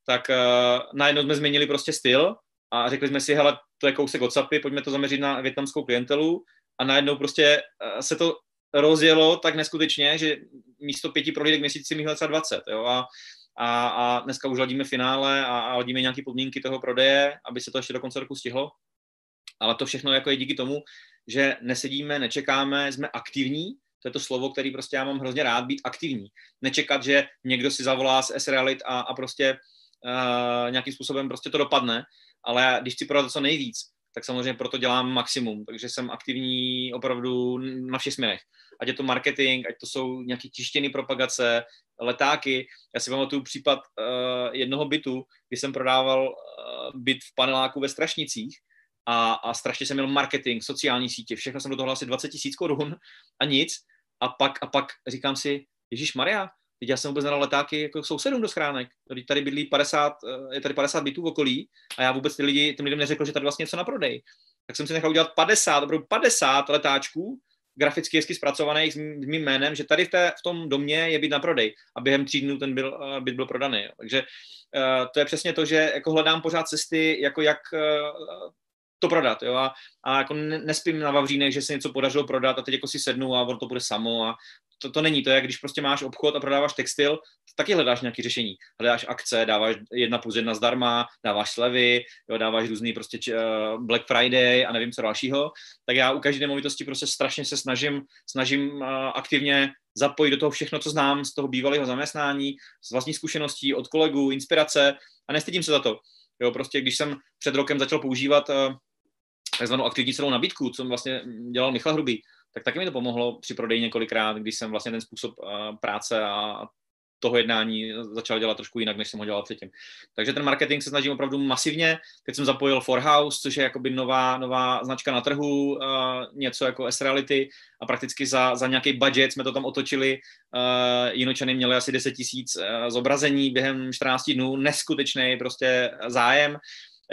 tak uh, najednou jsme změnili prostě styl a řekli jsme si, hele, to je kousek od SAPy, pojďme to zaměřit na větnamskou klientelu. A najednou prostě uh, se to rozjelo tak neskutečně, že místo pěti prohlídek měsíci mi třeba 20, jo, a, a, a dneska už ladíme finále a, a ladíme nějaké podmínky toho prodeje, aby se to ještě do konce roku stihlo. Ale to všechno jako je díky tomu, že nesedíme, nečekáme, jsme aktivní, to je to slovo, který prostě já mám hrozně rád, být aktivní. Nečekat, že někdo si zavolá z S-Realit a, a prostě uh, nějakým způsobem prostě to dopadne, ale když chci prodat co nejvíc, tak samozřejmě proto dělám maximum, takže jsem aktivní opravdu na všech směrech. Ať je to marketing, ať to jsou nějaké tištěné propagace, letáky. Já si pamatuju případ uh, jednoho bytu, kdy jsem prodával uh, byt v paneláku ve Strašnicích a, a strašně jsem měl marketing, sociální sítě, všechno jsem do toho asi 20 tisíc korun a nic. A pak, a pak říkám si, Ježíš Maria, teď já jsem vůbec nedal letáky jako sousedům do schránek. Teď tady bydlí 50, eh, je tady 50 bytů v okolí a já vůbec ty lidi, těm lidem neřekl, že tady vlastně něco na prodej. Tak jsem si nechal udělat 50, opravdu 50 letáčků, graficky hezky zpracovaných s mým jménem, že tady v, té, v tom domě je byt na prodej a během tří dnů ten byl, uh, byt byl prodaný. Jo. Takže uh, to je přesně to, že jako hledám pořád cesty, jako jak uh, to prodat, jo, a, a jako nespím na Vavřínech, že se něco podařilo prodat a teď jako si sednu a ono to bude samo a to, to není to, jak když prostě máš obchod a prodáváš textil, taky hledáš nějaké řešení. Hledáš akce, dáváš jedna plus jedna zdarma, dáváš slevy, jo, dáváš různý prostě uh, Black Friday a nevím co dalšího. Tak já u každé nemovitosti prostě strašně se snažím, snažím uh, aktivně zapojit do toho všechno, co znám z toho bývalého zaměstnání, z vlastní zkušeností, od kolegů, inspirace a nestydím se za to. Jo, prostě když jsem před rokem začal používat uh, takzvanou aktivní celou nabídku, co vlastně dělal Michal Hrubý, tak taky mi to pomohlo při prodeji několikrát, když jsem vlastně ten způsob uh, práce a toho jednání začal dělat trošku jinak, než jsem ho dělal předtím. Takže ten marketing se snažím opravdu masivně. Teď jsem zapojil Forhouse, což je jakoby nová, nová značka na trhu, uh, něco jako S-Reality a prakticky za, za nějaký budget jsme to tam otočili. Uh, Jinočany měli asi 10 tisíc uh, zobrazení během 14 dnů, neskutečný prostě zájem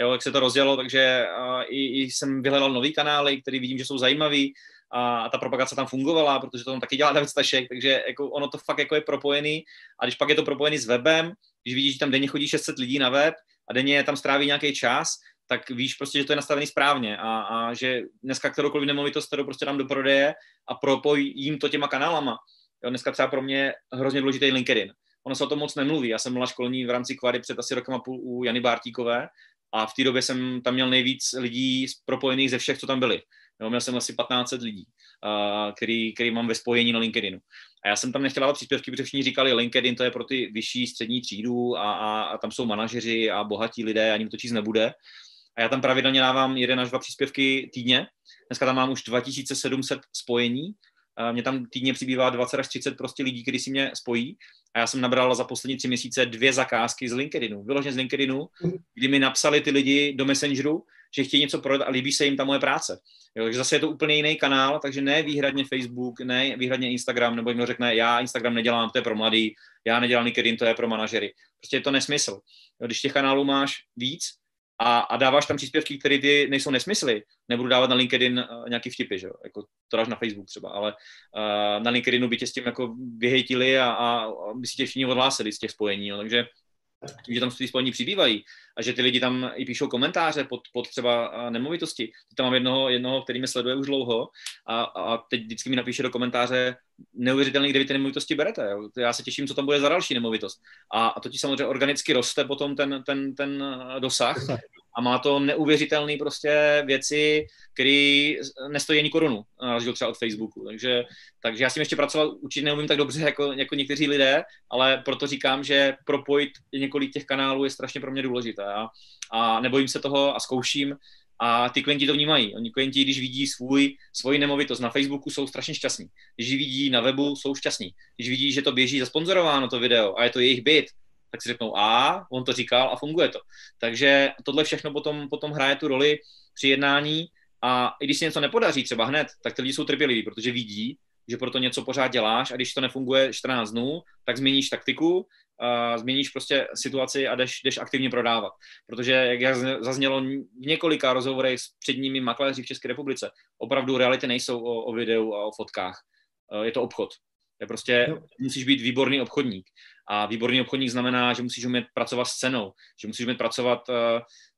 jo, jak se to rozdělo, takže uh, i, i jsem vyhledal nový kanály, který vidím, že jsou zajímavý a, ta propagace tam fungovala, protože to tam taky dělá David Stašek, takže jako ono to fakt jako je propojený a když pak je to propojený s webem, když vidíš, že tam denně chodí 600 lidí na web a denně tam stráví nějaký čas, tak víš prostě, že to je nastavený správně a, a že dneska kteroukoliv nemovitost, kterou prostě dám do prodeje a propojím to těma kanálama. Jo, dneska třeba pro mě hrozně důležitý LinkedIn. Ono se o tom moc nemluví. Já jsem měla školní v rámci Kvary před asi rokem a půl u Jany Bártíkové a v té době jsem tam měl nejvíc lidí propojených ze všech, co tam byli. Jo, měl jsem asi 1500 lidí, uh, který, který mám ve spojení na LinkedInu. A já jsem tam nechtěl dávat příspěvky, protože všichni říkali, LinkedIn to je pro ty vyšší střední třídu a, a, a tam jsou manažeři a bohatí lidé, ani to číst nebude. A já tam pravidelně dávám jeden až dva příspěvky týdně. Dneska tam mám už 2700 spojení. Mně tam týdně přibývá 20 až 30 prostě lidí, kteří si mě spojí. A já jsem nabral za poslední tři měsíce dvě zakázky z LinkedInu, vyloženě z LinkedInu, kdy mi napsali ty lidi do Messengeru, že chtějí něco prodat a líbí se jim ta moje práce. Jo, takže zase je to úplně jiný kanál, takže ne výhradně Facebook, ne výhradně Instagram, nebo někdo řekne, já Instagram nedělám, to je pro mladý, já nedělám LinkedIn, to je pro manažery. Prostě je to nesmysl. Jo, když těch kanálů máš víc a, a dáváš tam příspěvky, které ty nejsou nesmysly, nebudu dávat na LinkedIn uh, nějaký vtipy, že jo? Jako to dáš na Facebook třeba, ale uh, na LinkedInu by tě s tím jako vyhejtili a, a, a by si tě všichni odhlásili z těch spojení, jo? takže tím, že tam ty spojení přibývají a že ty lidi tam i píšou komentáře pod, pod třeba nemovitosti. Teď tam mám jednoho, jednoho, který mě sleduje už dlouho a, a teď vždycky mi napíše do komentáře neuvěřitelný, kde vy ty nemovitosti berete. Jo. Já se těším, co tam bude za další nemovitost. A, a to ti samozřejmě organicky roste potom ten, ten, ten dosah a má to neuvěřitelné prostě věci, které nestojí ani korunu, na rozdíl třeba od Facebooku. Takže, takže já s tím ještě pracovat určitě neumím tak dobře [LAUGHS] jako, jako někteří lidé, ale proto říkám, že propojit několik těch kanálů je strašně pro mě důležité. A, a nebojím se toho a zkouším a ty klienti to vnímají. Oni klienti, když vidí svůj, svoji nemovitost na Facebooku, jsou strašně šťastní. Když vidí na webu, jsou šťastní. Když vidí, že to běží zasponzorováno to video a je to jejich byt, tak si řeknou a, on to říkal a funguje to. Takže tohle všechno potom, potom hraje tu roli při jednání a i když se něco nepodaří třeba hned, tak ty lidi jsou trpěliví, protože vidí, že proto něco pořád děláš a když to nefunguje 14 dnů, tak změníš taktiku, uh, změníš prostě situaci a jdeš, jdeš aktivně prodávat. Protože, jak zaznělo v několika rozhovorech s předními makléři v České republice, opravdu reality nejsou o, o videu a o fotkách. Uh, je to obchod. Je prostě, musíš být výborný obchodník. A výborný obchodník znamená, že musíš umět pracovat s cenou, že musíš umět pracovat uh,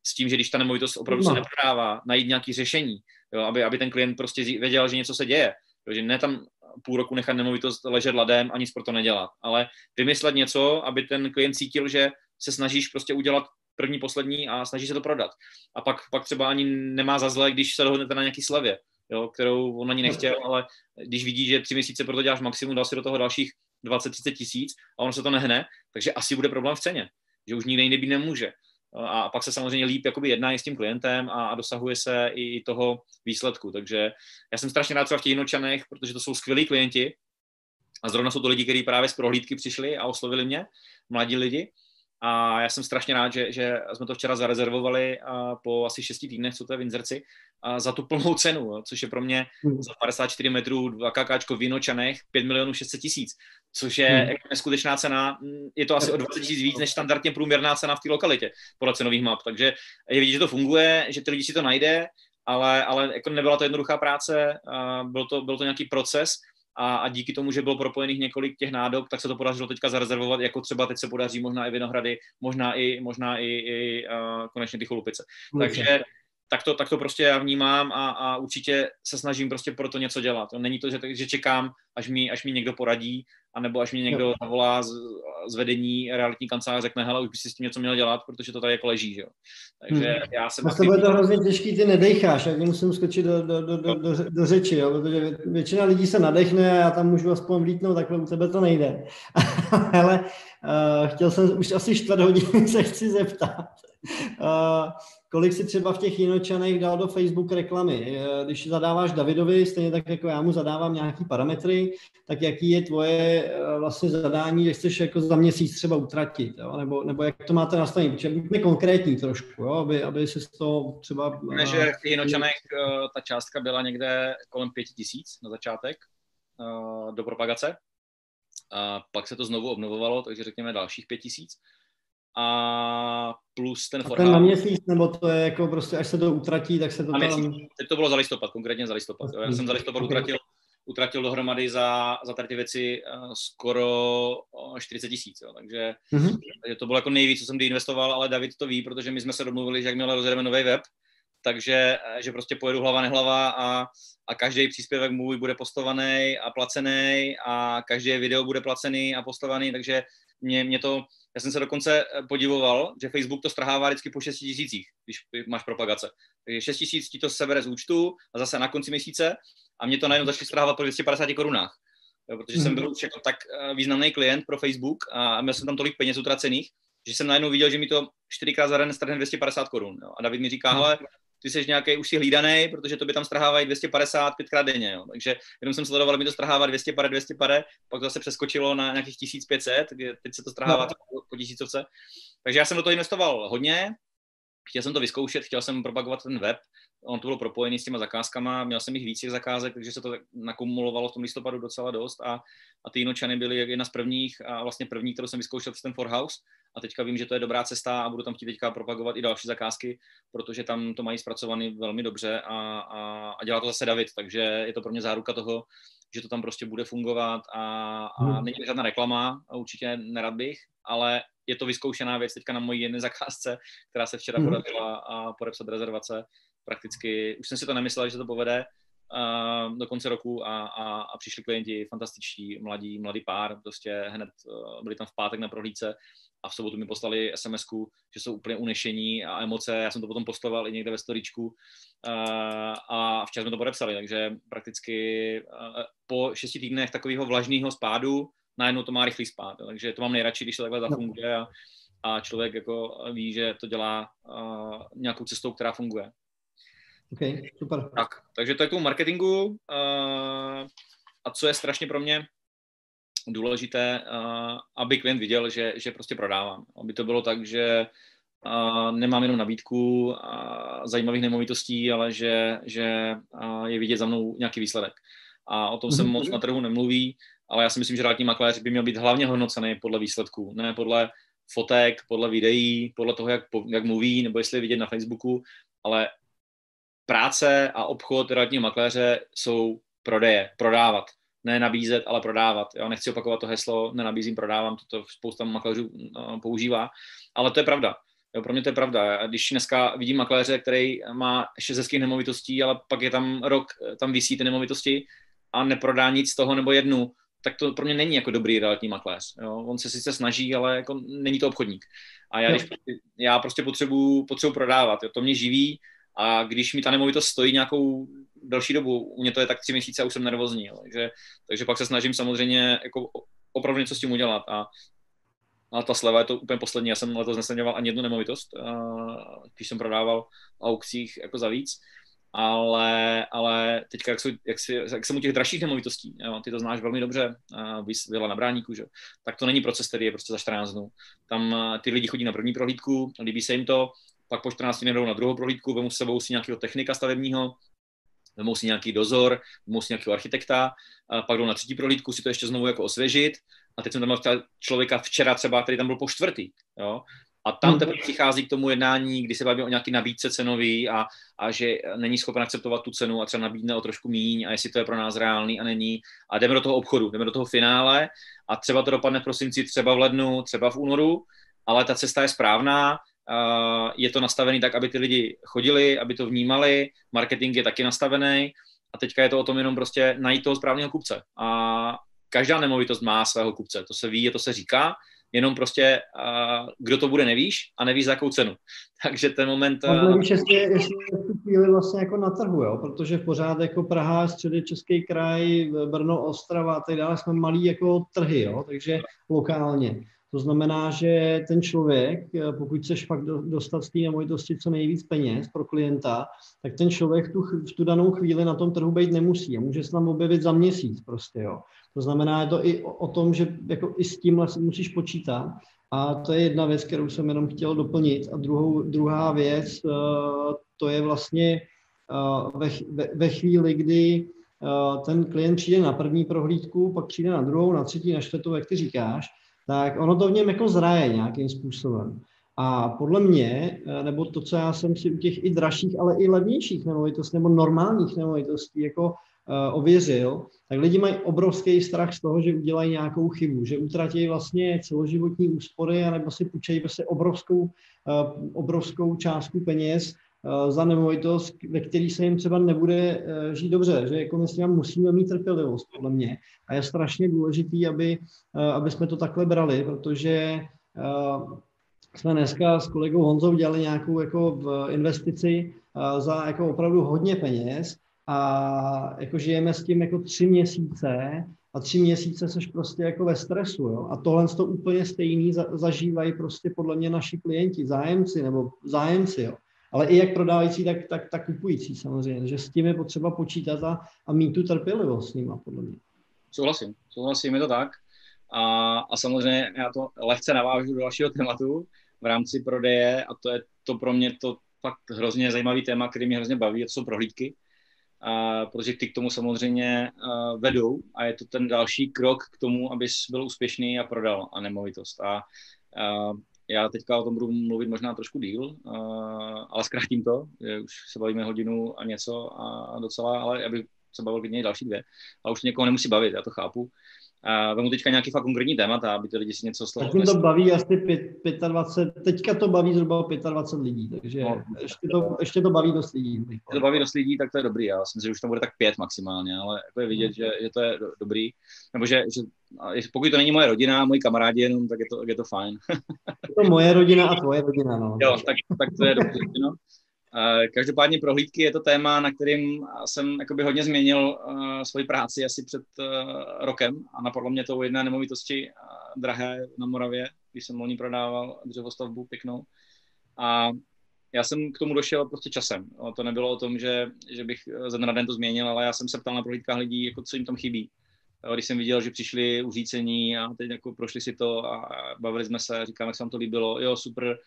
s tím, že když ta nemovitost opravdu no. se neprodává, najít nějaké řešení, jo, aby, aby ten klient prostě věděl, že něco se děje. Jo, že ne tam půl roku nechat nemovitost ležet ladem a nic pro to nedělat, ale vymyslet něco, aby ten klient cítil, že se snažíš prostě udělat první, poslední a snaží se to prodat. A pak, pak třeba ani nemá za zlé, když se dohodnete na nějaký slevě, jo, kterou on ani nechtěl, ale když vidí, že tři měsíce pro to děláš maximum, dal si do toho dalších 20-30 tisíc a ono se to nehne, takže asi bude problém v ceně, že už nikde jinde být nemůže. A pak se samozřejmě líp jakoby jedná i s tím klientem a, a dosahuje se i toho výsledku. Takže já jsem strašně rád třeba v těch Jinočanech, protože to jsou skvělí klienti a zrovna jsou to lidi, kteří právě z prohlídky přišli a oslovili mě, mladí lidi a já jsem strašně rád, že, že jsme to včera zarezervovali a po asi šesti týdnech, co to je v Inzerci, a za tu plnou cenu, jo, což je pro mě mm. za 54 metrů, 2 kakáčko v Vinočanech, 5 milionů 600 tisíc, což je mm. jako neskutečná cena. Je to asi o 20 tisíc víc než standardně průměrná cena v té lokalitě podle cenových map. Takže je vidět, že to funguje, že ty lidi si to najde, ale, ale jako nebyla to jednoduchá práce, byl to, byl to nějaký proces a, a díky tomu, že bylo propojených několik těch nádob, tak se to podařilo teďka zarezervovat, jako třeba teď se podaří možná i Vinohrady, možná i, možná i, i uh, konečně ty cholupice. Takže tak to, tak to prostě já vnímám a, a určitě se snažím prostě pro to něco dělat. Není to, že, že čekám, až mi, až mi někdo poradí, anebo až mi někdo zavolá z, z vedení realitní kanceláře řekne, hele, už by si s tím něco měl dělat, protože to tady jako leží, že jo. Takže hmm. já jsem... To bude to hrozně těžký, ty nedejcháš, jak musím skočit do, do, do, do, do, do řeči, jo, protože většina lidí se nadechne a já tam můžu aspoň vlítnout, takhle u tebe to nejde. [LAUGHS] Ale uh, chtěl jsem, už asi čtvrt hodiny [LAUGHS] se chci zeptat. Uh, kolik si třeba v těch Jinočanech dal do Facebook reklamy. Když zadáváš Davidovi, stejně tak jako já mu zadávám nějaký parametry, tak jaký je tvoje eh, vlastně zadání, že chceš jako za měsíc třeba utratit, jo? Nebo, nebo jak to máte nastavení, protože buďme konkrétní trošku, jo? Aby, aby se z toho třeba... Ne, že v Jinočanech eh, ta částka byla někde kolem pěti tisíc na začátek eh, do propagace. A pak se to znovu obnovovalo, takže řekněme dalších pět tisíc a plus ten forhál. na měsíc, nebo to je jako prostě, až se to utratí, tak se to tam... Měsíc. Teď to bylo za listopad, konkrétně za listopad. Jo. Já jsem za listopad utratil, utratil dohromady za, za tady ty věci uh, skoro 40 tisíc, takže, mm-hmm. takže to bylo jako nejvíc, co jsem kdy investoval, ale David to ví, protože my jsme se domluvili, že jakmile rozjedeme nový web, takže eh, že prostě pojedu hlava nehlava a, a každý příspěvek můj bude postovaný a placený a každé video bude placený a postovaný, takže mě, mě to, já jsem se dokonce eh, podivoval, že Facebook to strhává vždycky po 6 tisících, když máš propagace. Takže 6 tisíc ti to sebere z účtu a zase na konci měsíce a mě to najednou začne strhávat po 250 korunách. Jo, protože jsem mhm. byl už jako tak eh, významný klient pro Facebook a měl jsem tam tolik peněz utracených, že jsem najednou viděl, že mi to čtyřikrát za den strhne 250 korun. A David mi říká, hele, ty jsi nějaký už si hlídaný, protože to by tam strhávají 250 pětkrát denně. Jo. Takže jenom jsem sledoval, mi to strhává 200 pade, 200 pade, pak to zase přeskočilo na nějakých 1500, teď se to strhává no. po tisícovce. Takže já jsem do toho investoval hodně, chtěl jsem to vyzkoušet, chtěl jsem propagovat ten web, on to bylo propojený s těma zakázkama, měl jsem jich víc těch zakázek, takže se to nakumulovalo v tom listopadu docela dost a, a ty Inočany byly jedna z prvních a vlastně první, kterou jsem vyzkoušel přes ten Forhouse a teďka vím, že to je dobrá cesta a budu tam chtít teďka propagovat i další zakázky, protože tam to mají zpracovaný velmi dobře a, a, a dělá to zase David, takže je to pro mě záruka toho, že to tam prostě bude fungovat a, a hmm. není žádná reklama, a určitě nerad bych, ale je to vyzkoušená věc teďka na mojí jedné zakázce, která se včera hmm. podařila a podepsat rezervace. Prakticky, už jsem si to nemyslel, že se to povede, uh, do konce roku a, a, a přišli klienti, fantastičtí, mladí, mladý pár, prostě hned uh, byli tam v pátek na prohlídce a v sobotu mi poslali sms že jsou úplně unešení a emoce, já jsem to potom postoval i někde ve storičku a včera jsme to podepsali, takže prakticky po šesti týdnech takového vlažného spádu najednou to má rychlý spád, takže to mám nejradši, když to takhle zafunguje a, a člověk jako ví, že to dělá nějakou cestou, která funguje. OK, super. Tak, takže to je k tomu marketingu. Uh, a co je strašně pro mě důležité, uh, aby klient viděl, že, že prostě prodávám. Aby to bylo tak, že uh, nemám jenom nabídku zajímavých nemovitostí, ale že, že uh, je vidět za mnou nějaký výsledek. A o tom se mhm. moc na trhu nemluví, ale já si myslím, že realitní makléř by měl být hlavně hodnocený podle výsledků, ne podle fotek, podle videí, podle toho, jak, jak mluví, nebo jestli je vidět na Facebooku, ale práce a obchod realitního makléře jsou prodeje, prodávat. Nenabízet, ale prodávat. Jo? Nechci opakovat to heslo, nenabízím, prodávám, to, to spousta makléřů no, používá, ale to je pravda. Jo, pro mě to je pravda. Když dneska vidím makléře, který má šest hezkých nemovitostí, ale pak je tam rok, tam vysí ty nemovitosti a neprodá nic z toho nebo jednu, tak to pro mě není jako dobrý realitní makléř. Jo? On se sice snaží, ale jako není to obchodník. A já, když, já prostě potřebuji potřebu prodávat. Jo? To mě živí a když mi ta nemovitost stojí nějakou delší dobu, u mě to je tak tři měsíce a už jsem nervózní. Jo? Takže, takže pak se snažím samozřejmě jako opravdu něco s tím udělat. A, a ta sleva je to úplně poslední. Já jsem letos nesledoval ani jednu nemovitost, když jsem prodával v aukcích jako za víc ale, ale teďka, jak, jsou, jak, si, jak jsem u těch dražších nemovitostí, jo, ty to znáš velmi dobře, Vila na Bráníku, že? tak to není proces, který je prostě za 14 dnů. Tam ty lidi chodí na první prohlídku, líbí se jim to, pak po 14 dní jdou na druhou prohlídku, vemou s sebou si nějakého technika stavebního, vemou si nějaký dozor, vemou si nějakého architekta, a pak jdou na třetí prohlídku si to ještě znovu jako osvěžit. A teď jsem tam měl člověka včera třeba, který tam byl po čtvrtý. Jo? A tam hmm. teprve přichází k tomu jednání, kdy se baví o nějaký nabídce cenový a, a že není schopen akceptovat tu cenu a třeba nabídne o trošku míň a jestli to je pro nás reálný a není. A jdeme do toho obchodu, jdeme do toho finále a třeba to dopadne v prosinci, třeba v lednu, třeba v únoru, ale ta cesta je správná, je to nastavený tak, aby ty lidi chodili, aby to vnímali, marketing je taky nastavený a teďka je to o tom jenom prostě najít toho správného kupce. A každá nemovitost má svého kupce, to se ví, to se říká, jenom prostě kdo to bude nevíš a nevíš za jakou cenu. [LAUGHS] Takže ten moment... Uh... Nevíš, jestli, jestli je v tu chvíli vlastně jako na trhu, jo? protože pořád jako Praha, středy Český kraj, Brno, Ostrava a tak dále jsme malí jako trhy, jo? takže lokálně. To znamená, že ten člověk, pokud chceš fakt dostat z té nemovitosti co nejvíc peněz pro klienta, tak ten člověk tu, v tu danou chvíli na tom trhu být nemusí a může se tam objevit za měsíc prostě, jo. To znamená, je to i o, o tom, že jako i s tímhle musíš počítat. A to je jedna věc, kterou jsem jenom chtěl doplnit. A druhou, druhá věc, uh, to je vlastně uh, ve, ve, ve chvíli, kdy ten klient přijde na první prohlídku, pak přijde na druhou, na třetí, na čtvrtou, jak ty říkáš, tak ono to v něm jako zraje nějakým způsobem. A podle mě, nebo to, co já jsem si u těch i dražších, ale i levnějších nemovitostí, nebo normálních nemovitostí, jako uh, ověřil, tak lidi mají obrovský strach z toho, že udělají nějakou chybu, že utratí vlastně celoživotní úspory, anebo si půjčejí prostě obrovskou, uh, obrovskou částku peněz za nemovitost, ve který se jim třeba nebude uh, žít dobře, že jako my s musíme mít trpělivost, podle mě. A je strašně důležitý, aby, uh, aby jsme to takhle brali, protože jsme dneska s kolegou Honzou dělali nějakou jako investici za jako opravdu hodně peněz a jako žijeme s tím jako tři měsíce a tři měsíce seš prostě jako ve stresu, jo? A tohle to úplně stejný zažívají prostě podle mě naši klienti, zájemci nebo zájemci, jo? Ale i jak prodávající, tak, tak, tak kupující samozřejmě, že s tím je potřeba počítat a, a mít tu trpělivost s nima, podle mě. Souhlasím, souhlasím, je to tak. A, a samozřejmě já to lehce navážu do dalšího tématu v rámci prodeje a to je to pro mě to fakt hrozně zajímavý téma, který mě hrozně baví, to jsou prohlídky a, protože ty k tomu samozřejmě a, vedou a je to ten další krok k tomu, abys byl úspěšný a prodal a nemovitost. A, a já teďka o tom budu mluvit možná trošku díl, a, ale zkrátím to, že už se bavíme hodinu a něco a docela, ale aby se bavil klidně další dvě. A už někoho nemusí bavit, já to chápu. A vemu teďka nějaký fakt konkrétní témata, aby ty lidi si něco slovo. Tak to baví asi 5, 25, teďka to baví zhruba 25 lidí, takže no, ještě, to, ještě to baví dost lidí. Když to baví dost lidí, tak to je dobrý, já myslím, že už to bude tak pět maximálně, ale jako je vidět, no. že, že to je do, dobrý, nebo že, že pokud to není moje rodina, moji kamarádi jenom, tak je to, je to fajn. je to moje rodina a tvoje rodina, no. Jo, tak, tak to je dobrý, no. Každopádně prohlídky je to téma, na kterým jsem jakoby hodně změnil uh, svoji práci asi před uh, rokem a napadlo mě to u jedné nemovitosti uh, drahé na Moravě, když jsem loni prodával dřevostavbu pěknou. A já jsem k tomu došel prostě časem. To nebylo o tom, že, že bych ze dne na den to změnil, ale já jsem se ptal na prohlídkách lidí, jako co jim tam chybí. Když jsem viděl, že přišli uřícení a teď jako prošli si to a bavili jsme se, říkám, jak se vám to líbilo, jo, super,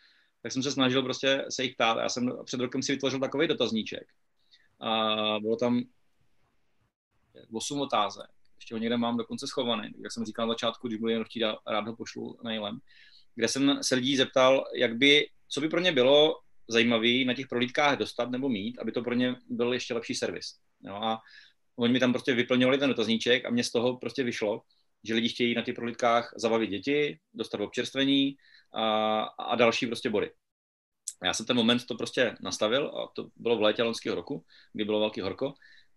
tak jsem se snažil prostě se jich ptát. Já jsem před rokem si vytvořil takový dotazníček. A bylo tam osm otázek. Ještě ho někde mám dokonce schovaný. Jak jsem říkal na začátku, když budu jen chtít, rád ho pošlu mailem. Kde jsem se lidí zeptal, jak by, co by pro ně bylo zajímavé na těch prohlídkách dostat nebo mít, aby to pro ně byl ještě lepší servis. Jo, a oni mi tam prostě vyplňovali ten dotazníček a mě z toho prostě vyšlo, že lidi chtějí na těch prohlídkách zabavit děti, dostat občerstvení a, a další prostě body. Já jsem ten moment to prostě nastavil a to bylo v létě loňského roku, kdy bylo velký horko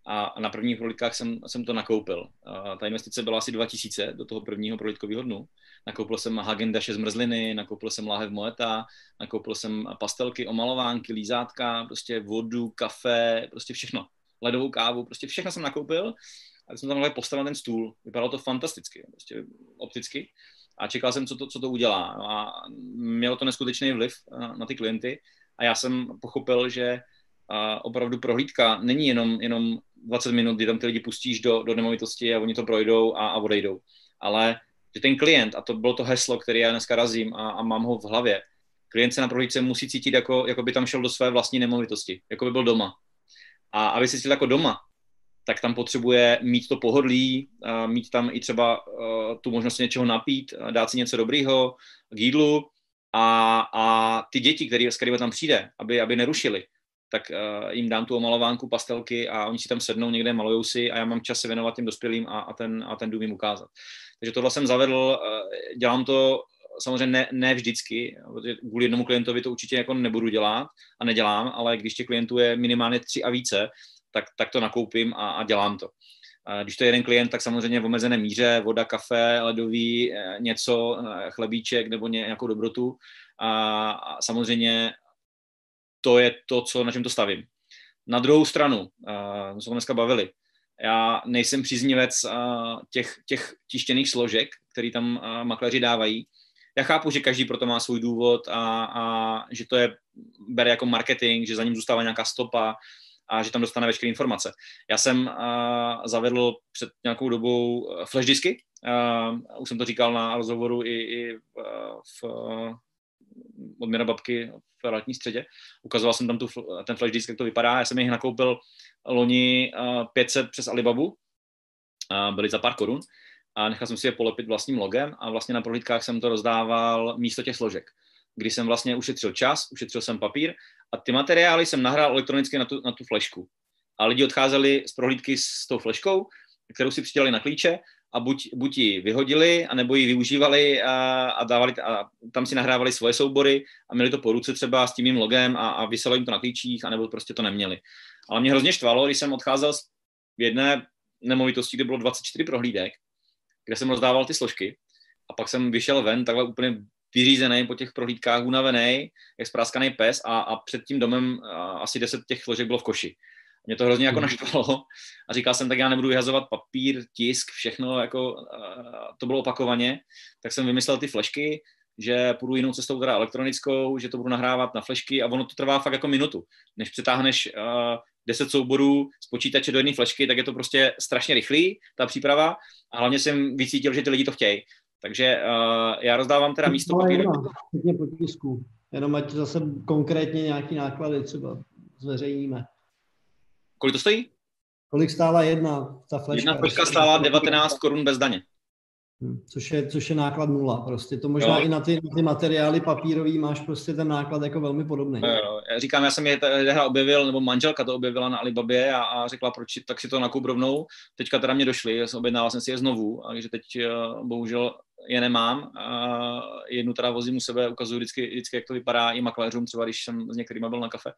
a na prvních prohlídkách jsem, jsem to nakoupil. A ta investice byla asi 2000 do toho prvního prohlídkového dnu. Nakoupil jsem Hagen z mrzliny, nakoupil jsem láhev Moeta, nakoupil jsem pastelky, omalovánky, lízátka, prostě vodu, kafe, prostě všechno. Ledovou kávu, prostě všechno jsem nakoupil a jsem tam postavil ten stůl. Vypadalo to fantasticky, prostě opticky. A čekal jsem, co to, co to udělá. A mělo to neskutečný vliv na, na ty klienty. A já jsem pochopil, že a opravdu prohlídka není jenom, jenom 20 minut, kdy tam ty lidi pustíš do, do nemovitosti a oni to projdou a, a odejdou. Ale že ten klient, a to bylo to heslo, které já dneska razím a, a mám ho v hlavě, klient se na prohlídce musí cítit, jako, jako by tam šel do své vlastní nemovitosti, jako by byl doma. A aby se cítil jako doma, tak tam potřebuje mít to pohodlí, mít tam i třeba tu možnost něčeho napít, dát si něco dobrýho k jídlu a, a ty děti, s kterými tam přijde, aby, aby nerušili, tak jim dám tu omalovánku, pastelky a oni si tam sednou někde, malujou si a já mám čas se věnovat těm dospělým a, a, ten, a ten dům jim ukázat. Takže tohle jsem zavedl, dělám to samozřejmě ne, ne vždycky, protože kvůli jednomu klientovi to určitě jako nebudu dělat a nedělám, ale když těch klientů je minimálně tři a více, tak, tak to nakoupím a, a dělám to. Když to je jeden klient, tak samozřejmě v omezené míře, voda, kafe, ledový, eh, něco, chlebíček nebo nějakou dobrotu. A, samozřejmě to je to, co, na čem to stavím. Na druhou stranu, uh, jsme dneska bavili, já nejsem příznivec těch, těch tištěných složek, které tam makléři dávají. Já chápu, že každý proto má svůj důvod a, a že to je bere jako marketing, že za ním zůstává nějaká stopa a že tam dostane veškeré informace. Já jsem uh, zavedl před nějakou dobou flash disky, uh, už jsem to říkal na rozhovoru i, i v, uh, odměna babky v letní středě. Ukazoval jsem tam tu, ten flash disk, jak to vypadá. Já jsem jich nakoupil loni 500 přes Alibabu, byly za pár korun a nechal jsem si je polepit vlastním logem a vlastně na prohlídkách jsem to rozdával místo těch složek, kdy jsem vlastně ušetřil čas, ušetřil jsem papír a ty materiály jsem nahrál elektronicky na tu, na tu flešku. A lidi odcházeli z prohlídky s tou fleškou, kterou si přidělali na klíče a buď, buď ji vyhodili, anebo ji využívali a, a dávali, a tam si nahrávali svoje soubory a měli to po ruce třeba s tím mým logem a, a vyselo jim to na klíčích, anebo prostě to neměli. Ale mě hrozně štvalo, když jsem odcházel z jedné nemovitosti, kde bylo 24 prohlídek, kde jsem rozdával ty složky a pak jsem vyšel ven takhle úplně vyřízený po těch prohlídkách, unavený, jak spráskaný pes a, a před tím domem a, asi 10 těch složek bylo v koši. Mě to hrozně jako mhm. naštvalo a říkal jsem, tak já nebudu vyhazovat papír, tisk, všechno, jako to bylo opakovaně, tak jsem vymyslel ty flešky, že půjdu jinou cestou, teda elektronickou, že to budu nahrávat na flešky a ono to trvá fakt jako minutu. Než přetáhneš uh, 10 souborů z počítače do jedné flešky, tak je to prostě strašně rychlý, ta příprava a hlavně jsem vycítil, že ty lidi to chtějí. Takže uh, já rozdávám teda místo papíru. Hodně potisků, jenom ať zase konkrétně nějaký náklady třeba zveřejníme. Kolik to stojí? Kolik stála jedna ta fleška? Jedna fleška stála 19 korun bez daně. Hm, což je, což je náklad nula. Prostě to možná jo. i na ty, na ty materiály papírový máš prostě ten náklad jako velmi podobný. Jo, Já říkám, já jsem je tehda objevil, nebo manželka to objevila na Alibabě a, a řekla, proč tak si to nakup rovnou. Teďka teda mě došly, objednala jsem si je znovu, a že teď eh, bohužel je nemám. A jednu teda vozím u sebe, ukazuju vždycky, vždycky, jak to vypadá i makléřům, třeba když jsem s některými byl na kafe.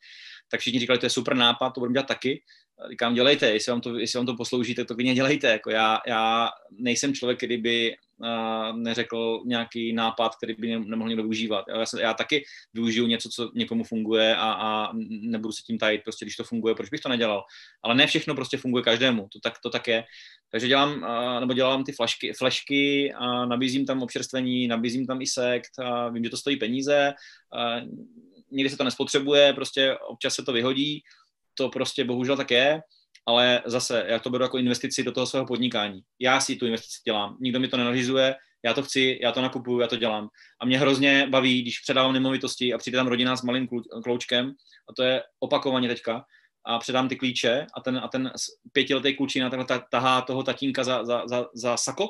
Tak všichni říkali, to je super nápad, to budeme dělat taky. Říkám, dělejte, jestli vám to, jestli vám to poslouží, tak to klidně dělejte. Jako já, já nejsem člověk, který by neřekl nějaký nápad, který by nemohl někdo využívat. Já, já taky využiju něco, co někomu funguje a, a nebudu se tím tajit, prostě když to funguje, proč bych to nedělal. Ale ne všechno prostě funguje každému, to tak, to tak je. Takže dělám, nebo dělám ty flašky, flešky a nabízím tam občerstvení, nabízím tam i sekt a vím, že to stojí peníze, a někdy se to nespotřebuje, prostě občas se to vyhodí, to prostě bohužel tak je ale zase já to beru jako investici do toho svého podnikání. Já si tu investici dělám, nikdo mi to nenařizuje, já to chci, já to nakupuju, já to dělám. A mě hrozně baví, když předávám nemovitosti a přijde tam rodina s malým kloučkem, a to je opakovaně teďka, a předám ty klíče a ten, a ten pětiletý klučina takhle tahá toho tatínka za, za, za, za sako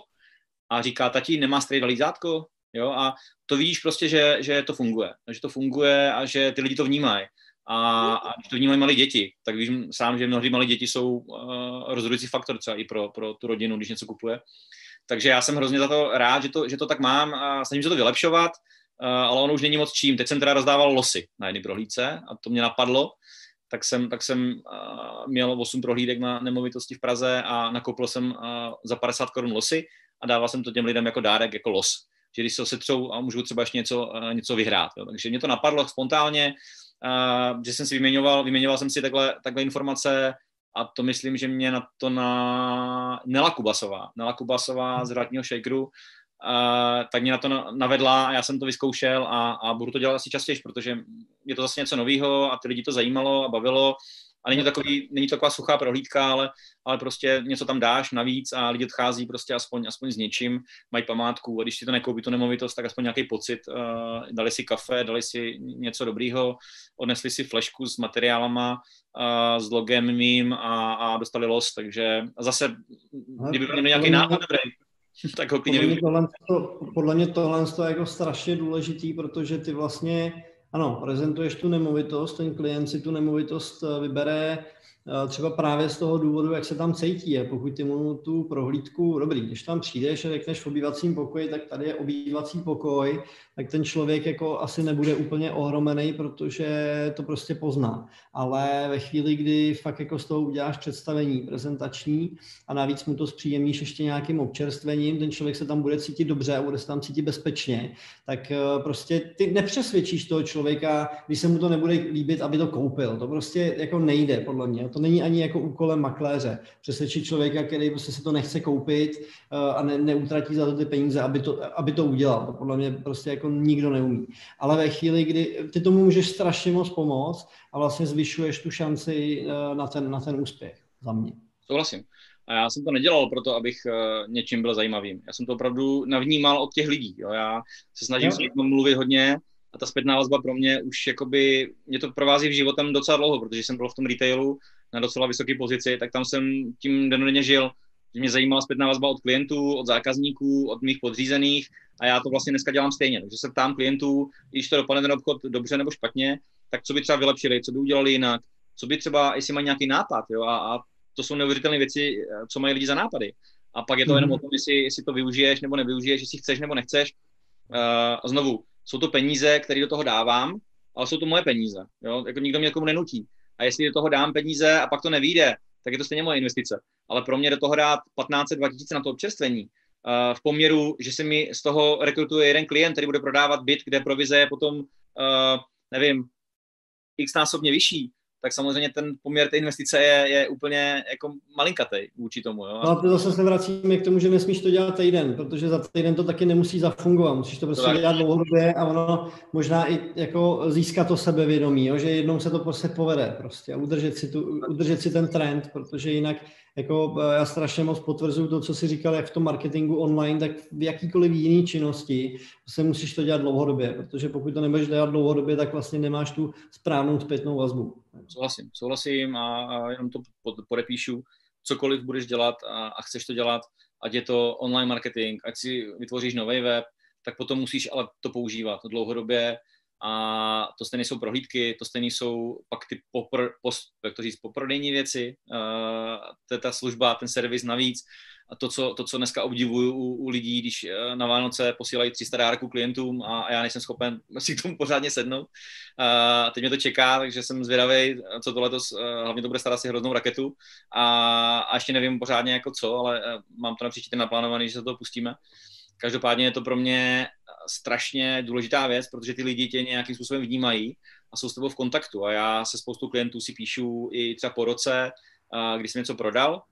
a říká, tati, nemá strejda lízátko? Jo, a to vidíš prostě, že, že to funguje, že to funguje a že ty lidi to vnímají. A, a když to vnímají malé děti, tak vím sám, že mnohdy malé děti jsou uh, rozhodující faktor třeba i pro, pro tu rodinu, když něco kupuje. Takže já jsem hrozně za to rád, že to, že to tak mám a snažím se to vylepšovat, uh, ale ono už není moc čím. Teď jsem teda rozdával losy na jedné prohlídce a to mě napadlo, tak jsem, tak jsem uh, měl 8 prohlídek na nemovitosti v Praze a nakoupil jsem uh, za 50 korun losy a dával jsem to těm lidem jako dárek, jako los. Že když se osetřou a můžu třeba ještě něco, uh, něco vyhrát. Jo. Takže mě to napadlo spontánně, že jsem si vyměňoval, vyměňoval jsem si takhle, takhle informace a to myslím, že mě na to na Nela Kubasová, Nela Kubasová z Hradního Shakeru, Uh, tak mě na to navedla a já jsem to vyzkoušel a, a budu to dělat asi častěji, protože je to zase něco nového a ty lidi to zajímalo a bavilo a není to, takový, není to taková suchá prohlídka, ale, ale prostě něco tam dáš navíc a lidi odchází prostě aspoň, aspoň s něčím, mají památku. A když si to nekoupí tu nemovitost, tak aspoň nějaký pocit, uh, dali si kafe, dali si něco dobrýho, odnesli si flešku s materiálama, uh, s logem mým a, a dostali los, takže zase, kdyby měl nějaký nápad dobrý, [LAUGHS] tak ho podle mě, tohle, to, podle mě tohle je jako strašně důležitý, protože ty vlastně, ano, prezentuješ tu nemovitost, ten klient si tu nemovitost eh, vybere třeba právě z toho důvodu, jak se tam cítí. A pokud ty mu tu prohlídku, dobrý, když tam přijdeš a řekneš v obývacím pokoji, tak tady je obývací pokoj, tak ten člověk jako asi nebude úplně ohromený, protože to prostě pozná. Ale ve chvíli, kdy fakt jako z toho uděláš představení prezentační a navíc mu to zpříjemníš ještě nějakým občerstvením, ten člověk se tam bude cítit dobře a bude se tam cítit bezpečně, tak eh, prostě ty nepřesvědčíš toho člověka, když se mu to nebude líbit, aby to koupil. To prostě jako nejde, podle mě to není ani jako úkolem makléře. Přesvědčit člověka, který prostě si to nechce koupit uh, a ne, neutratí za to ty peníze, aby to, aby to udělal. To podle mě prostě jako nikdo neumí. Ale ve chvíli, kdy ty tomu můžeš strašně moc pomoct a vlastně zvyšuješ tu šanci uh, na, ten, na ten úspěch za mě. Souhlasím. A já jsem to nedělal proto, abych uh, něčím byl zajímavým. Já jsem to opravdu navnímal od těch lidí. Jo. Já se snažím s lidmi mluvit hodně a ta zpětná vazba pro mě už jakoby, mě to provází v životem docela dlouho, protože jsem byl v tom retailu na docela vysoké pozici, tak tam jsem tím denodenně žil. Že mě zajímala zpětná vazba od klientů, od zákazníků, od mých podřízených a já to vlastně dneska dělám stejně. Takže se ptám klientů, když to dopadne ten obchod dobře nebo špatně, tak co by třeba vylepšili, co by udělali jinak, co by třeba, jestli mají nějaký nápad, jo, a, a to jsou neuvěřitelné věci, co mají lidi za nápady. A pak je to mm-hmm. jenom o tom, jestli, jestli to využiješ nebo nevyužiješ, jestli chceš nebo nechceš. Uh, a znovu, jsou to peníze, které do toho dávám, ale jsou to moje peníze. Jo? Jako nikdo mě komu nenutí. A jestli do toho dám peníze a pak to nevíde, tak je to stejně moje investice. Ale pro mě do toho dát 15 2000 na to občerstvení, uh, v poměru, že se mi z toho rekrutuje jeden klient, který bude prodávat byt, kde provize je potom, uh, nevím, x násobně vyšší, tak samozřejmě ten poměr té investice je, je úplně jako malinkatý vůči tomu. Jo? No a to zase se vracíme k tomu, že nesmíš to dělat týden, protože za týden to taky nemusí zafungovat. Musíš to prostě to dělat dlouhodobě a ono možná i jako získat to sebevědomí, jo? že jednou se to prostě povede prostě a udržet si, tu, udržet si ten trend, protože jinak jako eh, já strašně moc potvrzuju to, co jsi říkal, jak v tom marketingu online, tak v jakýkoliv jiný činnosti se musíš to dělat dlouhodobě, protože pokud to nebudeš dělat dlouhodobě, tak vlastně nemáš tu správnou zpětnou vazbu. Souhlasím, souhlasím a, a jenom to podepíšu. Cokoliv budeš dělat a, a chceš to dělat, ať je to online marketing, ať si vytvoříš nový web, tak potom musíš ale to používat dlouhodobě a to stejné jsou prohlídky, to stejné jsou pak ty popr, post, jak to říct, poprodejní věci, uh, to je ta služba, ten servis navíc. A to, co, to, co dneska obdivuju u, u lidí, když uh, na Vánoce posílají 300 dárků klientům a, a já nejsem schopen [LAUGHS] si k tomu pořádně sednout. Uh, teď mě to čeká, takže jsem zvědavý, co to letos, uh, hlavně to bude starat si hroznou raketu a, a ještě nevím pořádně jako co, ale uh, mám to na příští naplánovaný, že se to pustíme. Uh, Každopádně je to pro mě strašně důležitá věc, protože ty lidi tě nějakým způsobem vnímají a jsou s tebou v kontaktu. A já se spoustu klientů si píšu i třeba po roce, když jsem něco prodal,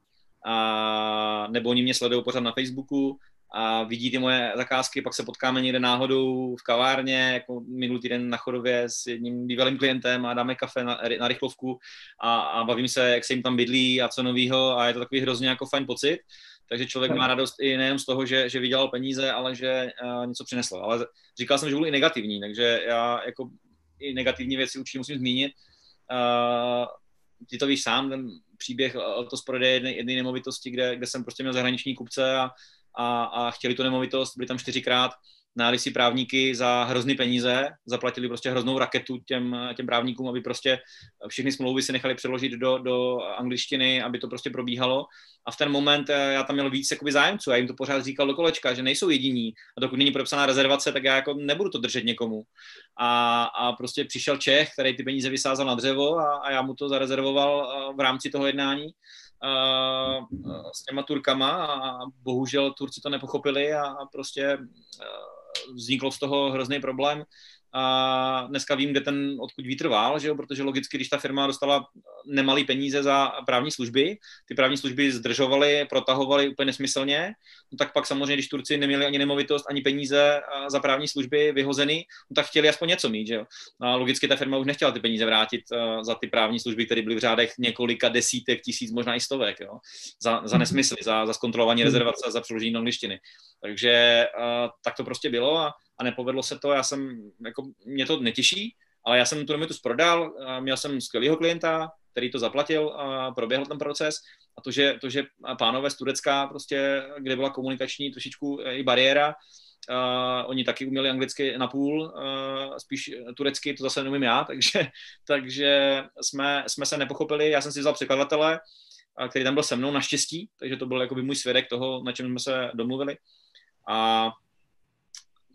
a, nebo oni mě sledují pořád na Facebooku a vidí ty moje zakázky, pak se potkáme někde náhodou v kavárně, jako minulý týden na Chodově s jedním bývalým klientem a dáme kafe na, na rychlovku a, a bavím se, jak se jim tam bydlí a co novýho a je to takový hrozně jako fajn pocit. Takže člověk má radost i nejen z toho, že, že vydělal peníze, ale že uh, něco přinesl. Ale říkal jsem, že byl i negativní, takže já jako i negativní věci určitě musím zmínit. Uh, ty to víš sám, ten příběh to z prodeje jedné, jedné nemovitosti, kde, kde jsem prostě měl zahraniční kupce a, a, a chtěli tu nemovitost, byli tam čtyřikrát náli si právníky za hrozný peníze, zaplatili prostě hroznou raketu těm, těm právníkům, aby prostě všechny smlouvy si nechali přeložit do, do angličtiny, aby to prostě probíhalo. A v ten moment eh, já tam měl víc jakoby zájemců, já jim to pořád říkal do kolečka, že nejsou jediní. A dokud není podepsaná rezervace, tak já jako nebudu to držet někomu. A, a prostě přišel Čech, který ty peníze vysázal na dřevo a, a já mu to zarezervoval eh, v rámci toho jednání uh, s těma Turkama a bohužel Turci to nepochopili a, prostě vznikl z toho hrozný problém a dneska vím, kde ten odkud vítr vál, že jo? protože logicky, když ta firma dostala nemalý peníze za právní služby, ty právní služby zdržovaly, protahovaly úplně nesmyslně, no tak pak samozřejmě, když Turci neměli ani nemovitost, ani peníze za právní služby vyhozeny, no tak chtěli aspoň něco mít. Že jo? A logicky ta firma už nechtěla ty peníze vrátit za ty právní služby, které byly v řádech několika desítek tisíc, možná i stovek, jo? Za, za nesmysly, za, za zkontrolování rezervace, za přeložení angličtiny. Takže tak to prostě bylo a a nepovedlo se to, já jsem, jako, mě to netěší, ale já jsem tu nemitus prodal, měl jsem skvělého klienta, který to zaplatil a proběhl ten proces a to, že, to, že pánové z Turecka prostě, kde byla komunikační trošičku e, i bariéra, Uh, oni taky uměli anglicky na půl, uh, spíš turecky, to zase neumím já, [LAUGHS] takže, takže jsme, jsme se nepochopili. Já jsem si vzal překladatele, který tam byl se mnou naštěstí, takže to byl jakoby můj svědek toho, na čem jsme se domluvili. A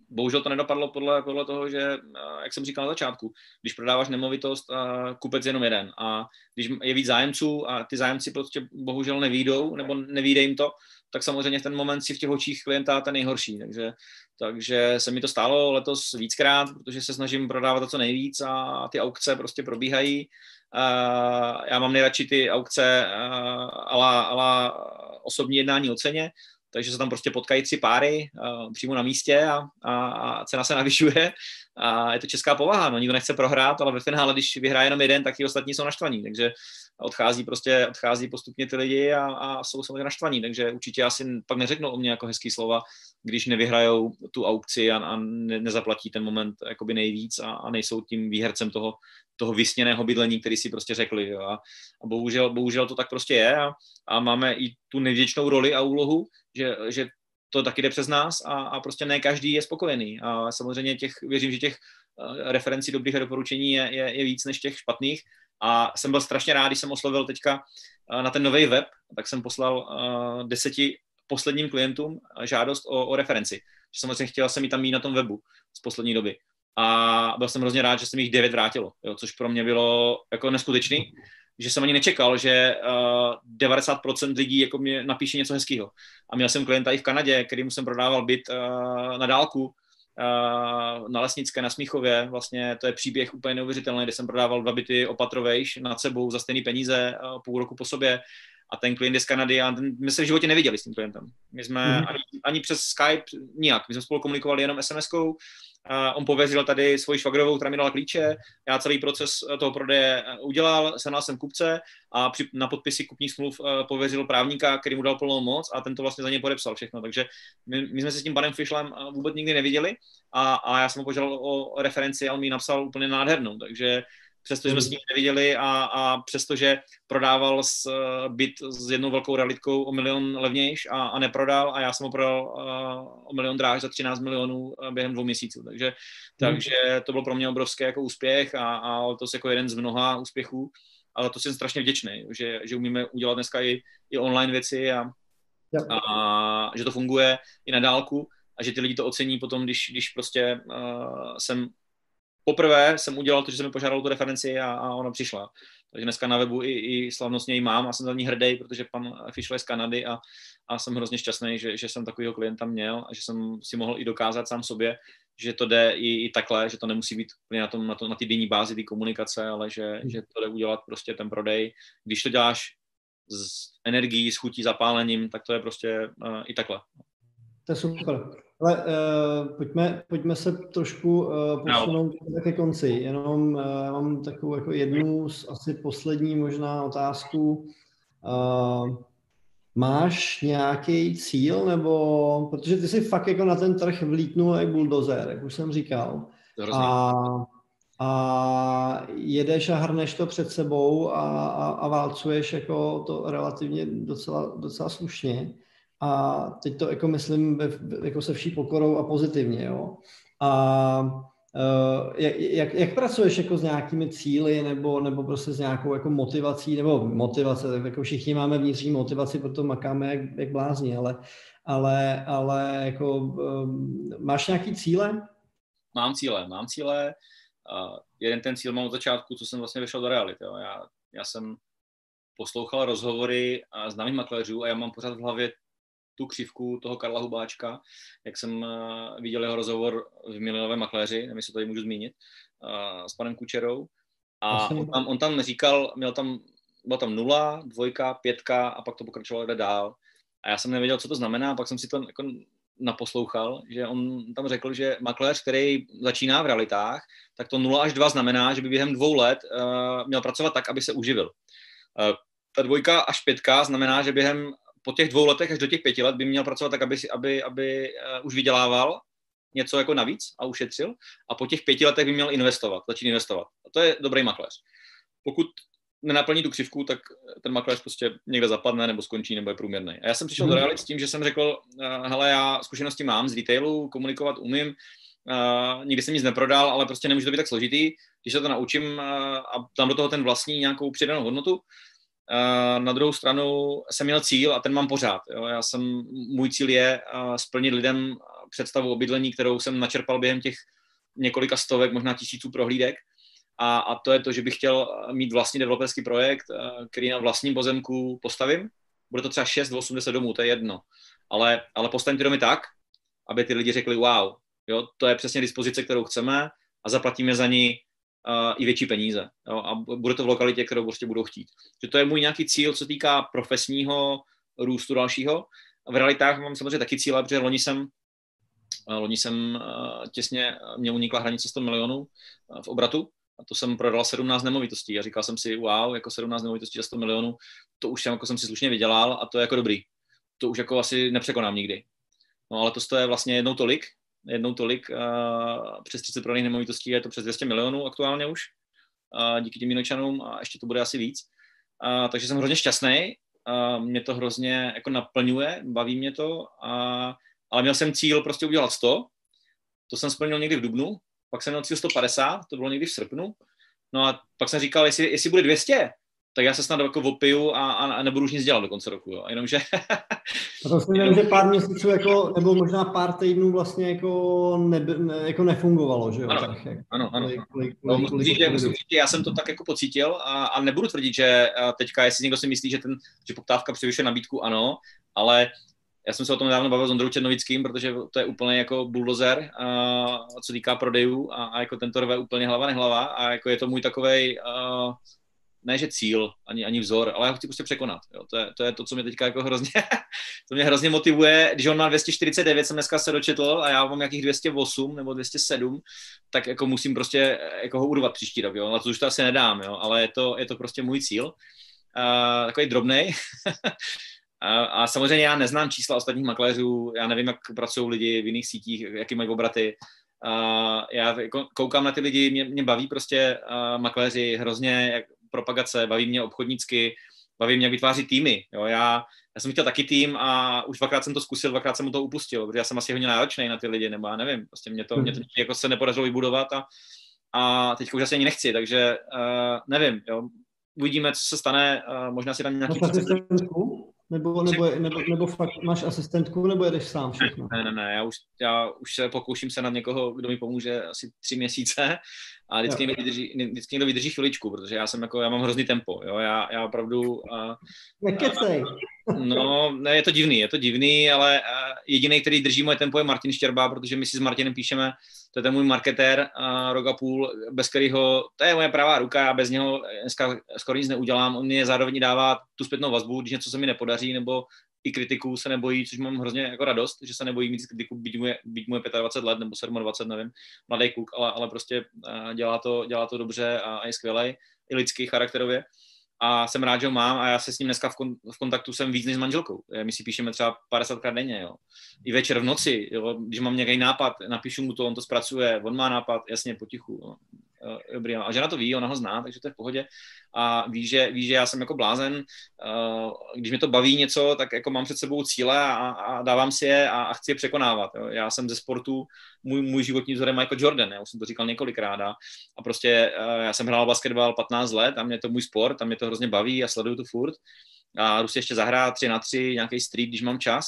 bohužel to nedopadlo podle, podle toho, že, eh, jak jsem říkal na začátku, když prodáváš nemovitost, eh, kupec jenom jeden. A když je víc zájemců a ty zájemci prostě bohužel nevídou, nebo nevíde jim to, tak samozřejmě ten moment si v těch očích klienta ten nejhorší. Takže, takže se mi to stalo letos víckrát, protože se snažím prodávat to co nejvíc a ty aukce prostě probíhají. Uh, já mám nejradši ty aukce uh, ala, ala osobní jednání o ceně, takže se tam prostě potkají tři páry uh, přímo na místě a, a, a cena se navyšuje a je to česká povaha, no nikdo nechce prohrát, ale ve finále, když vyhraje jenom jeden, tak i ostatní jsou naštvaní, takže odchází prostě, odchází postupně ty lidi a, a jsou samozřejmě naštvaní, takže určitě asi pak neřeknou o mě jako hezký slova, když nevyhrajou tu aukci a, a ne, nezaplatí ten moment jakoby nejvíc a, a nejsou tím výhercem toho, toho vysněného bydlení, který si prostě řekli. Jo. A, a bohužel, bohužel to tak prostě je a, a máme i tu nevděčnou roli a úlohu, že, že to taky jde přes nás a, a prostě ne každý je spokojený. A samozřejmě těch, věřím, že těch eh, referencí dobrých a doporučení je, je, je víc než těch špatných. A jsem byl strašně rád, když jsem oslovil teďka eh, na ten nový web, tak jsem poslal uh, deseti posledním klientům žádost o, o referenci. Že samozřejmě chtěl jsem ji tam mít na tom webu z poslední doby. A byl jsem hrozně rád, že jsem jich devět vrátilo, jo, což pro mě bylo jako neskutečný že jsem ani nečekal, že uh, 90% lidí jako mě napíše něco hezkého. A měl jsem klienta i v Kanadě, kterýmu jsem prodával byt uh, na dálku, uh, na Lesnické, na Smíchově. Vlastně to je příběh úplně neuvěřitelný, kde jsem prodával dva byty opatrovejš nad sebou za stejné peníze uh, půl roku po sobě a ten klient je z Kanady a ten, my se v životě neviděli s tím klientem. My jsme mm-hmm. ani, ani přes Skype nijak, my jsme spolu komunikovali jenom SMS-kou, on pověřil tady svoji švagrovou, která mi dala klíče, já celý proces toho prodeje eh, udělal, senal jsem kupce a při, na podpisy kupních smluv eh, pověřil právníka, který mu dal plnou moc a ten to vlastně za ně podepsal všechno. Takže my, my jsme se s tím panem Fischlem eh, vůbec nikdy neviděli a, a já jsem ho požádal o referenci a on mi napsal úplně nádhernou. Takže přestože jsme s ním neviděli a, a přestože prodával s, uh, byt s jednou velkou realitkou o milion levnějš a, a neprodal a já jsem ho prodal uh, o milion dráž za 13 milionů uh, během dvou měsíců. Takže, hmm. takže to byl pro mě obrovský jako úspěch a, a to je jako jeden z mnoha úspěchů. Ale to jsem strašně vděčný, že, že umíme udělat dneska i, i online věci a, a že to funguje i na dálku a že ty lidi to ocení potom, když, když prostě uh, jsem poprvé jsem udělal to, že jsem mi požádal tu referenci a, a ona přišla. Takže dneska na webu i, i slavnostně ji mám a jsem za ní hrdý, protože pan Fischl je z Kanady a, a jsem hrozně šťastný, že, že jsem takového klienta měl a že jsem si mohl i dokázat sám sobě, že to jde i, i takhle, že to nemusí být na, tom, na, to, na ty denní bázi, ty komunikace, ale že, že to jde udělat prostě ten prodej. Když to děláš s energií, s chutí, zapálením, tak to je prostě uh, i takhle. To je super. Ale uh, pojďme, pojďme se trošku uh, posunout no. ke konci. Jenom uh, mám takovou jako jednu z asi poslední možná otázku. Uh, máš nějaký cíl, nebo, protože ty jsi fakt jako na ten trh vlítnul jak buldozer, jak už jsem říkal. A, a jedeš a hrneš to před sebou a, a, a válcuješ jako to relativně docela, docela slušně. A teď to jako myslím jako se vší pokorou a pozitivně, jo. A Uh, jak, jak, jak pracuješ jako s nějakými cíly nebo, nebo prostě s nějakou jako motivací, nebo motivace, tak jako všichni máme vnitřní motivaci, proto makáme jak, jak blázni, ale, ale, ale jako um, máš nějaký cíle? Mám cíle, mám cíle. Uh, jeden ten cíl mám od začátku, co jsem vlastně vyšel do reality. Jo. Já, já jsem poslouchal rozhovory s známých makléřů a já mám pořád v hlavě tu křivku toho Karla Hubáčka, jak jsem uh, viděl jeho rozhovor v milionovém makléři, nevím, jestli to tady můžu zmínit, uh, s panem Kučerou. A on tam, on tam říkal, měl tam, byla tam nula, dvojka, pětka a pak to pokračovalo jde dál. A já jsem nevěděl, co to znamená, pak jsem si to jako naposlouchal, že on tam řekl, že makléř, který začíná v realitách, tak to 0 až 2 znamená, že by během dvou let uh, měl pracovat tak, aby se uživil. Uh, ta dvojka až pětka znamená, že během po těch dvou letech až do těch pěti let by měl pracovat tak, aby, aby, aby uh, už vydělával něco jako navíc a ušetřil a po těch pěti letech by měl investovat, začít investovat. A to je dobrý makléř. Pokud nenaplní tu křivku, tak ten makléř prostě někde zapadne nebo skončí nebo je průměrný. A já jsem přišel mm. do mhm. reality s tím, že jsem řekl, uh, hele, já zkušenosti mám z retailu, komunikovat umím, uh, nikdy jsem nic neprodal, ale prostě nemůže to být tak složitý, když se to naučím uh, a tam do toho ten vlastní nějakou přidanou hodnotu, Uh, na druhou stranu jsem měl cíl a ten mám pořád. Jo. Já jsem, můj cíl je splnit lidem představu o bydlení, kterou jsem načerpal během těch několika stovek, možná tisíců prohlídek. A, a to je to, že bych chtěl mít vlastní developerský projekt, který na vlastním pozemku postavím. Bude to třeba 6 80 domů, to je jedno. Ale, ale postavím ty domy tak, aby ty lidi řekli wow, jo, to je přesně dispozice, kterou chceme a zaplatíme za ní i větší peníze. Jo, a bude to v lokalitě, kterou prostě budou chtít. Že to je můj nějaký cíl, co týká profesního růstu dalšího. V realitách mám samozřejmě taky cíle, protože loni jsem Loni jsem těsně, mě unikla hranice 100 milionů v obratu a to jsem prodal 17 nemovitostí a říkal jsem si, wow, jako 17 nemovitostí za 100 milionů, to už jsem, jako jsem si slušně vydělal a to je jako dobrý. To už jako asi nepřekonám nikdy. No ale to je vlastně jednou tolik, jednou tolik, uh, přes 30 prodaných nemovitostí, je to přes 200 milionů aktuálně už, uh, díky těm Minočanům a ještě to bude asi víc. Uh, takže jsem hrozně šťastný, uh, mě to hrozně jako naplňuje, baví mě to, uh, ale měl jsem cíl prostě udělat 100, to jsem splnil někdy v Dubnu, pak jsem měl cíl 150, to bylo někdy v srpnu, no a pak jsem říkal, jestli, jestli bude 200, tak já se snad jako opiju a, a, a nebudu už nic dělat do konce roku, jo. Jenomže... [LAUGHS] a to si jenom, že pár měsíců jako, nebo možná pár týdnů vlastně jako, ne, ne, jako nefungovalo, že jo? Ano, tak, jak, ano, ano. Kolik, kolik, no, musím říct, že, musím říct, já jsem to tak jako pocítil a, a nebudu tvrdit, že teďka, jestli někdo si myslí, že, ten, že poptávka převyšuje nabídku, ano, ale já jsem se o tom nedávno bavil s Ondrou Černovickým, protože to je úplně jako bulldozer, a, co týká prodejů a, a jako tento rve úplně hlava nehlava a jako je to můj takovej, uh, ne že cíl, ani, ani vzor, ale já ho chci prostě překonat. Jo. To, je, to je to, co mě teďka jako hrozně, [LAUGHS] to mě hrozně motivuje, když on má 249, jsem dneska se dočetl a já mám nějakých 208 nebo 207, tak jako musím prostě jako ho urvat příští rok, jo. Na to už to asi nedám, jo. ale je to, je to prostě můj cíl. Uh, takový drobnej, [LAUGHS] A, a samozřejmě já neznám čísla ostatních makléřů, já nevím, jak pracují lidi v jiných sítích, jaký mají obraty. A já jako koukám na ty lidi, mě, mě baví prostě uh, makléři hrozně, jak propagace, baví mě obchodnícky, baví mě, jak vytváří týmy. Jo, já, já jsem chtěl taky tým a už dvakrát jsem to zkusil, dvakrát jsem mu to upustil, protože já jsem asi hodně náročný na ty lidi, nebo já nevím, prostě mě to, mě to jako se nepodařilo vybudovat a, a teď už asi ani nechci, takže uh, nevím, jo. uvidíme, co se stane, uh, možná si tam nějaký... Nebo, nebo, nebo, nebo fakt máš asistentku, nebo jedeš sám všechno? Ne, ne, ne, já už, já už se pokouším se na někoho, kdo mi pomůže asi tři měsíce a vždycky, někdo vydrží, vždycky někdo vydrží chviličku, protože já jsem jako, já mám hrozný tempo, jo, já, já opravdu... A, Nekecej. No, ne, je to divný, je to divný, ale jediný, který drží moje tempo je Martin Štěrba, protože my si s Martinem píšeme, to je ten můj marketér, a rok a půl, bez kterého, to je moje pravá ruka, já bez něho dneska skoro nic neudělám, on mě zároveň dává tu zpětnou vazbu, když něco se mi nepodaří, nebo i kritiku se nebojí, což mám hrozně jako radost, že se nebojí mít kritiku, byť mu je, byť mu je 25 let nebo 27, nevím, mladý kluk, ale, ale prostě dělá to, dělá to dobře a, a je skvělý, i lidský charakterově a jsem rád, že ho mám a já se s ním dneska v, kon, v kontaktu jsem víc než s manželkou. My si píšeme třeba 50 krát denně, jo. I večer v noci, jo. když mám nějaký nápad, napíšu mu to, on to zpracuje, on má nápad, jasně, potichu. Jo. Dobrý. A žena to ví, ona ho zná, takže to je v pohodě. A ví, že, ví, že já jsem jako blázen. Uh, když mi to baví něco, tak jako mám před sebou cíle a, a dávám si je a, a chci je překonávat. Jo. Já jsem ze sportu, můj, můj životní vzor je Michael Jordan, já už jsem to říkal několikrát. A, prostě uh, já jsem hrál basketbal 15 let a mě to můj sport a mě to hrozně baví a sleduju to furt. A jdu si ještě zahrát 3 na 3, nějaký street, když mám čas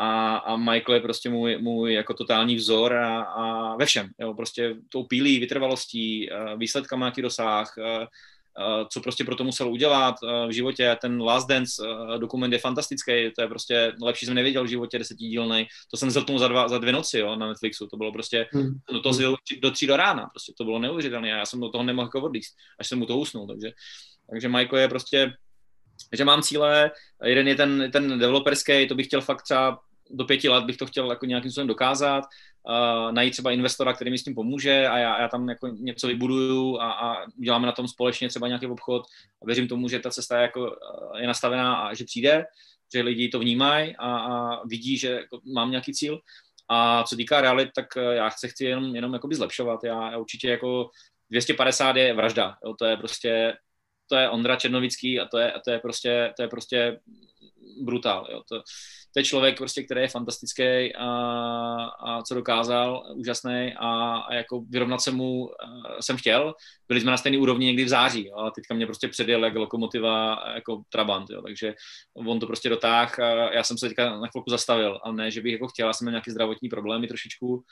a, a Michael je prostě můj, můj jako totální vzor a, a ve všem, jo, prostě tou pílí, vytrvalostí, eh, výsledkama, jaký dosáh, eh, eh, co prostě pro to musel udělat v životě. Ten Last Dance dokument je fantastický, to je prostě lepší jsem nevěděl v životě desetidílný. To jsem zhltnul za, dva, za dvě noci jo, na Netflixu, to bylo prostě, hmm. no to zjel do tří do rána, prostě to bylo neuvěřitelné já jsem do toho nemohl jako odlíst, až jsem mu to usnul, takže, takže Michael je prostě že mám cíle, jeden je ten, ten developerský, to bych chtěl fakt třeba do pěti let bych to chtěl jako nějakým způsobem dokázat, uh, najít třeba investora, který mi s tím pomůže a já, já tam jako něco vybuduju a, a uděláme na tom společně třeba nějaký obchod a věřím tomu, že ta cesta je, jako, je nastavená a že přijde, že lidi to vnímají a, a vidí, že jako mám nějaký cíl. A co týká realit, tak já chci, chci jenom, jenom jakoby zlepšovat. Já, já určitě jako 250 je vražda. Jo, to je prostě to je Ondra Černovický a to je, a to je prostě, to je prostě brutál. Jo. To, to je člověk, prostě, který je fantastický a, a co dokázal, úžasný a, a jako vyrovnat se mu uh, jsem chtěl. Byli jsme na stejné úrovni někdy v září, jo, a teďka mě prostě předjel jak lokomotiva, jako Trabant, jo, takže on to prostě dotáh já jsem se teďka na chvilku zastavil, a ne, že bych jako chtěl, já jsem měl nějaké zdravotní problémy trošičku, uh,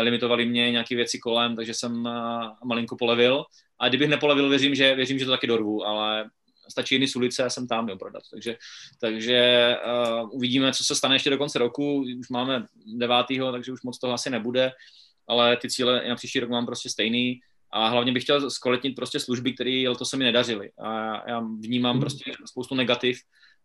limitovali mě nějaké věci kolem, takže jsem uh, malinko polevil a kdybych nepolevil, věřím, že, věřím, že to taky dorvu, ale stačí jiný z ulice a jsem tam jo, prodat. Takže, takže uh, uvidíme, co se stane ještě do konce roku. Už máme devátýho, takže už moc toho asi nebude, ale ty cíle na příští rok mám prostě stejný. A hlavně bych chtěl zkvalitnit prostě služby, které to se mi nedařily. A já vnímám hmm. prostě spoustu negativ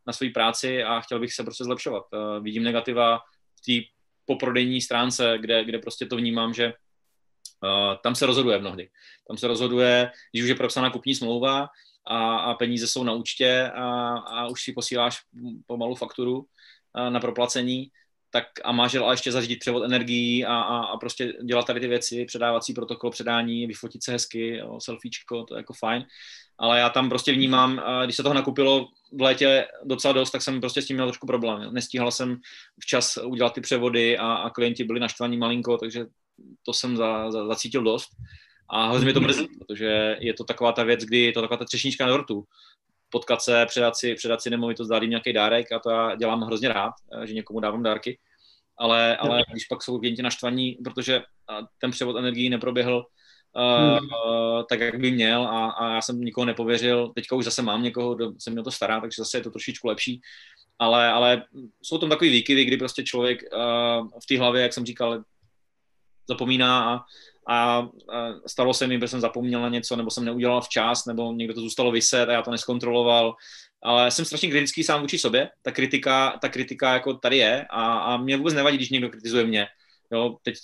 na své práci a chtěl bych se prostě zlepšovat. Uh, vidím negativa v té poprodejní stránce, kde, kde prostě to vnímám, že uh, tam se rozhoduje mnohdy. Tam se rozhoduje, když už je propsaná kupní smlouva, a, a peníze jsou na účtě a, a už si posíláš pomalu fakturu na proplacení, tak a máš ale ještě zařídit převod energií a, a, a prostě dělat tady ty věci, předávací protokol, předání, vyfotit se hezky, jo, selfiečko, to je jako fajn. Ale já tam prostě vnímám, když se toho nakupilo v létě docela dost, tak jsem prostě s tím měl trošku problém. Nestíhal jsem včas udělat ty převody a, a klienti byli naštvaní malinko, takže to jsem za, za, zacítil dost. A hrozně mě to mrzí, protože je to taková ta věc, kdy je to taková ta třešnička na dortu. Potkat se, předat si, předat si nemovitost, dát jim nějaký dárek a to já dělám hrozně rád, že někomu dávám dárky. Ale, ale když pak jsou klienti naštvaní, protože ten převod energií neproběhl uh, uh, tak, jak by měl a, a já jsem nikoho nepověřil. Teďka už zase mám někoho, kdo se mi o to stará, takže zase je to trošičku lepší. Ale, ale jsou tam takový výkyvy, kdy prostě člověk uh, v té hlavě, jak jsem říkal, zapomíná a, a, stalo se mi, že jsem zapomněl na něco, nebo jsem neudělal včas, nebo někdo to zůstalo vyset a já to neskontroloval. Ale jsem strašně kritický sám vůči sobě. Ta kritika, ta kritika jako tady je a, a mě vůbec nevadí, když někdo kritizuje mě. Jo, teď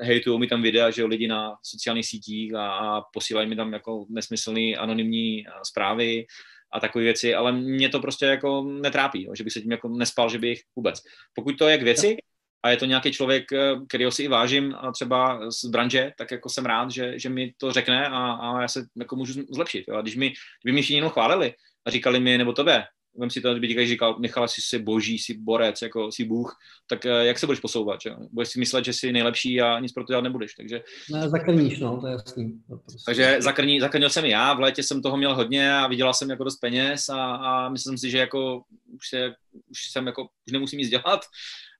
hejtují mi tam videa, že lidi na sociálních sítích a, a posílají mi tam jako nesmyslný anonymní zprávy a takové věci, ale mě to prostě jako netrápí, jo, že bych se tím jako nespal, že bych vůbec. Pokud to je k věci, a je to nějaký člověk, eh, kterého si i vážím a třeba z branže, tak jako jsem rád, že, že mi to řekne a, a já se jako můžu zlepšit. Jo. A když mi, kdyby mi všichni jenom chválili a říkali mi, nebo tebe, vem si to, kdyby říkali, říkal, Michal, jsi si boží, jsi borec, jako jsi bůh, tak eh, jak se budeš posouvat, že? Budeš si myslet, že jsi nejlepší a nic pro to dělat nebudeš, takže... Ne, zakrníš, no, to je jasný. Prostě... Takže zakrní, zakrnil jsem já, v létě jsem toho měl hodně a vydělal jsem jako dost peněz a, a myslím si, že jako už, se, už jsem jako, už nemusím nic dělat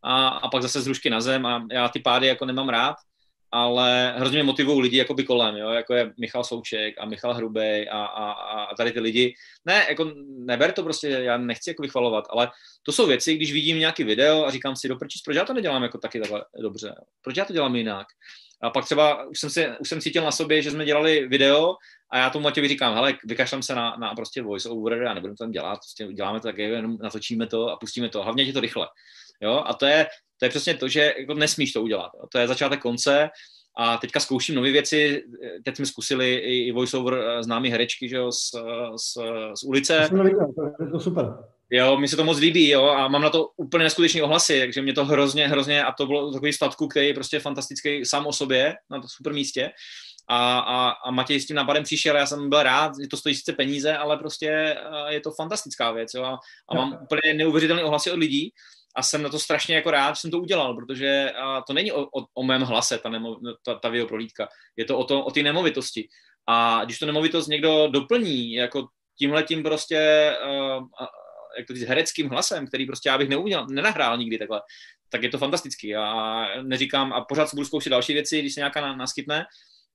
a, a pak zase z rušky na zem a já ty pády jako nemám rád, ale hrozně mě motivují lidi jako by kolem, jo, jako je Michal Souček a Michal Hrubej a, a, a tady ty lidi. Ne, jako neber to prostě, já nechci jako vychvalovat, ale to jsou věci, když vidím nějaký video a říkám si, doprčíc, proč já to nedělám jako taky takhle dobře, proč já to dělám jinak. A pak třeba už jsem, si, už jsem cítil na sobě, že jsme dělali video a já tomu Matějovi říkám, hele, vykašlám se na, na prostě voice over nebudeme to tam dělat, prostě děláme to tak, jenom natočíme to a pustíme to, hlavně je to rychle. Jo? A to je, to je přesně to, že jako nesmíš to udělat. Jo? To je začátek konce a teďka zkouším nové věci. Teď jsme zkusili i voiceover eh, známý herečky že jo, z, z, z ulice. To, viděl, to je to super. Jo, mi se to moc líbí, jo, a mám na to úplně neskutečný ohlasy, takže mě to hrozně, hrozně, a to bylo takový statku, který je prostě fantastický sám o sobě, na to super místě. A, a, a Matěj s tím nápadem přišel, já jsem byl rád, že to stojí sice peníze, ale prostě je to fantastická věc. Jo? A, a mám úplně neuvěřitelné ohlasy od lidí a jsem na to strašně jako rád, že jsem to udělal, protože to není o, o, o mém hlase, ta, nemo, ta, ta videoprolídka, je to o, to, o ty nemovitosti. A když to nemovitost někdo doplní, jako tímhletím prostě, uh, jak to říct, hereckým hlasem, který prostě já bych neudělal, nenahrál nikdy takhle, tak je to fantastický. A neříkám, a pořád se budu zkoušet další věci, když se nějaká naskytne,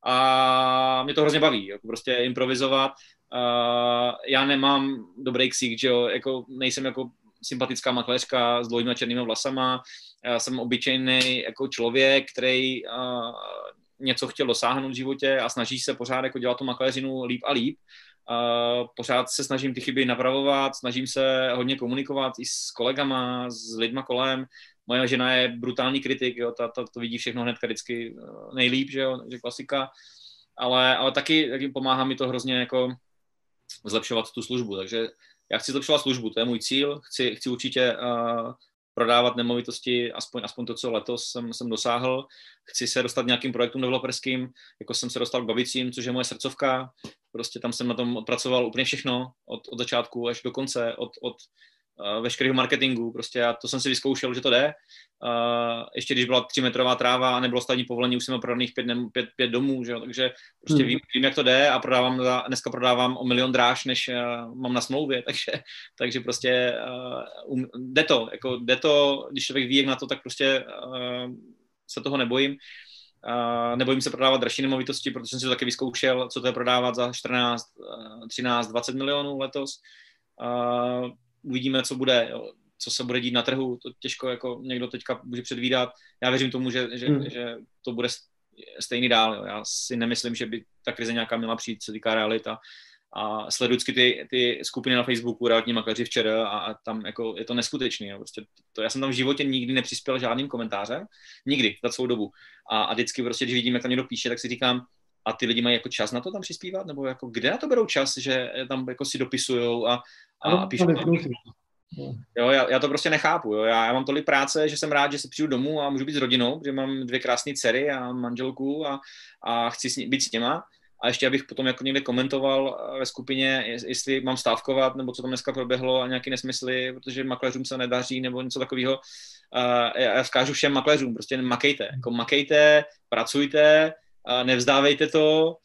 a mě to hrozně baví, jako prostě improvizovat. Uh, já nemám dobrý ksík, že jo, jako nejsem jako sympatická makléřka s dlouhými černými vlasama, já jsem obyčejný jako člověk, který něco chtěl dosáhnout v životě a snaží se pořád jako dělat tu makléřinu líp a líp. Uh, pořád se snažím ty chyby napravovat, snažím se hodně komunikovat i s kolegama, s lidma kolem. Moje žena je brutální kritik, jo, ta, ta to vidí všechno hned vždycky uh, nejlíp, že jo, že klasika. Ale, ale taky, taky pomáhá mi to hrozně jako zlepšovat tu službu, takže já chci zlepšovat službu, to je můj cíl, chci, chci určitě uh, prodávat nemovitosti, aspoň, aspoň to, co letos jsem, jsem dosáhl. Chci se dostat nějakým projektům developerským, jako jsem se dostal k Bavicím, což je moje srdcovka. Prostě tam jsem na tom odpracoval úplně všechno, od, od začátku až do konce, od, od veškerého marketingu. Prostě já to jsem si vyzkoušel, že to jde. Uh, ještě když byla metrová tráva a nebylo stavní povolení, už jsem měl prodaných pět, pět, pět domů, že jo? takže prostě hmm. vím, vím, jak to jde a prodávám za, dneska prodávám o milion dráž, než uh, mám na smlouvě, [LAUGHS] takže, takže prostě um, jde to, jako jde to, když člověk ví, jak na to, tak prostě uh, se toho nebojím. Uh, nebojím se prodávat dražší nemovitosti, protože jsem si to taky vyzkoušel, co to je prodávat za 14, 13, 20 milionů letos. Uh, uvidíme, co bude. Jo co se bude dít na trhu, to těžko jako někdo teďka může předvídat. Já věřím tomu, že, že, hmm. že to bude stejný dál. Jo. Já si nemyslím, že by ta krize nějaká měla přijít, co týká realita. A sleduji ty, ty skupiny na Facebooku, realitní makléři včera a, a tam jako je to neskutečný. Jo. Prostě to, já jsem tam v životě nikdy nepřispěl žádným komentářem, nikdy za svou dobu. A, a vždycky prostě, když vidím, jak tam někdo píše, tak si říkám, a ty lidi mají jako čas na to tam přispívat, nebo jako kde na to berou čas, že tam jako si dopisujou a, a, a píšou. Jo, já, já to prostě nechápu. Jo. Já, já mám tolik práce, že jsem rád, že se přijdu domů a můžu být s rodinou, protože mám dvě krásné dcery a manželku a, a chci s ní, být s těma. A ještě abych potom jako někde komentoval ve skupině, jestli mám stávkovat, nebo co tam dneska proběhlo a nějaké nesmysly, protože makléřům se nedaří nebo něco takového. Uh, já vzkážu všem makléřům, prostě makejte. Jako makejte, pracujte, nevzdávejte to,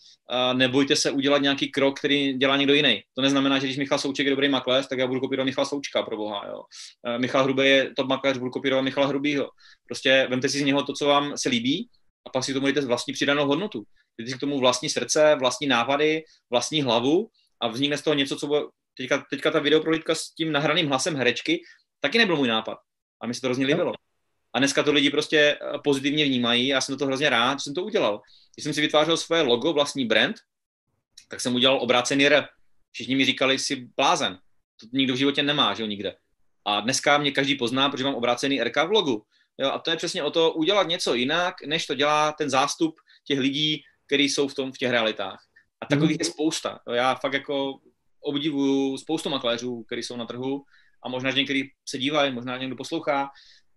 nebojte se udělat nějaký krok, který dělá někdo jiný. To neznamená, že když Michal Souček je dobrý makléř, tak já budu kopírovat Michal Součka, pro boha. Jo. Michal Hrubý je top makléř, budu kopírovat Michala Hrubýho. Prostě vemte si z něho to, co vám se líbí a pak si tomu dejte vlastní přidanou hodnotu. Dejte si k tomu vlastní srdce, vlastní návady, vlastní hlavu a vznikne z toho něco, co bude, teďka, teďka ta videoprolítka s tím nahraným hlasem herečky, taky nebyl můj nápad. A mi se to hrozně líbilo. A dneska to lidi prostě eh, pozitivně vnímají. Já jsem to hrozně rád, že jsem to udělal. Když jsem si vytvářel svoje logo, vlastní brand, tak jsem udělal obrácený R. Všichni mi říkali, si blázen. To nikdo v životě nemá, že jo, nikde. A dneska mě každý pozná, protože mám obrácený RK v logu. Jo, a to je přesně o to udělat něco jinak, než to dělá ten zástup těch lidí, kteří jsou v tom v těch realitách. A takových je spousta. Jo, já fakt jako obdivuju spoustu makléřů, kteří jsou na trhu a možná, že některý se dívají, možná někdo poslouchá,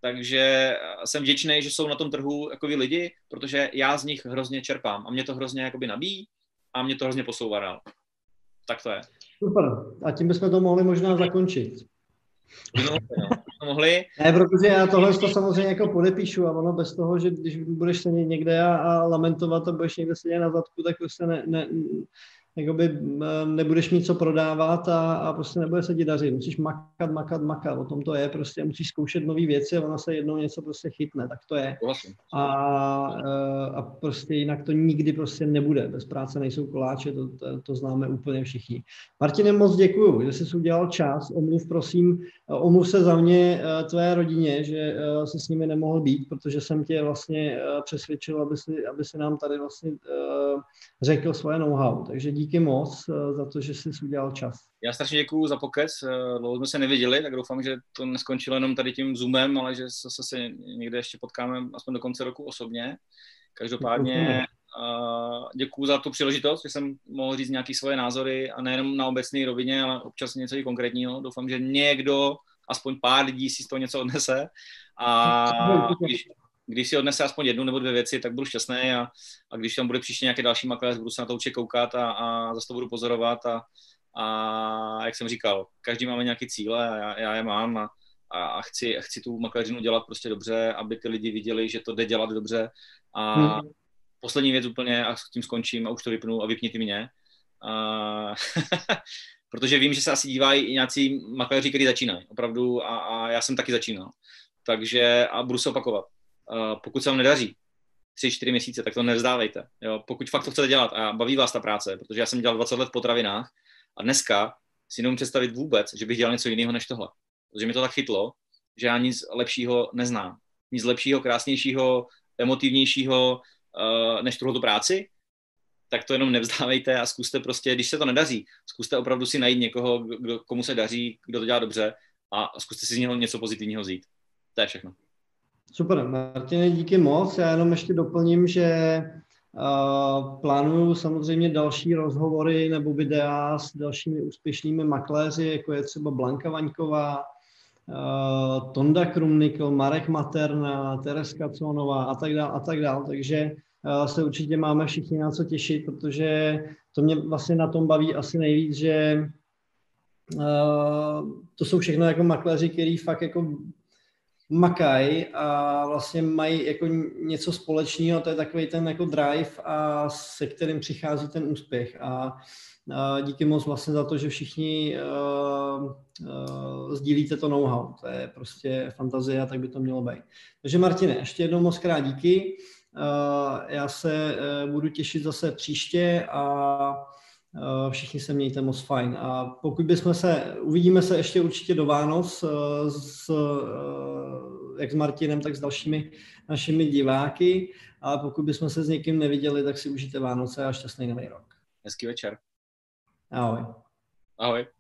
takže jsem vděčný, že jsou na tom trhu takový lidi, protože já z nich hrozně čerpám a mě to hrozně jakoby nabíjí a mě to hrozně posouvá dál. Tak to je. Super. A tím bychom to mohli možná zakončit. No, no, mohli. Ne, protože já tohle to samozřejmě jako podepíšu a ono bez toho, že když budeš se někde a, a lamentovat a budeš někde sedět na zadku, tak prostě ne, ne, jakoby nebudeš mít co prodávat a, a prostě nebude se ti dařit. Musíš makat, makat, makat. O tom to je prostě. Musíš zkoušet nové věci a ono se jednou něco prostě chytne. Tak to je. A, a prostě jinak to nikdy prostě nebude. Bez práce nejsou koláče, to, to, to známe úplně všichni. Martine, moc děkuju, že jsi udělal čas. Omluv prosím, omluv se za mě tvé rodině, že se s nimi nemohl být, protože jsem tě vlastně přesvědčil, aby si, aby si nám tady vlastně řekl svoje know-how. Takže díky díky moc eh, za to, že jsi udělal čas. Já strašně děkuju za pokec. Eh, dlouho jsme se neviděli, tak doufám, že to neskončilo jenom tady tím Zoomem, ale že se, se někde ještě potkáme aspoň do konce roku osobně. Každopádně uh, děkuju za tu příležitost, že jsem mohl říct nějaké svoje názory a nejenom na obecné rovině, ale občas něco i konkrétního. Doufám, že někdo, aspoň pár lidí si z toho něco odnese. A když, když si odnese aspoň jednu nebo dvě věci, tak budu šťastný a, a když tam bude příště nějaký další makléř, budu se na to určitě koukat a, a zase to budu pozorovat a, a jak jsem říkal, každý máme nějaké cíle a já, já je mám a, a chci, chci tu makléřinu dělat prostě dobře, aby ty lidi viděli, že to jde dělat dobře a hmm. poslední věc úplně a s tím skončím a už to vypnu a vypni ty mě. A [LAUGHS] protože vím, že se asi dívají i nějací makléři, kteří začínají, opravdu, a, a já jsem taky začínal. Takže a budu se opakovat. Pokud se vám nedaří, tři, čtyři měsíce, tak to nevzdávejte. Jo? Pokud fakt to chcete dělat a baví vás ta práce, protože já jsem dělal 20 let v potravinách a dneska si nemůžu představit vůbec, že bych dělal něco jiného než tohle. Protože mi to tak chytlo, že já nic lepšího neznám. Nic lepšího, krásnějšího, emotivnějšího uh, než tuhle práci tak to jenom nevzdávejte a zkuste prostě, když se to nedaří, zkuste opravdu si najít někoho, kdo, komu se daří, kdo to dělá dobře a zkuste si z něho něco pozitivního vzít. To je všechno. Super, Martine, díky moc. Já jenom ještě doplním, že uh, plánuju samozřejmě další rozhovory nebo videa s dalšími úspěšnými makléři, jako je třeba Blanka Vaňková, uh, Tonda Krumnikl, Marek Materna, Tereska Conová a tak dále a tak dále. Takže se určitě máme všichni na co těšit, protože to mě vlastně na tom baví asi nejvíc, že to jsou všechno jako makléři, který fakt jako makají a vlastně mají jako něco společného, to je takový ten jako drive a se kterým přichází ten úspěch a, a díky moc vlastně za to, že všichni uh, uh, sdílíte to know-how, to je prostě fantazie a tak by to mělo být. Takže Martine, ještě jednou moc krát díky. Eh, já se eh, budu těšit zase příště a všichni se mějte moc fajn. A pokud bychom se, uvidíme se ještě určitě do Vánoc s, jak s Martinem, tak s dalšími našimi diváky. A pokud bychom se s někým neviděli, tak si užijte Vánoce a šťastný nový rok. Hezký večer. Ahoj. Ahoj.